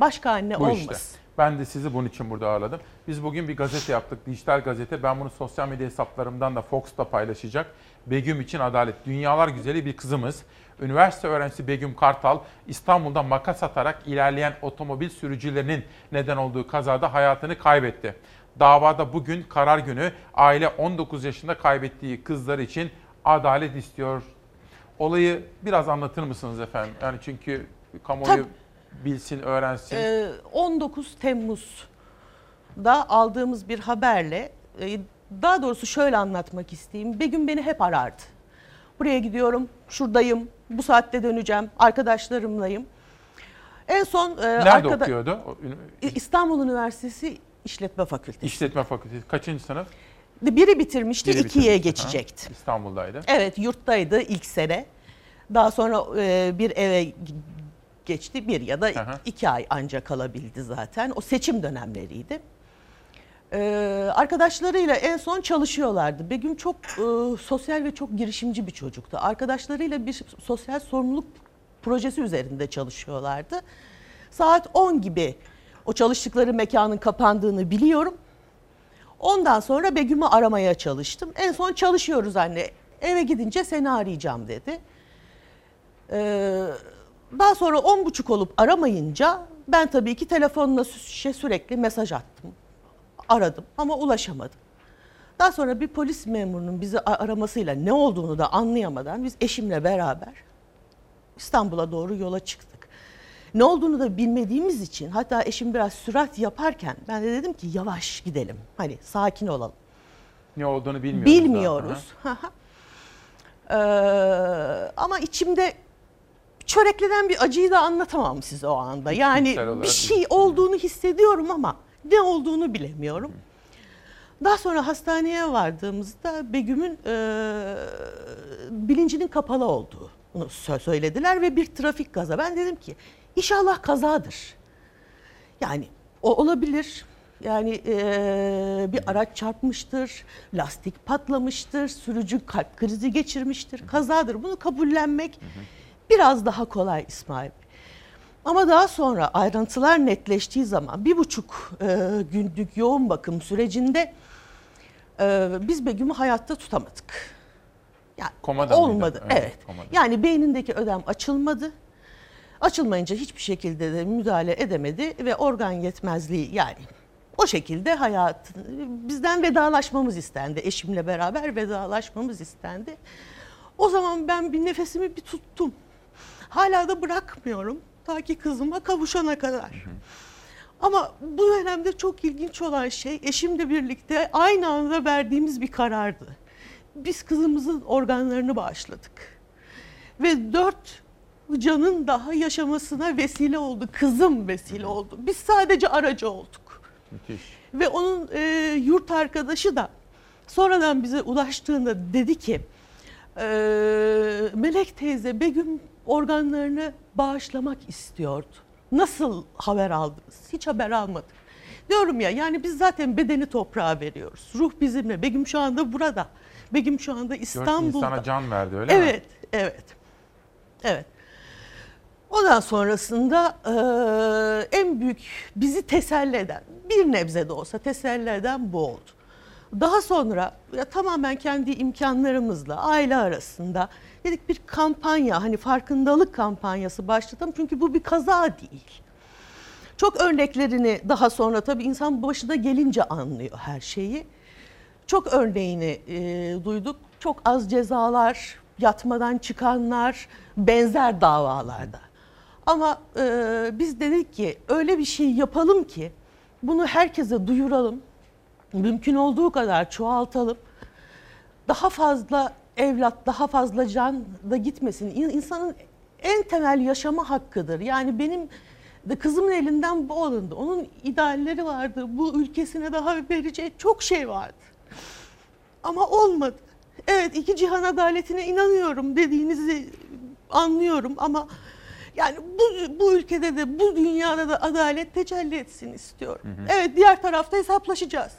S30: Başka anne
S1: Bu
S30: olmasın.
S1: işte. Ben de sizi bunun için burada ağırladım. Biz bugün bir gazete yaptık, dijital gazete. Ben bunu sosyal medya hesaplarımdan da Fox'ta paylaşacak. Begüm için adalet. Dünyalar güzeli bir kızımız. Üniversite öğrencisi Begüm Kartal İstanbul'da makas atarak ilerleyen otomobil sürücülerinin neden olduğu kazada hayatını kaybetti. Davada bugün karar günü aile 19 yaşında kaybettiği kızlar için adalet istiyor. Olayı biraz anlatır mısınız efendim? Yani çünkü kamuoyu
S30: Tabii.
S1: bilsin, öğrensin.
S30: Ee, 19 Temmuz'da aldığımız bir haberle e, daha doğrusu şöyle anlatmak isteyeyim. Begüm beni hep arardı. Buraya gidiyorum, şuradayım, bu saatte döneceğim, arkadaşlarımlayım. En son e,
S1: Nerede
S30: arkada-
S1: okuyordu?
S30: İstanbul Üniversitesi İşletme Fakültesi.
S1: İşletme Fakültesi. Kaçıncı sınıf?
S30: Biri bitirmişti,
S1: Biri
S30: ikiye
S1: bitirmişti.
S30: geçecekti.
S1: Ha, İstanbul'daydı.
S30: Evet, yurttaydı ilk sene. Daha sonra e, bir eve geçti, bir ya da
S1: Aha.
S30: iki ay ancak kalabildi zaten. O seçim dönemleriydi. Ee, arkadaşlarıyla en son çalışıyorlardı. Begüm çok e, sosyal ve çok girişimci bir çocuktu. Arkadaşlarıyla bir sosyal sorumluluk projesi üzerinde çalışıyorlardı. Saat 10 gibi o çalıştıkları mekanın kapandığını biliyorum. Ondan sonra Begüm'ü aramaya çalıştım. En son çalışıyoruz anne. Eve gidince seni arayacağım dedi. Ee, daha sonra on buçuk olup aramayınca ben tabii ki telefonla sü- sürekli mesaj attım. Aradım ama ulaşamadım. Daha sonra bir polis memurunun bizi aramasıyla ne olduğunu da anlayamadan biz eşimle beraber İstanbul'a doğru yola çıktık. Ne olduğunu da bilmediğimiz için hatta eşim biraz sürat yaparken ben de dedim ki yavaş gidelim. Hani sakin olalım.
S1: Ne olduğunu bilmiyoruz.
S30: Bilmiyoruz. Ee, ama içimde çöreklenen bir acıyı da anlatamam size o anda. Yani bir şey olduğunu hissediyorum ama ne olduğunu bilemiyorum. Daha sonra hastaneye vardığımızda Begüm'ün e, bilincinin kapalı olduğunu sö- söylediler ve bir trafik kaza. Ben dedim ki inşallah kazadır. Yani o olabilir. Yani eee, bir araç çarpmıştır, lastik patlamıştır, sürücü kalp krizi geçirmiştir, kazadır. Bunu kabullenmek biraz daha kolay İsmail Bey. Ama daha sonra ayrıntılar netleştiği zaman bir buçuk eee, günlük yoğun bakım sürecinde eee, biz Begüm'ü hayatta tutamadık. Yani
S1: Komada mıydı?
S30: olmadı.
S1: Evet,
S30: Evet.
S1: komada.
S30: Yani beynindeki ödem açılmadı. Açılmayınca hiçbir şekilde de müdahale edemedi ve organ yetmezliği yani o şekilde hayat bizden vedalaşmamız istendi. Eşimle beraber vedalaşmamız istendi. O zaman ben bir nefesimi bir tuttum. Hala da bırakmıyorum ta ki kızıma kavuşana kadar. Ama bu dönemde çok ilginç olan şey eşimle birlikte aynı anda verdiğimiz bir karardı. Biz kızımızın organlarını bağışladık. Ve dört canın daha yaşamasına vesile oldu. Kızım vesile oldu. Biz sadece aracı olduk.
S1: Müthiş.
S30: Ve onun e, yurt arkadaşı da Sonradan bize ulaştığında dedi ki e, Melek teyze Begüm organlarını bağışlamak istiyordu. Nasıl haber aldınız? Hiç haber almadık. Diyorum ya yani biz zaten bedeni toprağa veriyoruz. Ruh bizimle. Begüm şu anda burada. Begüm şu anda
S1: Dört
S30: İstanbul'da.
S1: insana can verdi öyle mi?
S30: Evet, evet. Evet. Ondan sonrasında eee, en büyük bizi teselli eden, bir nebze de olsa teselli eden bu oldu. Daha sonra ya tamamen kendi imkanlarımızla aile arasında dedik bir kampanya hani farkındalık kampanyası başlatalım çünkü bu bir kaza değil. Çok örneklerini daha sonra tabii insan başına gelince anlıyor her şeyi. Çok örneğini e, duyduk. Çok az cezalar, yatmadan çıkanlar, benzer davalarda. Ama e, biz dedik ki öyle bir şey yapalım ki bunu herkese duyuralım. Mümkün olduğu kadar çoğaltalım. Daha fazla evlat, daha fazla can da gitmesin. İn- İnsanın en temel yaşama hakkıdır. Yani benim de kızımın elinden bu alındı. Onun idealleri vardı. Bu ülkesine daha vereceği çok şey vardı. Ama olmadı. Evet iki cihan adaletine inanıyorum dediğinizi anlıyorum ama yani bu, bu ülkede de bu dünyada da adalet tecelli etsin istiyorum. Evet diğer tarafta hesaplaşacağız.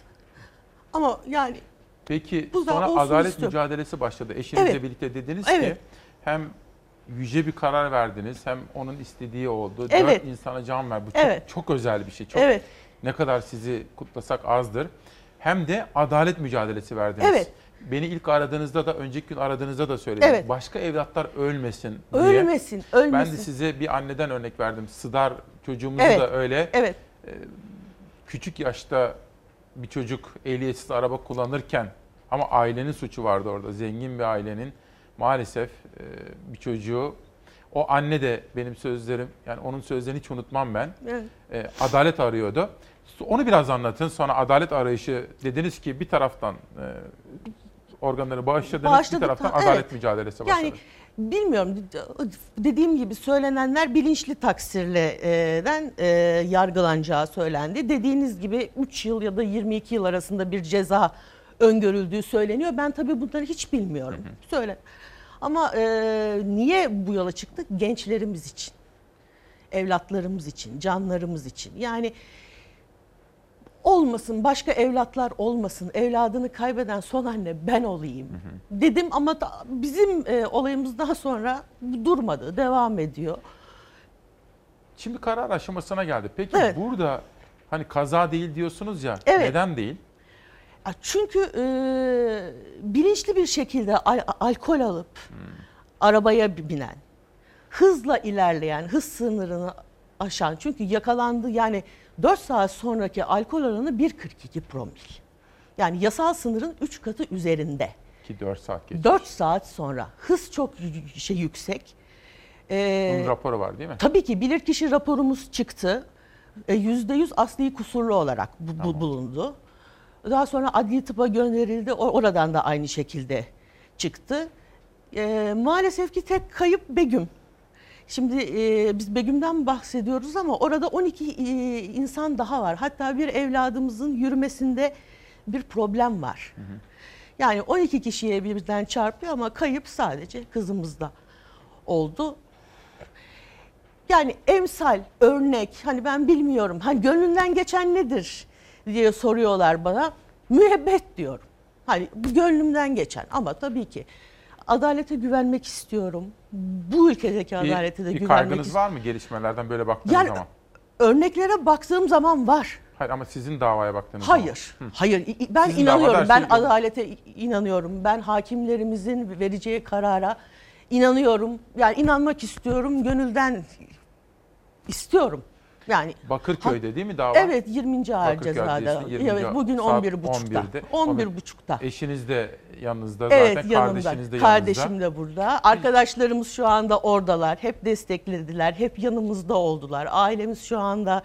S30: Ama yani
S1: Peki
S30: Bu
S1: sonra adalet
S30: istiyorum.
S1: mücadelesi başladı. Eşinizle
S30: Evet.
S1: birlikte dediniz
S30: Evet.
S1: ki hem yüce bir karar verdiniz hem onun istediği oldu.
S30: Evet.
S1: Dört insana can ver. Bu çok,
S30: Evet.
S1: çok özel bir şey. Çok,
S30: Evet.
S1: Ne kadar sizi kutlasak azdır. Hem de adalet mücadelesi verdiniz.
S30: Evet.
S1: Beni ilk aradığınızda da önceki gün aradığınızda da söylediniz.
S30: Evet.
S1: Başka evlatlar ölmesin diye.
S30: ölmesin, ölmesin.
S1: Ben de size bir anneden örnek verdim. Sıdar çocuğumuzu
S30: Evet.
S1: da öyle.
S30: Evet.
S1: Ee, küçük yaşta bir çocuk ehliyetsiz araba kullanırken ama ailenin suçu vardı orada. Zengin bir ailenin maalesef e, bir çocuğu o anne de benim sözlerim yani onun sözlerini hiç unutmam ben.
S30: Evet.
S1: E, adalet arıyordu. Onu biraz anlatın. Sonra adalet arayışı dediniz ki bir taraftan e, organları bağışladınız,
S30: Bağışladık,
S1: bir taraftan
S30: ha,
S1: adalet
S30: evet.
S1: mücadelesi başladı.
S30: Yani bilmiyorum dediğim gibi söylenenler bilinçli taksirleden e, yargılanacağı söylendi. Dediğiniz gibi 3 yıl ya da 22 yıl arasında bir ceza öngörüldüğü söyleniyor. Ben tabii bunları hiç bilmiyorum. Söyle. Ama e, niye bu yola çıktık? Gençlerimiz için. Evlatlarımız için, canlarımız için. Yani olmasın, başka evlatlar olmasın, evladını kaybeden son anne ben olayım dedim ama da- bizim e, olayımızdan sonra durmadı, devam ediyor.
S1: Şimdi karar aşamasına geldi. Peki
S30: Evet.
S1: burada hani kaza değil diyorsunuz ya.
S30: Evet.
S1: Neden değil?
S30: Çünkü e, bilinçli bir şekilde al- alkol alıp arabaya binen, hızla ilerleyen, hız sınırını aşan çünkü yakalandı yani 4 saat sonraki alkol oranı 1.42 promil. Yani yasal sınırın 3 katı üzerinde.
S1: Ki 4 saat geçti.
S30: 4 saat sonra hız çok şey yüksek. Ee,
S1: Bunun raporu var değil mi?
S30: Tabii ki bilirkişi raporumuz çıktı. E, %100 asli kusurlu olarak bu, bu- bulundu. Daha sonra adli tıpa gönderildi. Oradan da aynı şekilde çıktı. E, maalesef ki tek kayıp Begüm. Şimdi e, biz Begüm'den bahsediyoruz ama orada 12 e, insan daha var. Hatta bir evladımızın yürümesinde bir problem var. Yani 12 kişiye birden çarpıyor ama kayıp sadece kızımızda oldu. Yani emsal, örnek, hani ben bilmiyorum, hani gönlünden geçen nedir diye soruyorlar bana. Müebbet diyorum. Hani bu gönlümden geçen ama tabii ki adalete güvenmek istiyorum. Bu ülkedeki adalete de
S1: bir, bir
S30: güvenmek
S1: kaygınız
S30: istiyorum.
S1: var mı gelişmelerden böyle baktığınız
S30: Yani
S1: zaman?
S30: örneklere baktığım zaman var.
S1: Hayır ama sizin davaya baktığınız zaman.
S30: Hayır. Hayır. İ- i- Ben
S1: Sizin
S30: inanıyorum. Ben
S1: şey
S30: adalete inanıyorum. Ben hakimlerimizin vereceği karara inanıyorum. Yani inanmak istiyorum. Gönülden istiyorum. Yani
S1: Bakırköy'de değil mi dava?
S30: Evet 20. Ağır Ceza'da.
S1: Adliyesi'nde 20.
S30: Evet bugün
S1: saat
S30: 11.30'da.
S1: 11'de.
S30: 11.30'da.
S1: Eşiniz de yanınızda
S30: Evet
S1: zaten.
S30: yanımda.
S1: Kardeşiniz de
S30: Kardeşim
S1: yanınızda.
S30: de burada. Arkadaşlarımız şu anda oradalar. Hep desteklediler. Hep yanımızda oldular. Ailemiz şu anda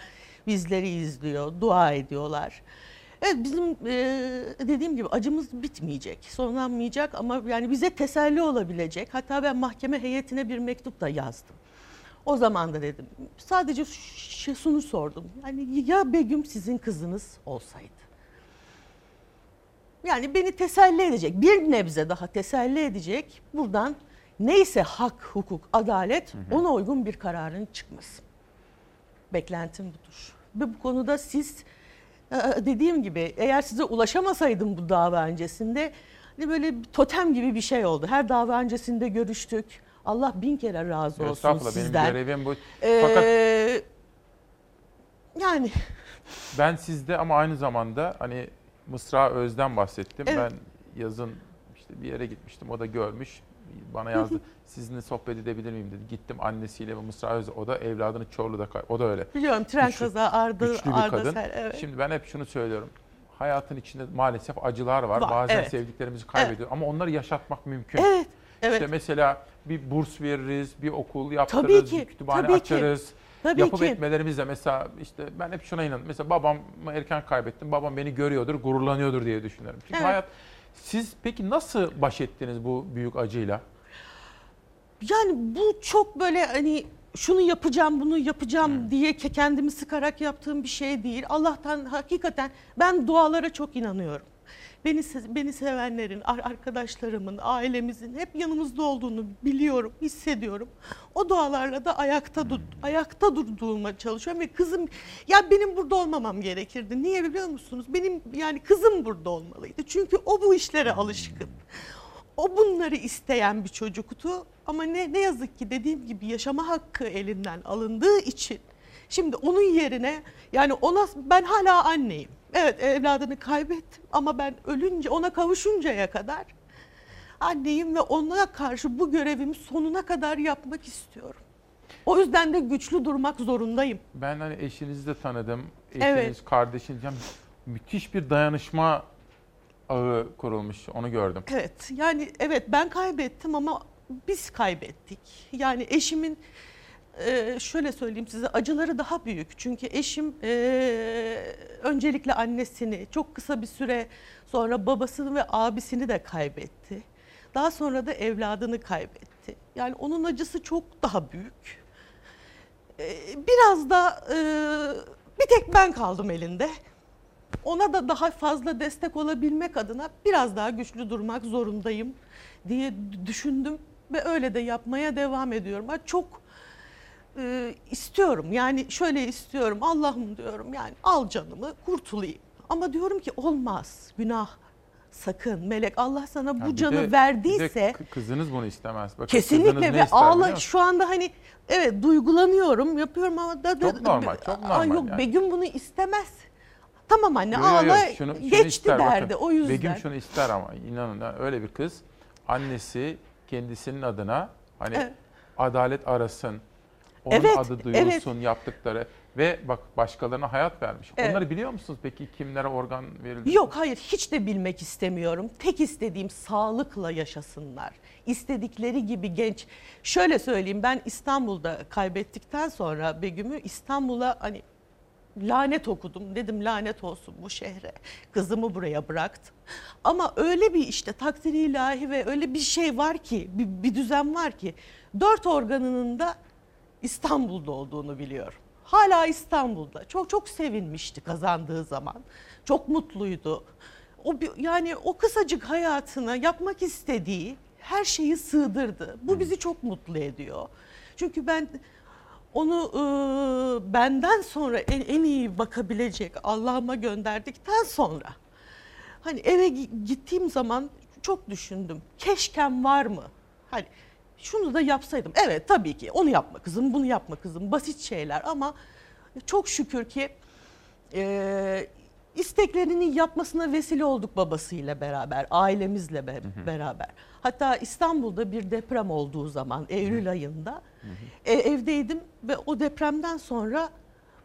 S30: bizleri izliyor. Dua ediyorlar. Evet bizim e, dediğim gibi acımız bitmeyecek, sonlanmayacak ama yani bize teselli olabilecek. Hatta ben mahkeme heyetine bir mektup da yazdım. O zaman da dedim sadece şu- şunu sordum. Yani ya Begüm sizin kızınız olsaydı? Yani beni teselli edecek, bir nebze daha teselli edecek buradan neyse hak, hukuk, adalet ona uygun bir kararın çıkması. Beklentim budur. Ve bu konuda siz e, dediğim gibi eğer size ulaşamasaydım bu dava öncesinde hani böyle bir totem gibi bir şey oldu. Her dava öncesinde görüştük. Allah bin kere razı olsun
S1: Estağfurullah
S30: sizden.
S1: benim görevim bu.
S30: Ee,
S1: Fakat
S30: yani
S1: ben sizde ama aynı zamanda hani Mısra Öz'den bahsettim.
S30: Evet.
S1: Ben yazın işte bir yere gitmiştim. O da görmüş. Bana yazdı. Sizinle sohbet edebilir miyim dedi. Gittim annesiyle ve Mısra Öz. O da evladını Çorlu'da kay- O da öyle.
S30: biliyorum tren
S1: Güçlü-
S30: kaza Arda,
S1: güçlü bir
S30: Arda
S1: kadın.
S30: Ser, evet.
S1: Şimdi ben hep şunu söylüyorum. Hayatın içinde maalesef acılar var.
S30: Var,
S1: Bazen
S30: evet.
S1: sevdiklerimizi kaybediyoruz ama onları yaşatmak mümkün.
S30: Evet, evet.
S1: İşte mesela bir burs veririz, bir okul yaptırırız,
S30: Tabii ki,
S1: bir kütüphane
S30: tabii ki.
S1: açarız.
S30: Tabii
S1: Yapıp
S30: ki.
S1: etmelerimizle mesela işte ben hep şuna inanıyorum. Mesela babamı erken kaybettim. Babam beni görüyordur, gururlanıyordur diye düşünüyorum. Çünkü
S30: Evet.
S1: hayat siz peki nasıl baş ettiniz bu büyük acıyla?
S30: Yani bu çok böyle hani şunu yapacağım bunu yapacağım diye ke- kendimi sıkarak yaptığım bir şey değil. Allah'tan hakikaten ben dualara çok inanıyorum. Beni beni sevenlerin, ar- arkadaşlarımın, ailemizin hep yanımızda olduğunu biliyorum, hissediyorum. O dualarla da ayakta dur ayakta durduğuma çalışıyorum ve kızım ya benim burada olmamam gerekirdi. Niye biliyor musunuz? Benim yani kızım burada olmalıydı. Çünkü o bu işlere alışkın. O bunları isteyen bir çocuktu ama ne ne yazık ki dediğim gibi yaşama hakkı elinden alındığı için şimdi onun yerine yani ona ben hala anneyim. Evet evladını kaybettim ama ben ölünce ona kavuşuncaya kadar anneyim ve ona karşı bu görevimi sonuna kadar yapmak istiyorum. O yüzden de güçlü durmak zorundayım.
S1: Ben hani eşinizi de tanıdım. Eşiniz,
S30: Evet.
S1: kardeşiniz. Yani müthiş bir dayanışma ağı kurulmuş. Onu gördüm.
S30: Evet yani evet ben kaybettim ama biz kaybettik. Yani eşimin e, şöyle söyleyeyim size acıları daha büyük. Çünkü eşim e, öncelikle annesini çok kısa bir süre sonra babasını ve abisini de kaybetti. Daha sonra da evladını kaybetti. Yani onun acısı çok daha büyük. E, biraz da e, bir tek ben kaldım elinde ona da daha fazla destek olabilmek adına biraz daha güçlü durmak zorundayım diye düşündüm ve öyle de yapmaya devam ediyorum. Çok e, istiyorum yani şöyle istiyorum Allah'ım diyorum yani al canımı kurtulayım. Ama diyorum ki olmaz günah sakın melek Allah sana bu
S1: bir
S30: canı
S1: de- de
S30: verdiyse
S1: kı- kızınız bunu istemez. Bakın
S30: Kesinlikle ve
S1: ister
S30: ağla şu anda hani evet duygulanıyorum yapıyorum ama da, da-
S1: Çok normal, çok
S30: Aa,
S1: normal
S30: yok
S1: yani.
S30: Begüm bunu istemez. Tamam anne
S1: Yo, yo, yo,
S30: ağla
S1: şunu- şunu
S30: geçti
S1: ister bakın.
S30: derdi o yüzden.
S1: Begüm şunu ister ama inanın öyle bir kız. Annesi kendisinin adına hani
S30: Evet.
S1: adalet arasın. Onun
S30: Evet,
S1: adı duyulsun yaptıkları ve bak başkalarına hayat vermiş.
S30: Evet.
S1: Onları biliyor musunuz peki kimlere organ verildi?
S30: Yok hayır hiç de bilmek istemiyorum. Tek istediğim sağlıkla yaşasınlar. İstedikleri gibi genç. Şöyle söyleyeyim ben İstanbul'da kaybettikten sonra Begüm'ü İstanbul'a hani lanet okudum. Dedim lanet olsun bu şehre. Kızımı buraya bıraktım. Ama öyle bir işte takdiri ilahi ve öyle bir şey var ki bir, bir düzen var ki dört organının da İstanbul'da olduğunu biliyorum. Hala İstanbul'da. Çok çok sevinmişti kazandığı zaman. Çok mutluydu. O yani o kısacık hayatına yapmak istediği her şeyi sığdırdı. Bu bizi çok mutlu ediyor. Çünkü ben onu e, benden sonra en, en iyi bakabilecek Allah'ıma gönderdikten sonra hani eve gi- gittiğim zaman çok düşündüm. Keşkem var mı? Hani şunu da yapsaydım. Evet tabii ki onu yapma kızım, bunu yapma kızım. Basit şeyler ama çok şükür ki e, isteklerini yapmasına vesile olduk babasıyla beraber, ailemizle be- beraber. Hatta İstanbul'da bir deprem olduğu zaman Eylül ayında e, evdeydim ve o depremden sonra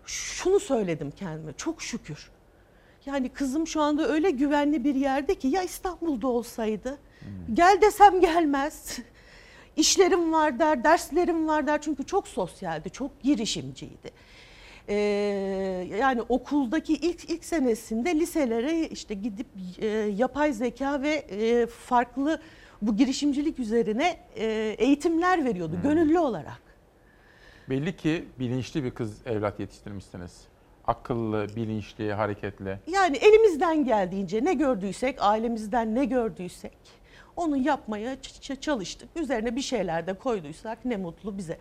S30: şunu söyledim kendime. Çok şükür. Yani kızım şu anda öyle güvenli bir yerde ki ya İstanbul'da olsaydı gel desem gelmez. [LAUGHS] İşlerim var der, derslerim var der çünkü çok sosyaldi, çok girişimciydi. Ee, yani okuldaki ilk ilk senesinde liselere işte gidip e, yapay zeka ve e, farklı bu girişimcilik üzerine e, eğitimler veriyordu gönüllü olarak.
S1: Belli ki bilinçli bir kız evlat yetiştirmişsiniz. akıllı, bilinçli, hareketli.
S30: Yani elimizden geldiğince ne gördüysek, ailemizden ne gördüysek onu yapmaya çalıştık. Üzerine bir şeyler de koyduysak ne mutlu bize.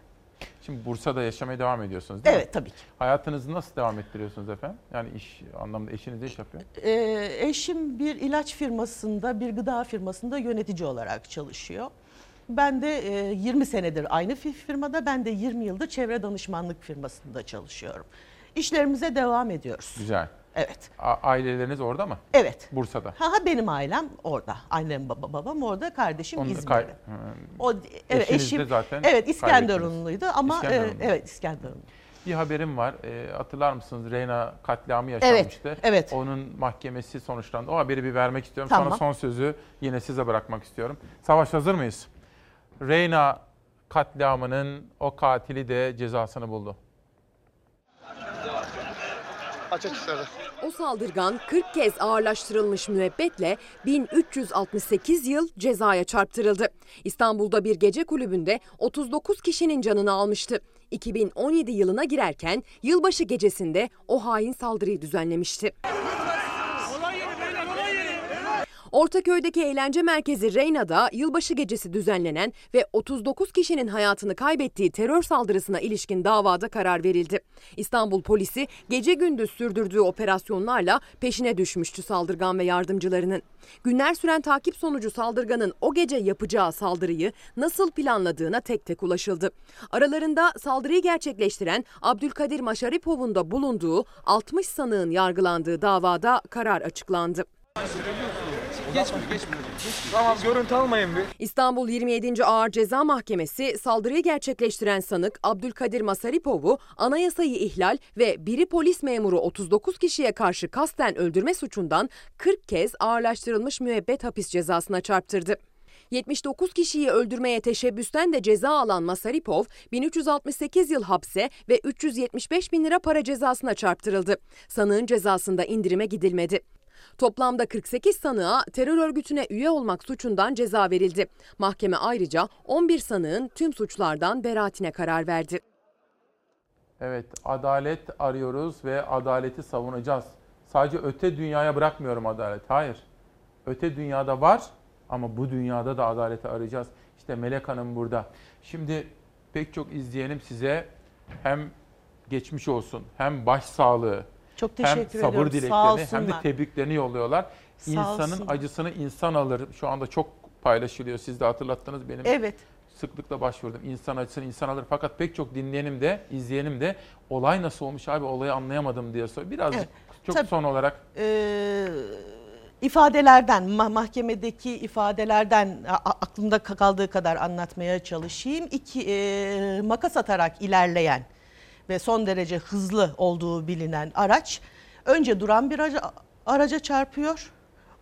S1: Şimdi Bursa'da yaşamaya devam ediyorsunuz değil mi?
S30: Evet tabii ki.
S1: Hayatınızı nasıl devam ettiriyorsunuz efendim? Yani iş anlamında eşiniz ne iş yapıyor?
S30: Ee, eşim bir ilaç firmasında, bir gıda firmasında yönetici olarak çalışıyor. Ben de e, 20 senedir aynı fi- firmada, ben de 20 yıldır çevre danışmanlık firmasında çalışıyorum. İşlerimize devam ediyoruz.
S1: Güzel.
S30: Evet.
S1: A- aileleriniz orada mı?
S30: Evet.
S1: Bursa'da.
S30: Ha, ha benim ailem orada. Annem baba, babam orada, kardeşim
S1: Onu
S30: İzmir'de.
S1: kay-.
S30: O evet
S1: Eşiniz de
S30: eşim
S1: zaten
S30: Evet. İskenderunluydu ama e,
S1: İskenderunlu.
S30: evet İskenderunlu.
S1: Bir haberim var. E, hatırlar mısınız? Reyna katliamı yaşanmıştı.
S30: evet.
S1: Onun mahkemesi sonuçlandı. O haberi bir vermek istiyorum.
S30: Tamam.
S1: Sonra son sözü yine size bırakmak istiyorum. Savaş hazır mıyız? Reyna katliamının o katili de cezasını buldu.
S31: Açık isterdi.
S2: O saldırgan 40 kez ağırlaştırılmış müebbetle 1368 yıl cezaya çarptırıldı. İstanbul'da bir gece kulübünde 39 kişinin canını almıştı. 2017 yılına girerken yılbaşı gecesinde o hain saldırıyı düzenlemişti. Ortaköy'deki eğlence merkezi Reyna'da yılbaşı gecesi düzenlenen ve 39 kişinin hayatını kaybettiği terör saldırısına ilişkin davada karar verildi. İstanbul polisi gece gündüz sürdürdüğü operasyonlarla peşine düşmüştü saldırgan ve yardımcılarının. Günler süren takip sonucu saldırganın o gece yapacağı saldırıyı nasıl planladığına tek tek ulaşıldı. Aralarında saldırıyı gerçekleştiren Abdülkadir Maşaripov'un da bulunduğu 60 sanığın yargılandığı davada karar açıklandı.
S31: Geçme geçme. Tamam görüntü almayın bir.
S2: İstanbul 27. Ağır Ceza Mahkemesi saldırıyı gerçekleştiren sanık Abdülkadir Masaripov'u anayasayı ihlal ve biri polis memuru 39 kişiye karşı kasten öldürme suçundan 40 kez ağırlaştırılmış müebbet hapis cezasına çarptırdı. 79 kişiyi öldürmeye teşebbüsten de ceza alan Masaripov 1368 yıl hapse ve 375 bin lira para cezasına çarptırıldı. Sanığın cezasında indirime gidilmedi. Toplamda 48 sanığa terör örgütüne üye olmak suçundan ceza verildi. Mahkeme ayrıca 11 sanığın tüm suçlardan beraatine karar verdi.
S1: Evet, adalet arıyoruz ve adaleti savunacağız. Sadece öte dünyaya bırakmıyorum adalet. Hayır. Öte dünyada var ama bu dünyada da adaleti arayacağız. İşte Melek Hanım burada. Şimdi pek çok izleyenim size hem geçmiş olsun hem başsağlığı
S30: Çok
S1: hem
S30: teşekkür
S1: sabır
S30: ediyorum. Sağ
S1: dileklerini hem de tebriklerini yolluyorlar.
S30: Sağ
S1: İnsanın
S30: olsunlar.
S1: acısını insan alır. Şu anda çok paylaşılıyor. Siz de hatırlattınız benim.
S30: Evet.
S1: Sıklıkla başvurdum. İnsan acısını insan alır. Fakat pek çok dinleyenim de, izleyenim de olay nasıl olmuş abi olayı anlayamadım diye soruyor. Birazcık
S30: Evet,
S1: çok
S30: tabii.
S1: son olarak
S30: Ee, ifadelerden, ma- mahkemedeki ifadelerden aklımda kaldığı kadar anlatmaya çalışayım. İki, e, makas atarak ilerleyen ve son derece hızlı olduğu bilinen araç önce duran bir araca, çarpıyor.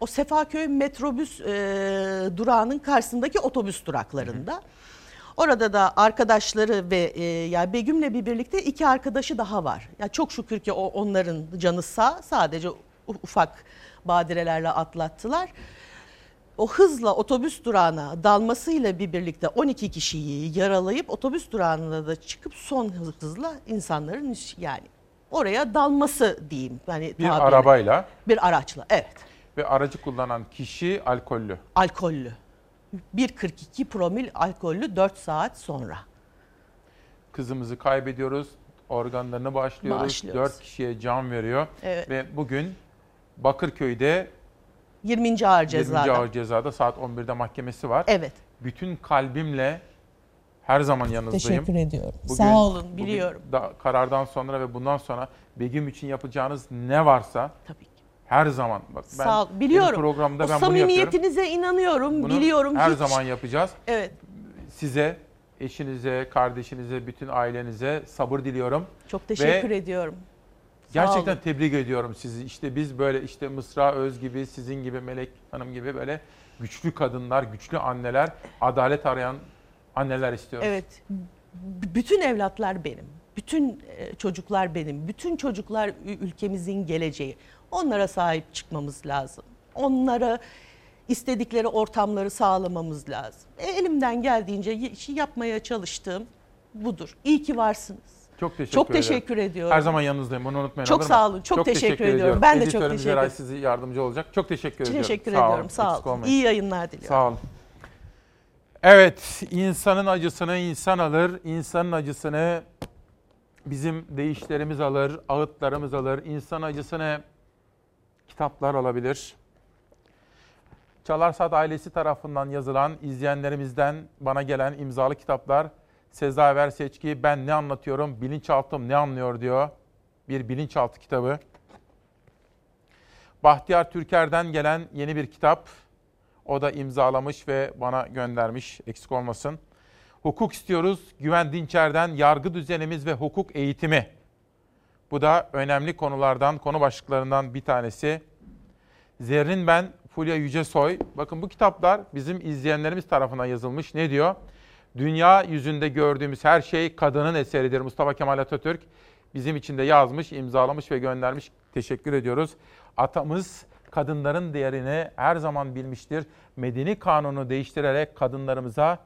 S30: O Sefaköy metrobüs e, durağının karşısındaki otobüs duraklarında. Orada da arkadaşları ve e, yani Begüm'le bir birlikte iki arkadaşı daha var. Ya çok şükür ki o onların canı sağ. Sadece ufak badirelerle atlattılar. O hızla otobüs durağına dalmasıyla bir birlikte 12 kişiyi yaralayıp otobüs durağına da çıkıp son hız- hızla insanların yani oraya dalması diyeyim. Yani
S1: bir
S30: tabirle.
S1: arabayla
S30: bir araçla evet
S1: ve aracı kullanan kişi alkollü.
S30: alkollü. 1.42 promil alkollü 4 saat sonra.
S1: Kızımızı kaybediyoruz. Organlarını bağışlıyoruz.
S30: Bağışlıyoruz.
S1: 4 kişiye can veriyor.
S30: Evet.
S1: Ve bugün Bakırköy'de
S30: 20. ağır
S1: 20.
S30: cezada.
S1: Ağır cezada saat 11'de mahkemesi var.
S30: Evet.
S1: Bütün kalbimle her zaman yanınızdayım.
S30: Teşekkür ediyorum. Sağ olun, biliyorum.
S1: Da, karardan sonra ve bundan sonra Begüm için yapacağınız ne varsa
S30: Tabii
S1: her zaman bak ben
S30: Sağ ol. Biliyorum.
S1: programda
S30: o
S1: ben bunu
S30: samimiyetinize inanıyorum,
S1: Bunu
S30: biliyorum.
S1: her
S30: hiç-
S1: zaman yapacağız.
S30: Evet.
S1: Size, eşinize, kardeşinize, bütün ailenize sabır diliyorum.
S30: Çok teşekkür
S1: Ve
S30: ediyorum.
S1: Gerçekten tebrik ediyorum sizi. İşte biz böyle işte Mısra Öz gibi, sizin gibi Melek Hanım gibi böyle güçlü kadınlar, güçlü anneler, adalet arayan anneler istiyoruz.
S30: Evet. B- Bütün evlatlar benim. Bütün e, çocuklar benim. Bütün çocuklar ü- ülkemizin geleceği. Onlara sahip çıkmamız lazım. Onlara istedikleri ortamları sağlamamız lazım. E, elimden geldiğince y- şey yapmaya çalıştığım budur. İyi ki varsınız.
S1: Çok teşekkür
S30: Çok
S1: ederim.
S30: teşekkür ediyorum.
S1: Her zaman yanınızdayım bunu unutmayın.
S30: Çok sağ olun, çok teşekkür ediyorum. Ben de çok teşekkür ederim.
S1: sizi yardımcı olacak. Çok teşekkür ediyorum.
S30: Teşekkür
S1: Sağ
S30: ediyorum. Sağ olun. İyi yayınlar diliyorum.
S1: Sağ olun. Evet, insanın acısını insan alır, insanın acısını bizim deyişlerimiz alır, ağıtlarımız alır. İnsan acısını kitaplar alabilir. Çalarsat ailesi tarafından yazılan, izleyenlerimizden bana gelen imzalı kitaplar. Sezaver Seçki, ben ne anlatıyorum, bilinçaltım ne anlıyor diyor. Bir bilinçaltı kitabı. Bahtiyar Türker'den gelen yeni bir kitap. O da imzalamış ve bana göndermiş, eksik olmasın. Hukuk istiyoruz, Güven Dinçer'den yargı düzenimiz ve hukuk eğitimi. Bu da önemli konulardan, konu başlıklarından bir tanesi. Zerrin ben, Fulya Yücesoy. Bakın bu kitaplar bizim izleyenlerimiz tarafından yazılmış. Ne diyor? Dünya yüzünde gördüğümüz her şey kadının eseridir. Mustafa Kemal Atatürk bizim için de yazmış, imzalamış ve göndermiş. Teşekkür ediyoruz. Atamız kadınların değerini her zaman bilmiştir. Medeni kanunu değiştirerek kadınlarımıza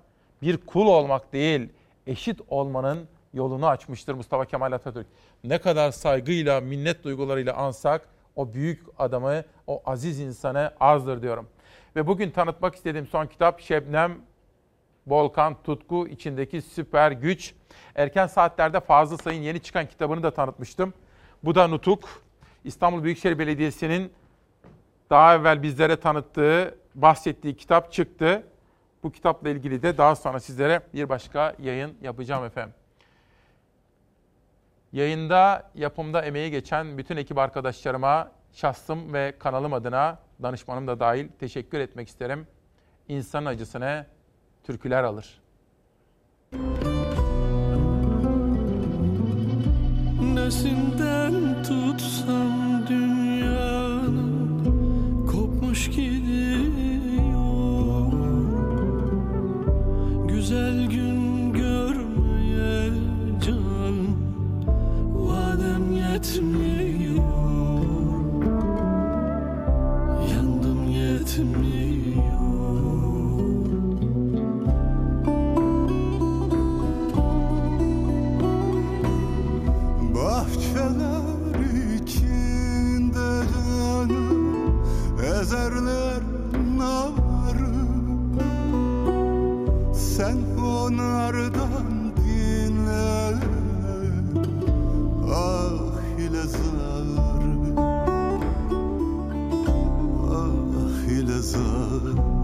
S1: bir kul olmak değil, eşit olmanın yolunu açmıştır Mustafa Kemal Atatürk. Ne kadar saygıyla, minnet duygularıyla ansak o büyük adamı, o aziz insanı azdır diyorum. Ve bugün tanıtmak istediğim son kitap Şebnem Volkan Tutku içindeki süper güç. Erken saatlerde Fazıl Say'ın yeni çıkan kitabını da tanıtmıştım. Bu da Nutuk. İstanbul Büyükşehir Belediyesi'nin daha evvel bizlere tanıttığı, bahsettiği kitap çıktı. Bu kitapla ilgili de daha sonra sizlere bir başka yayın yapacağım efendim. Yayında, yapımda emeği geçen bütün ekip arkadaşlarıma şahsım ve kanalım adına danışmanım da dahil teşekkür etmek isterim. İnsan acısını türküler alır.
S32: Nesinden tutsam
S23: sun.